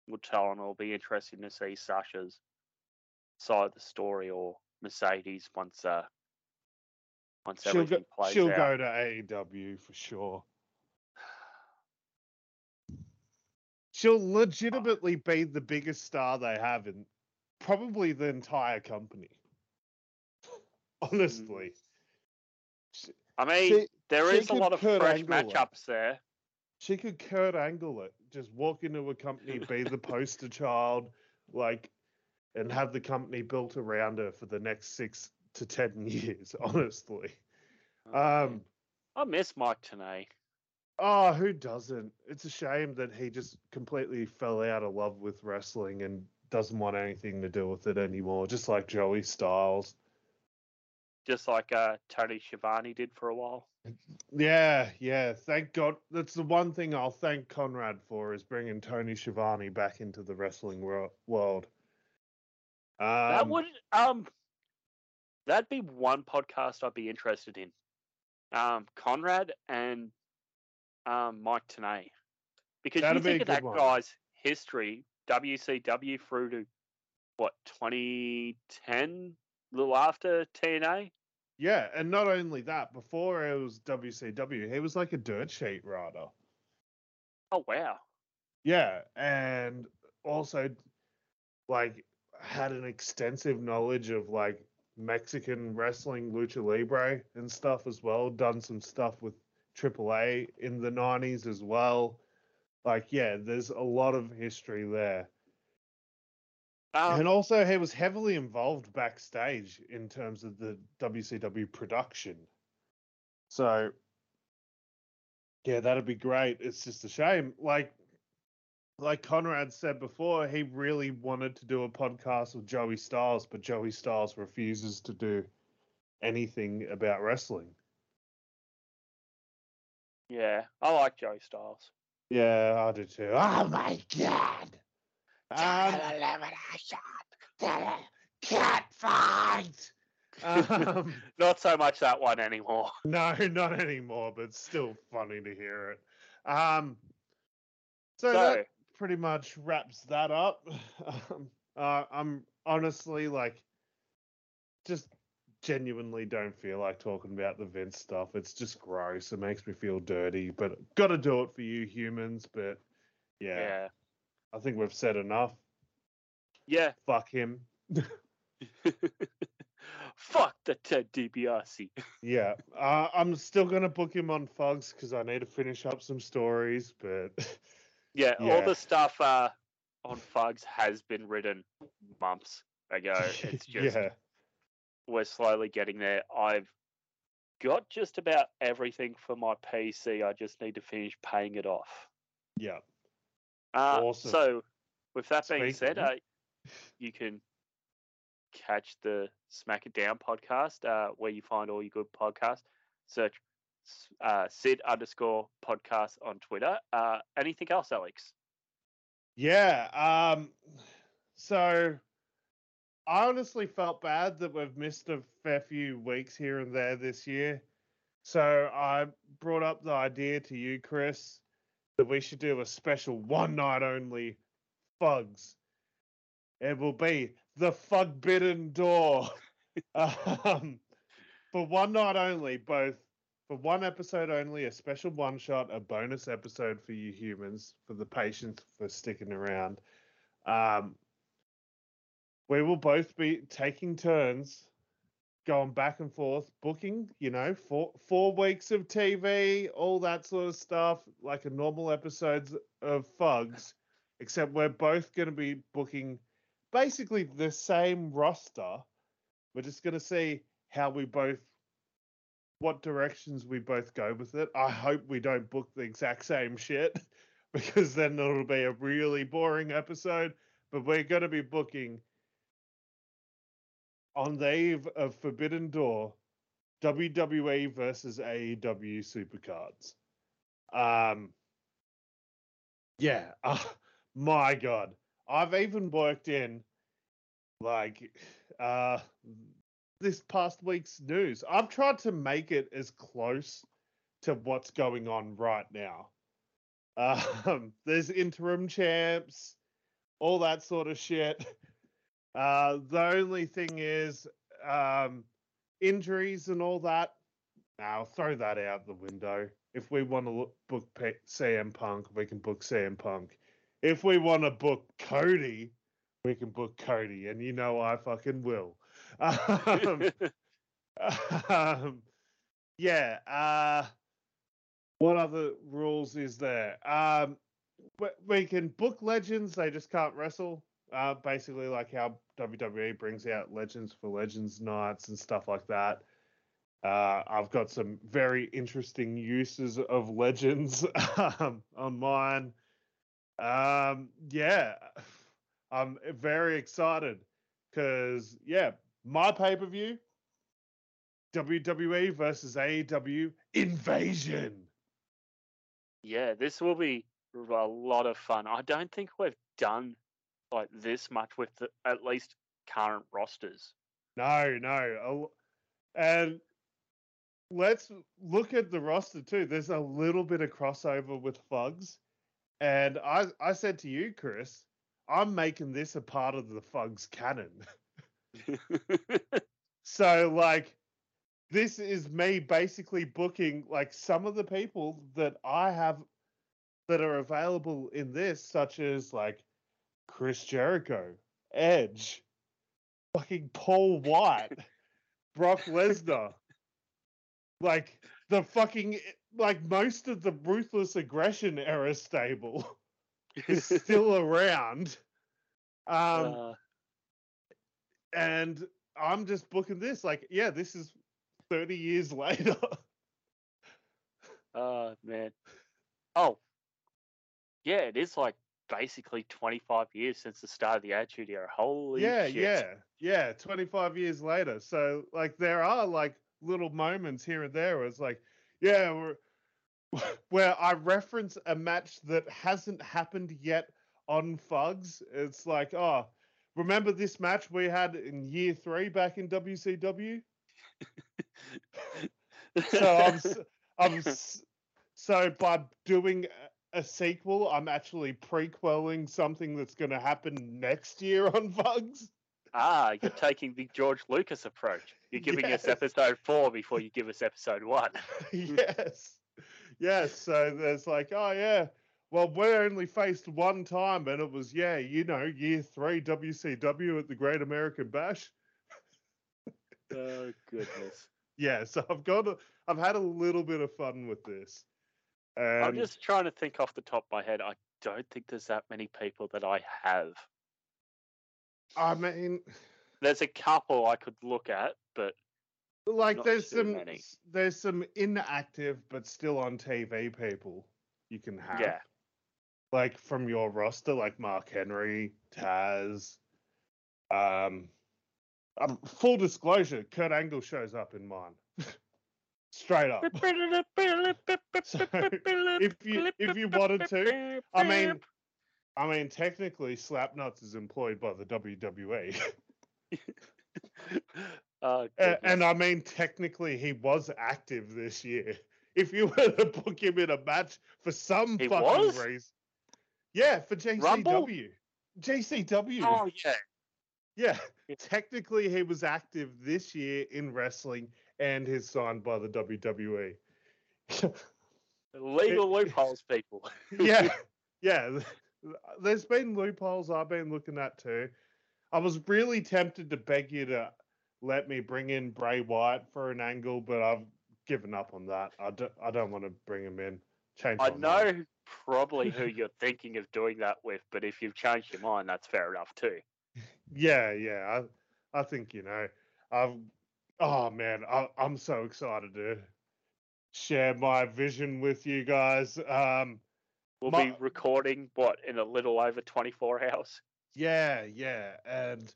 Speaker 1: will tell, and it'll be interesting to see Sasha's side of the story or Mercedes once uh once
Speaker 2: She'll go,
Speaker 1: everything plays
Speaker 2: she'll
Speaker 1: out.
Speaker 2: go to AEW for sure. She'll legitimately be the biggest star they have in probably the entire company. Honestly.
Speaker 1: I mean,
Speaker 2: She-
Speaker 1: there
Speaker 2: she
Speaker 1: is a lot of
Speaker 2: Kurt
Speaker 1: fresh
Speaker 2: Angle it.
Speaker 1: matchups there.
Speaker 2: She could Kurt Angle it. Just walk into a company, be the poster child. Like, and have the company built around her for the next six to ten years. Honestly,
Speaker 1: Oh,
Speaker 2: um,
Speaker 1: I miss Mike Tenay.
Speaker 2: Oh, who doesn't? It's a shame that he just completely fell out of love with wrestling and doesn't want anything to do with it anymore. Just like Joey Styles.
Speaker 1: just like uh, Tony Schiavone did for a while.
Speaker 2: Yeah, yeah. Thank God. That's the one thing I'll thank Conrad for is bringing Tony Schiavone back into the wrestling wor- world. Um,
Speaker 1: that would um, that'd be one podcast I'd be interested in. Um, Conrad and um Mike Tenay, because
Speaker 2: That'd
Speaker 1: you think of that
Speaker 2: one.
Speaker 1: guy's history, WCW through to what 2010, a little after TNA.
Speaker 2: Yeah, and not only that, before it was WCW, he was like a dirt sheet rider.
Speaker 1: Oh wow,
Speaker 2: Yeah, and also like had an extensive knowledge of like Mexican wrestling, lucha libre, and stuff as well. Done some stuff with AAA in the '90s as well. Like, yeah, there's a lot of history there.
Speaker 1: um,
Speaker 2: and also, he was heavily involved backstage in terms of the WCW production. So, yeah, that'd be great. It's just a shame. Like, like Conrad said before, he really wanted to do a podcast with Joey Styles, but Joey Styles refuses to do anything about wrestling.
Speaker 1: Yeah, I like Joey Styles.
Speaker 2: Yeah, I do too. Oh my god! Um, cat fight. Um,
Speaker 1: Not so much that one anymore.
Speaker 2: no, not anymore, but still funny to hear it. Um, so,
Speaker 1: So,
Speaker 2: that pretty much wraps that up. Um, uh, I'm honestly like, just genuinely don't feel like talking about the Vince stuff. It's just gross. It makes me feel dirty, but got to do it for you humans. But yeah,
Speaker 1: yeah,
Speaker 2: I think we've said enough.
Speaker 1: yeah.
Speaker 2: Fuck him.
Speaker 1: Fuck the Ted DiBiase.
Speaker 2: Yeah, uh, I'm still gonna book him on Fugs because I need to finish up some stories. But
Speaker 1: Yeah, all the stuff uh, on Fugs has been written months ago. It's just
Speaker 2: yeah,
Speaker 1: we're slowly getting there. I've got just about everything for my PC. I just need to finish paying it off.
Speaker 2: yeah,
Speaker 1: Uh,
Speaker 2: Awesome.
Speaker 1: So, with that being said, uh, you can catch the Smack It Down podcast uh, where you find all your good podcasts. Search uh, Sid underscore podcast on Twitter. Uh, anything else, Alex?
Speaker 2: yeah. Um, so I honestly felt bad that we've missed a fair few weeks here and there this year. So I brought up the idea to you, Chris, that we should do a special one night only Fugs. It will be the Forbidden Door. um, for one night only, both for one episode only, a special one shot, a bonus episode for you humans, for the patience for sticking around. Um, we will both be taking turns going back and forth booking you know four four weeks of tv all that sort of stuff like a normal episodes of fugs except we're both going to be booking basically the same roster. We're just going to see how we both what directions we both go with it. I hope we don't book the exact same shit because then it'll be a really boring episode but we're going to be booking on the eve of Forbidden Door, WWE versus AEW Supercards. Um, yeah, uh, my God, I've even worked in like uh this past week's news. I've tried to make it as close to what's going on right now. Um, there's interim champs, all that sort of shit. Uh, the only thing is um, injuries and all that. Now throw that out the window. If we want to look, book CM Punk, we can book CM Punk. If we want to book Cody, we can book Cody, and you know I fucking will. Um, um, yeah. Uh, what other rules is there? Um, we, we can book legends; they just can't wrestle. Uh, basically like how WWE brings out Legends for Legends nights and stuff like that. Uh, I've got some very interesting uses of Legends um, on mine. Um, yeah, I'm very excited because yeah, my pay per view, WWE versus AEW Invasion.
Speaker 1: Yeah, this will be a lot of fun. I don't think we've done like this much with the, at least current rosters.
Speaker 2: No, no, and let's look at the roster too. There's a little bit of crossover with Fugs, and I I said to you, Chris, I'm making this a part of the Fugs canon. so like this is me basically booking like some of the people that I have that are available in this, such as like Chris Jericho, Edge, fucking Paul Wight, Brock Lesnar, like the fucking like most of the ruthless aggression era stable is still around. Um, uh. and I'm just booking this. Like, yeah, this is 30 years later.
Speaker 1: oh man. Oh. Yeah, it is like basically 25 years since the start of the Attitude Era. Holy
Speaker 2: yeah,
Speaker 1: shit.
Speaker 2: yeah, yeah. 25 years later. So like there are like little moments here and there where it's like, yeah, we're where I reference a match that hasn't happened yet on Fugs. It's like, oh, remember this match we had in year three back in WCW? so I'm, I'm, so by doing a sequel, I'm actually prequeling something that's going to happen next year on Fugs.
Speaker 1: Ah, you're taking the George Lucas approach. You're giving yes. us episode four before you give us episode one.
Speaker 2: yes. Yes. So there's like, oh, yeah. Well, we're only faced one time, and it was, yeah, you know, year three WCW at the Great American Bash.
Speaker 1: oh, goodness.
Speaker 2: Yeah. So I've got, a, I've had a little bit of fun with this.
Speaker 1: And... I'm just trying to think off the top of my head. I don't think there's that many people that I have.
Speaker 2: I mean,
Speaker 1: there's a couple I could look at, but
Speaker 2: like there's some many. there's some inactive but still on TV people you can have.
Speaker 1: Yeah.
Speaker 2: Like from your roster, like Mark Henry, Taz. Um, um full disclosure, Kurt Angle shows up in mine. Straight up. so if you if you wanted to, I mean, I mean, technically, Slapnuts is employed by the WWE.
Speaker 1: uh,
Speaker 2: and, and, I mean, technically, he was active this year. If you were to book him in a match for some he fucking was? reason, yeah, for JCW, Rumble? JCW.
Speaker 1: Oh yeah,
Speaker 2: yeah. Technically, he was active this year in wrestling, and he's signed by the WWE.
Speaker 1: Legal loopholes, people.
Speaker 2: yeah, yeah there's been loopholes I've been looking at too. I was really tempted to beg you to let me bring in Bray Wyatt for an angle, but I've given up on that. I don't, I don't want to bring him in. Change.
Speaker 1: I know probably who you're thinking of doing that with, but if you've changed your mind, that's fair enough too.
Speaker 2: Yeah, yeah. I, I think you know. I've. Oh man, I, I'm so excited to share my vision with you guys. Um,
Speaker 1: We'll My, be recording what in a little over 24 hours.
Speaker 2: Yeah, yeah, and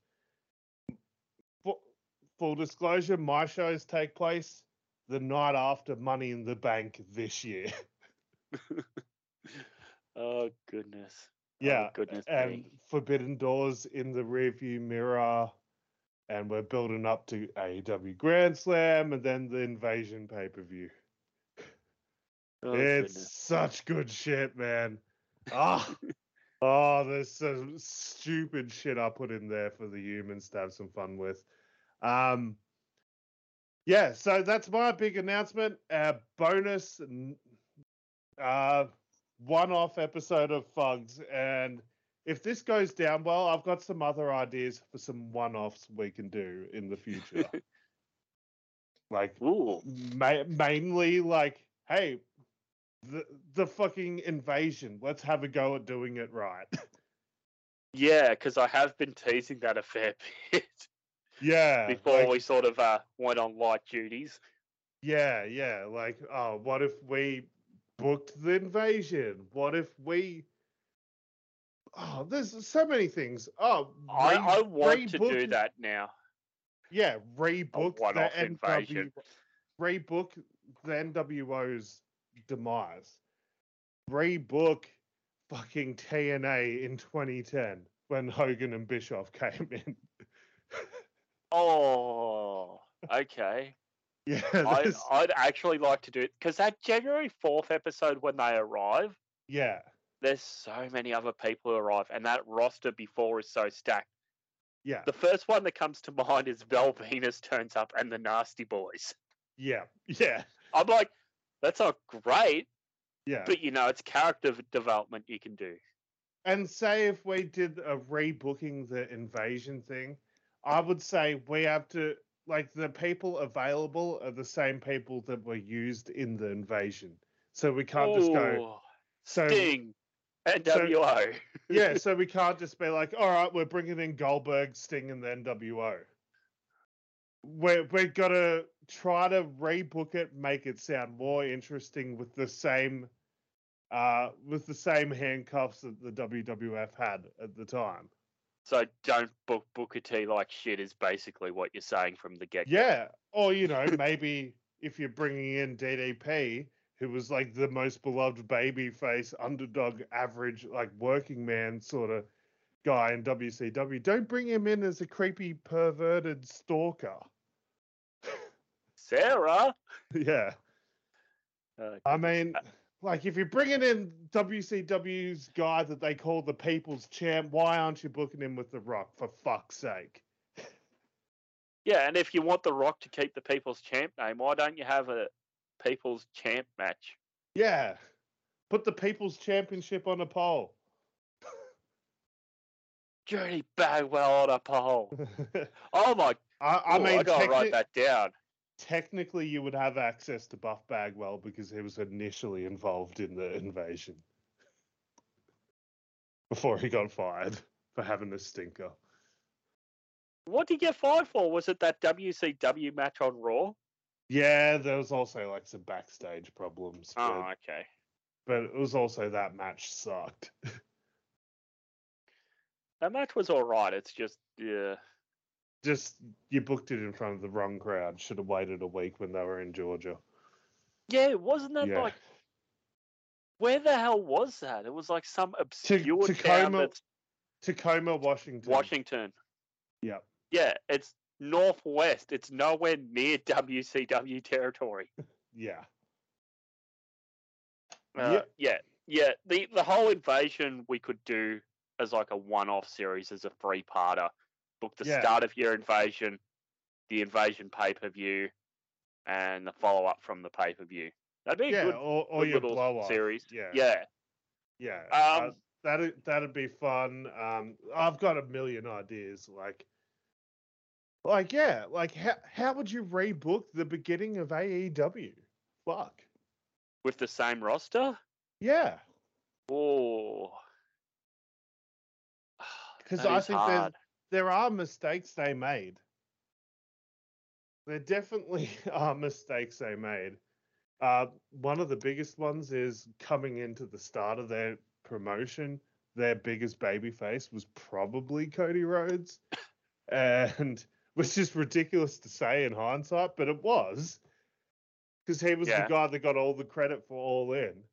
Speaker 2: full disclosure, my shows take place the night after Money in the Bank this year.
Speaker 1: oh goodness.
Speaker 2: Yeah,
Speaker 1: oh, goodness.
Speaker 2: And me. Forbidden Doors in the rearview mirror, and we're building up to AEW Grand Slam, and then the Invasion pay per view. Oh, it's goodness. such good shit, man. Ah, oh, oh, there's some stupid shit I put in there for the humans to have some fun with. Um, yeah, so that's my big announcement. Uh, bonus, uh, one-off episode of Fugs, and if this goes down well, I've got some other ideas for some one-offs we can do in the future. like, ma- mainly like, hey, the the fucking invasion. Let's have a go at doing it right.
Speaker 1: Yeah, because I have been teasing that a fair bit
Speaker 2: Yeah.
Speaker 1: before
Speaker 2: like-
Speaker 1: we sort of uh, went on light duties.
Speaker 2: Yeah, yeah. Like, oh, what if we booked the invasion? What if we? Oh, there's so many things. Oh,
Speaker 1: I, I want to do that now.
Speaker 2: Yeah, rebook the NW, rebook the NWO's demise. Rebook fucking TNA in 2010 when Hogan and Bischoff came in.
Speaker 1: Oh, okay.
Speaker 2: yeah,
Speaker 1: I, I'd actually like to do it because that January 4th episode when they arrive,
Speaker 2: yeah,
Speaker 1: there's so many other people who arrive, and that roster before is so stacked.
Speaker 2: yeah,
Speaker 1: The first one that comes to mind is Val Venis turns up and the Nasty Boys.
Speaker 2: yeah, yeah,
Speaker 1: I'm like, that's not great,
Speaker 2: yeah.
Speaker 1: but you know, it's character development you can do.
Speaker 2: And say if we did a rebooking the invasion thing, I would say we have to like the people available are the same people that were used in the invasion. So we can't just go
Speaker 1: Ooh,
Speaker 2: so
Speaker 1: Sting, NWO.
Speaker 2: yeah, so we can't just be like, all right, we're bringing in Goldberg, Sting, and the NWO. We're we gotta try to rebook it, make it sound more interesting with the same, uh, with the same handcuffs that the WWF had at the time.
Speaker 1: so don't book Booker T like shit is basically what you're saying from the get.
Speaker 2: Yeah, or you know, maybe if you're bringing in DDP, who was like the most beloved baby face, underdog, average, like working man sort of guy in WCW, don't bring him in as a creepy, perverted stalker.
Speaker 1: Sarah.
Speaker 2: yeah,
Speaker 1: Uh,
Speaker 2: I mean, like if you're bringing in WCW's guy that they call the People's Champ, why aren't you booking him with The Rock for fuck's sake?
Speaker 1: yeah, and if you want The Rock to keep the People's Champ name, why don't you have a People's Champ match?
Speaker 2: Yeah, put the People's Championship on a pole.
Speaker 1: Journey Bagwell on a pole. Oh my!
Speaker 2: I, I
Speaker 1: ooh,
Speaker 2: mean,
Speaker 1: I gotta
Speaker 2: techni-
Speaker 1: write that down.
Speaker 2: technically, you would have access to Buff Bagwell because he was initially involved in the invasion before he got fired for having a stinker.
Speaker 1: What did he get fired for? Was it that WCW match on Raw?
Speaker 2: Yeah, there was also like some backstage problems, oh, but,
Speaker 1: Oh, okay.
Speaker 2: but it was also that match sucked.
Speaker 1: That match was all right. It's just yeah.
Speaker 2: Just you booked it in front of the wrong crowd. Should have waited a week when they were in Georgia.
Speaker 1: Yeah, wasn't that
Speaker 2: Yeah.
Speaker 1: like where the hell was that? It was like some obscure town
Speaker 2: Tacoma, Tacoma, Washington.
Speaker 1: Washington.
Speaker 2: Yep.
Speaker 1: Yeah, it's northwest. It's nowhere near WCW territory.
Speaker 2: Yeah.
Speaker 1: Uh,
Speaker 2: Yep.
Speaker 1: Yeah, yeah. The the whole invasion we could do as like a one-off series as a three-parter. Book the
Speaker 2: Yeah.
Speaker 1: start of your invasion, the invasion pay-per-view, and the follow-up from the pay-per-view. That'd be a
Speaker 2: Yeah,
Speaker 1: good,
Speaker 2: or, or
Speaker 1: good
Speaker 2: your
Speaker 1: little
Speaker 2: blow off
Speaker 1: series.
Speaker 2: Yeah.
Speaker 1: Yeah.
Speaker 2: Yeah. uh,
Speaker 1: Um,
Speaker 2: that'd that'd be fun. Um, I've got a million ideas. Like, like yeah, like how how would you rebook the beginning of AEW? Fuck.
Speaker 1: with the same roster.
Speaker 2: Yeah,
Speaker 1: Oh,
Speaker 2: because I think there's
Speaker 1: hard.
Speaker 2: there are mistakes they made. There definitely are mistakes they made. Uh, one of the biggest ones is coming into the start of their promotion. Their biggest babyface was probably Cody Rhodes, and which is ridiculous to say in hindsight, but it was because he was
Speaker 1: Yeah.
Speaker 2: the guy that got all the credit for All In,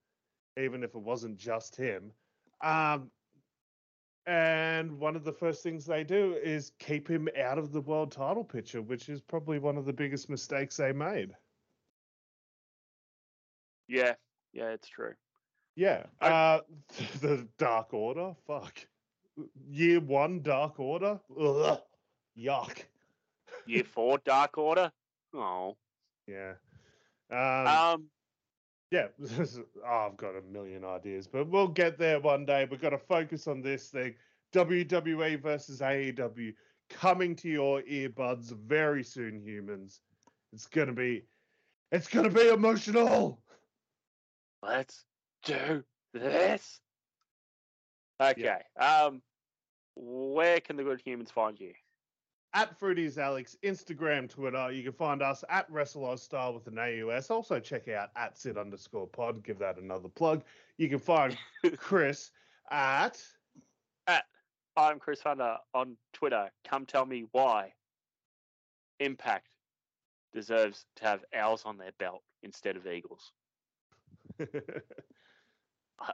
Speaker 2: even if it wasn't just him. Um, and one of the first things they do is keep him out of the world title picture, which is probably one of the biggest mistakes they made.
Speaker 1: Yeah, yeah, it's true.
Speaker 2: Yeah.
Speaker 1: I-
Speaker 2: Uh, the Dark Order. Fuck. Year one Dark Order. Ugh. Yuck.
Speaker 1: Year four, Dark Order. Oh,
Speaker 2: Yeah. Um,
Speaker 1: um,
Speaker 2: yeah. is- oh, I've got a million ideas, but we'll get there one day. We've got to focus on this thing. WWE versus AEW coming to your earbuds very soon, humans. It's gonna be, it's gonna be emotional.
Speaker 1: let's do this. Okay. Um, where can the good humans find you?
Speaker 2: At Fruities Alex, Instagram, Twitter. You can find us at Wrestle Style with an AUS. Also check out at Sit underscore pod. Give that another plug. You can find Chris at
Speaker 1: I'm Chris Hunter on Twitter. Come tell me why Impact deserves to have owls on their belt instead of eagles. I,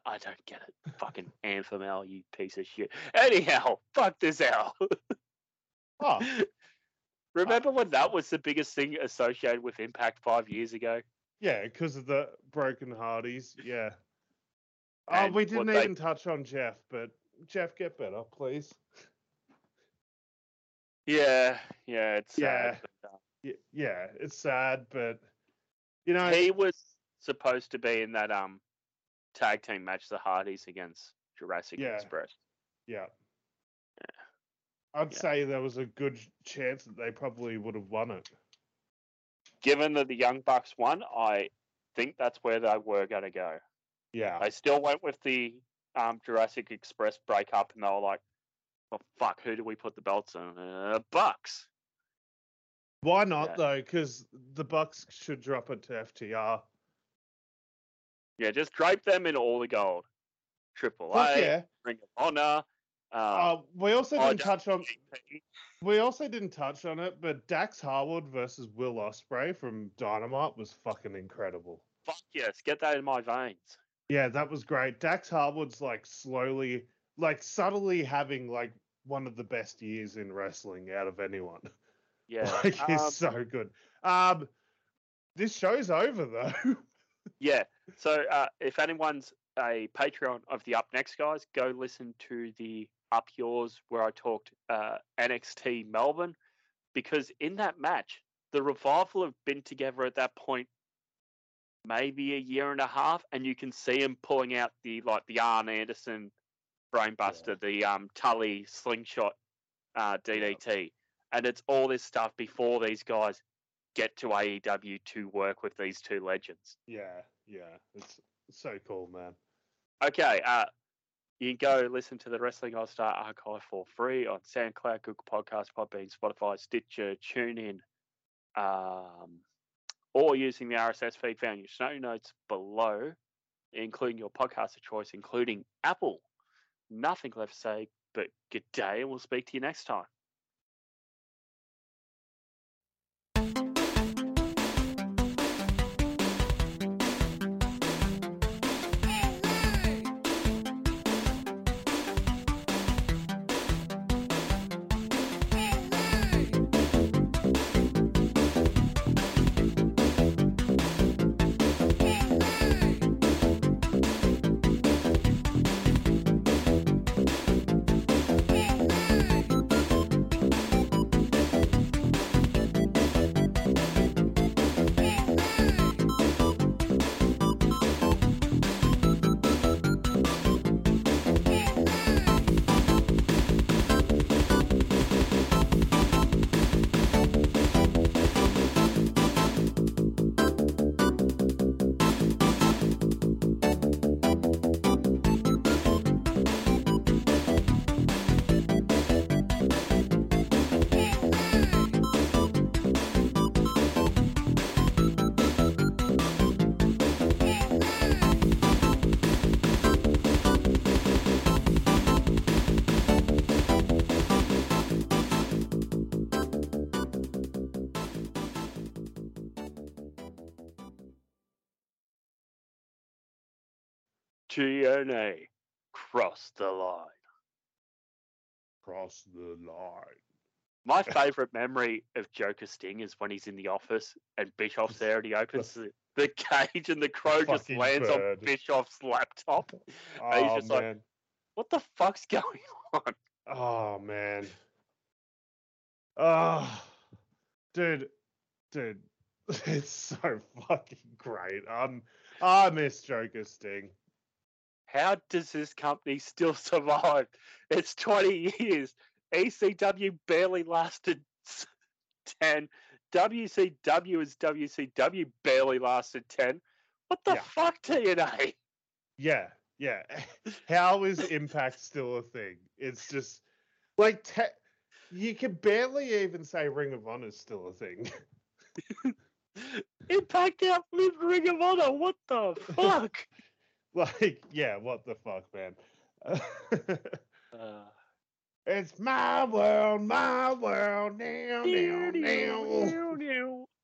Speaker 1: I don't get it. Fucking Anthem owl, you piece of shit. Anyhow, fuck this owl.
Speaker 2: oh,
Speaker 1: Remember when that was the biggest thing associated with Impact five years ago?
Speaker 2: yeah, because of the broken Hardys. Yeah. Oh, we didn't
Speaker 1: they-
Speaker 2: even touch on Jeff, but Jeff, get better, please.
Speaker 1: Yeah, yeah, it's
Speaker 2: Yeah.
Speaker 1: sad. but, uh,
Speaker 2: yeah, it's sad, but you know,
Speaker 1: he was supposed to be in that um tag team match, the Hardys against Jurassic
Speaker 2: Yeah.
Speaker 1: Express.
Speaker 2: yeah. I'd
Speaker 1: Yeah.
Speaker 2: say there was a good chance that they probably would have won it.
Speaker 1: Given that the Young Bucks won, I think that's where they were going to go.
Speaker 2: Yeah.
Speaker 1: They still went with the um, Jurassic Express breakup, and they were like, "Well, fuck, who do we put the belts on? Uh, Bucks."
Speaker 2: Why not
Speaker 1: Yeah.
Speaker 2: though? Because the Bucks should drop it to FTR.
Speaker 1: Yeah, just drape them in all the gold. Triple A,
Speaker 2: yeah.
Speaker 1: Ring of Honor. Uh,
Speaker 2: Uh, we also didn't touch on. We also didn't touch on it, but Dax Harwood versus Will Ospreay from Dynamite was fucking incredible.
Speaker 1: fuck yes, get that in my veins.
Speaker 2: Yeah, that was great. Dax Harwood's like slowly, like subtly having like one of the best years in wrestling out of anyone.
Speaker 1: Yeah.
Speaker 2: Like he's
Speaker 1: um,
Speaker 2: so good. Um, this show's over though.
Speaker 1: Yeah. So uh, if anyone's a Patreon of the Up Next guys, go listen to the Up Yours where I talked uh, NXT Melbourne because in that match, the revival have been together at that point maybe a year and a half, and you can see him pulling out the like the Arn Anderson brainbuster, the um Tully slingshot uh, DDT, and it's all this stuff before these guys get to AEW to work with these two legends.
Speaker 2: yeah, yeah, it's so cool, man.
Speaker 1: Okay, uh, you can go listen to the Wrestling Aus Style archive for free on SoundCloud, Google Podcasts, Podbean, Spotify, Stitcher, TuneIn, um, or using the RSS feed found in your show notes below, including your podcast of choice, including Apple. Nothing left to say but good day, and we'll speak to you next time. TNA, cross the line.
Speaker 2: Cross the line.
Speaker 1: My favorite memory of Joker Sting is when he's in the office and Bischoff's there and he opens the, the cage and the crow just lands
Speaker 2: bird.
Speaker 1: on Bischoff's laptop.
Speaker 2: Oh
Speaker 1: he's just like- What the fuck's going on?
Speaker 2: Oh man. Oh, dude, dude, it's so fucking great. Um, I miss Joker Sting.
Speaker 1: How does this company still survive? It's 20 years. ECW barely lasted 10. WCW is WCW barely lasted 10. What the
Speaker 2: Yeah.
Speaker 1: fuck, TNA?
Speaker 2: Yeah, yeah. How is Impact still a thing? It's just Like, te- you can barely even say Ring of Honor is still a thing.
Speaker 1: Impact outlived Ring of Honor. What the fuck?
Speaker 2: Like, yeah, what the fuck, man?
Speaker 1: uh,
Speaker 2: it's my world, my world, now, now, now.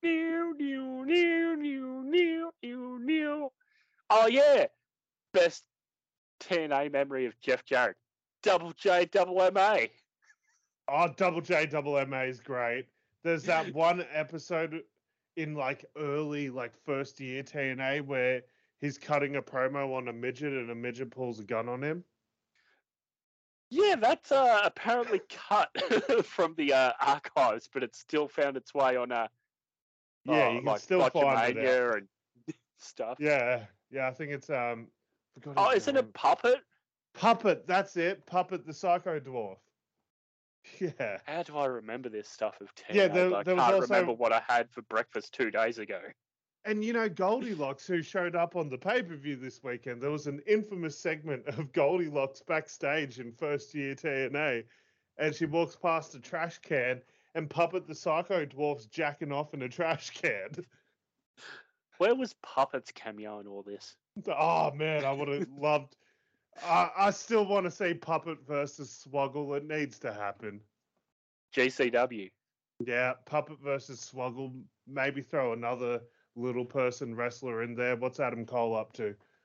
Speaker 1: Oh, yeah. Best TNA memory of Jeff Jarrett. Double J, double M-A.
Speaker 2: Oh, double J, double M-A is great. There's that one episode in like early, like first year TNA where – he's cutting a promo on a midget and a midget pulls a gun on him.
Speaker 1: Yeah, that's uh, apparently cut from the uh, archives, but it still found its way on uh,
Speaker 2: Yeah,
Speaker 1: oh,
Speaker 2: you can
Speaker 1: like
Speaker 2: still find it. out.
Speaker 1: And stuff.
Speaker 2: Yeah, yeah, I think it's um.
Speaker 1: Oh, isn't
Speaker 2: name.
Speaker 1: it Puppet?
Speaker 2: Puppet? That's it. Puppet, the Psycho Dwarf. Yeah.
Speaker 1: How do I remember this stuff of TNA?
Speaker 2: Yeah, there-
Speaker 1: I can't
Speaker 2: also-
Speaker 1: remember what I had for breakfast two days ago.
Speaker 2: And you know, Goldilocks, who showed up on the pay per view this weekend, there was an infamous segment of Goldilocks backstage in first year TNA, and she walks past a trash can, and Puppet the Psycho Dwarf's jacking off in a trash can.
Speaker 1: Where was Puppet's cameo in all this?
Speaker 2: Oh man, I would have loved. I, I still want to see Puppet versus Swoggle. It needs to happen.
Speaker 1: GCW.
Speaker 2: Yeah, Puppet versus Swoggle. Maybe throw another little person wrestler in there. What's Adam Cole up to?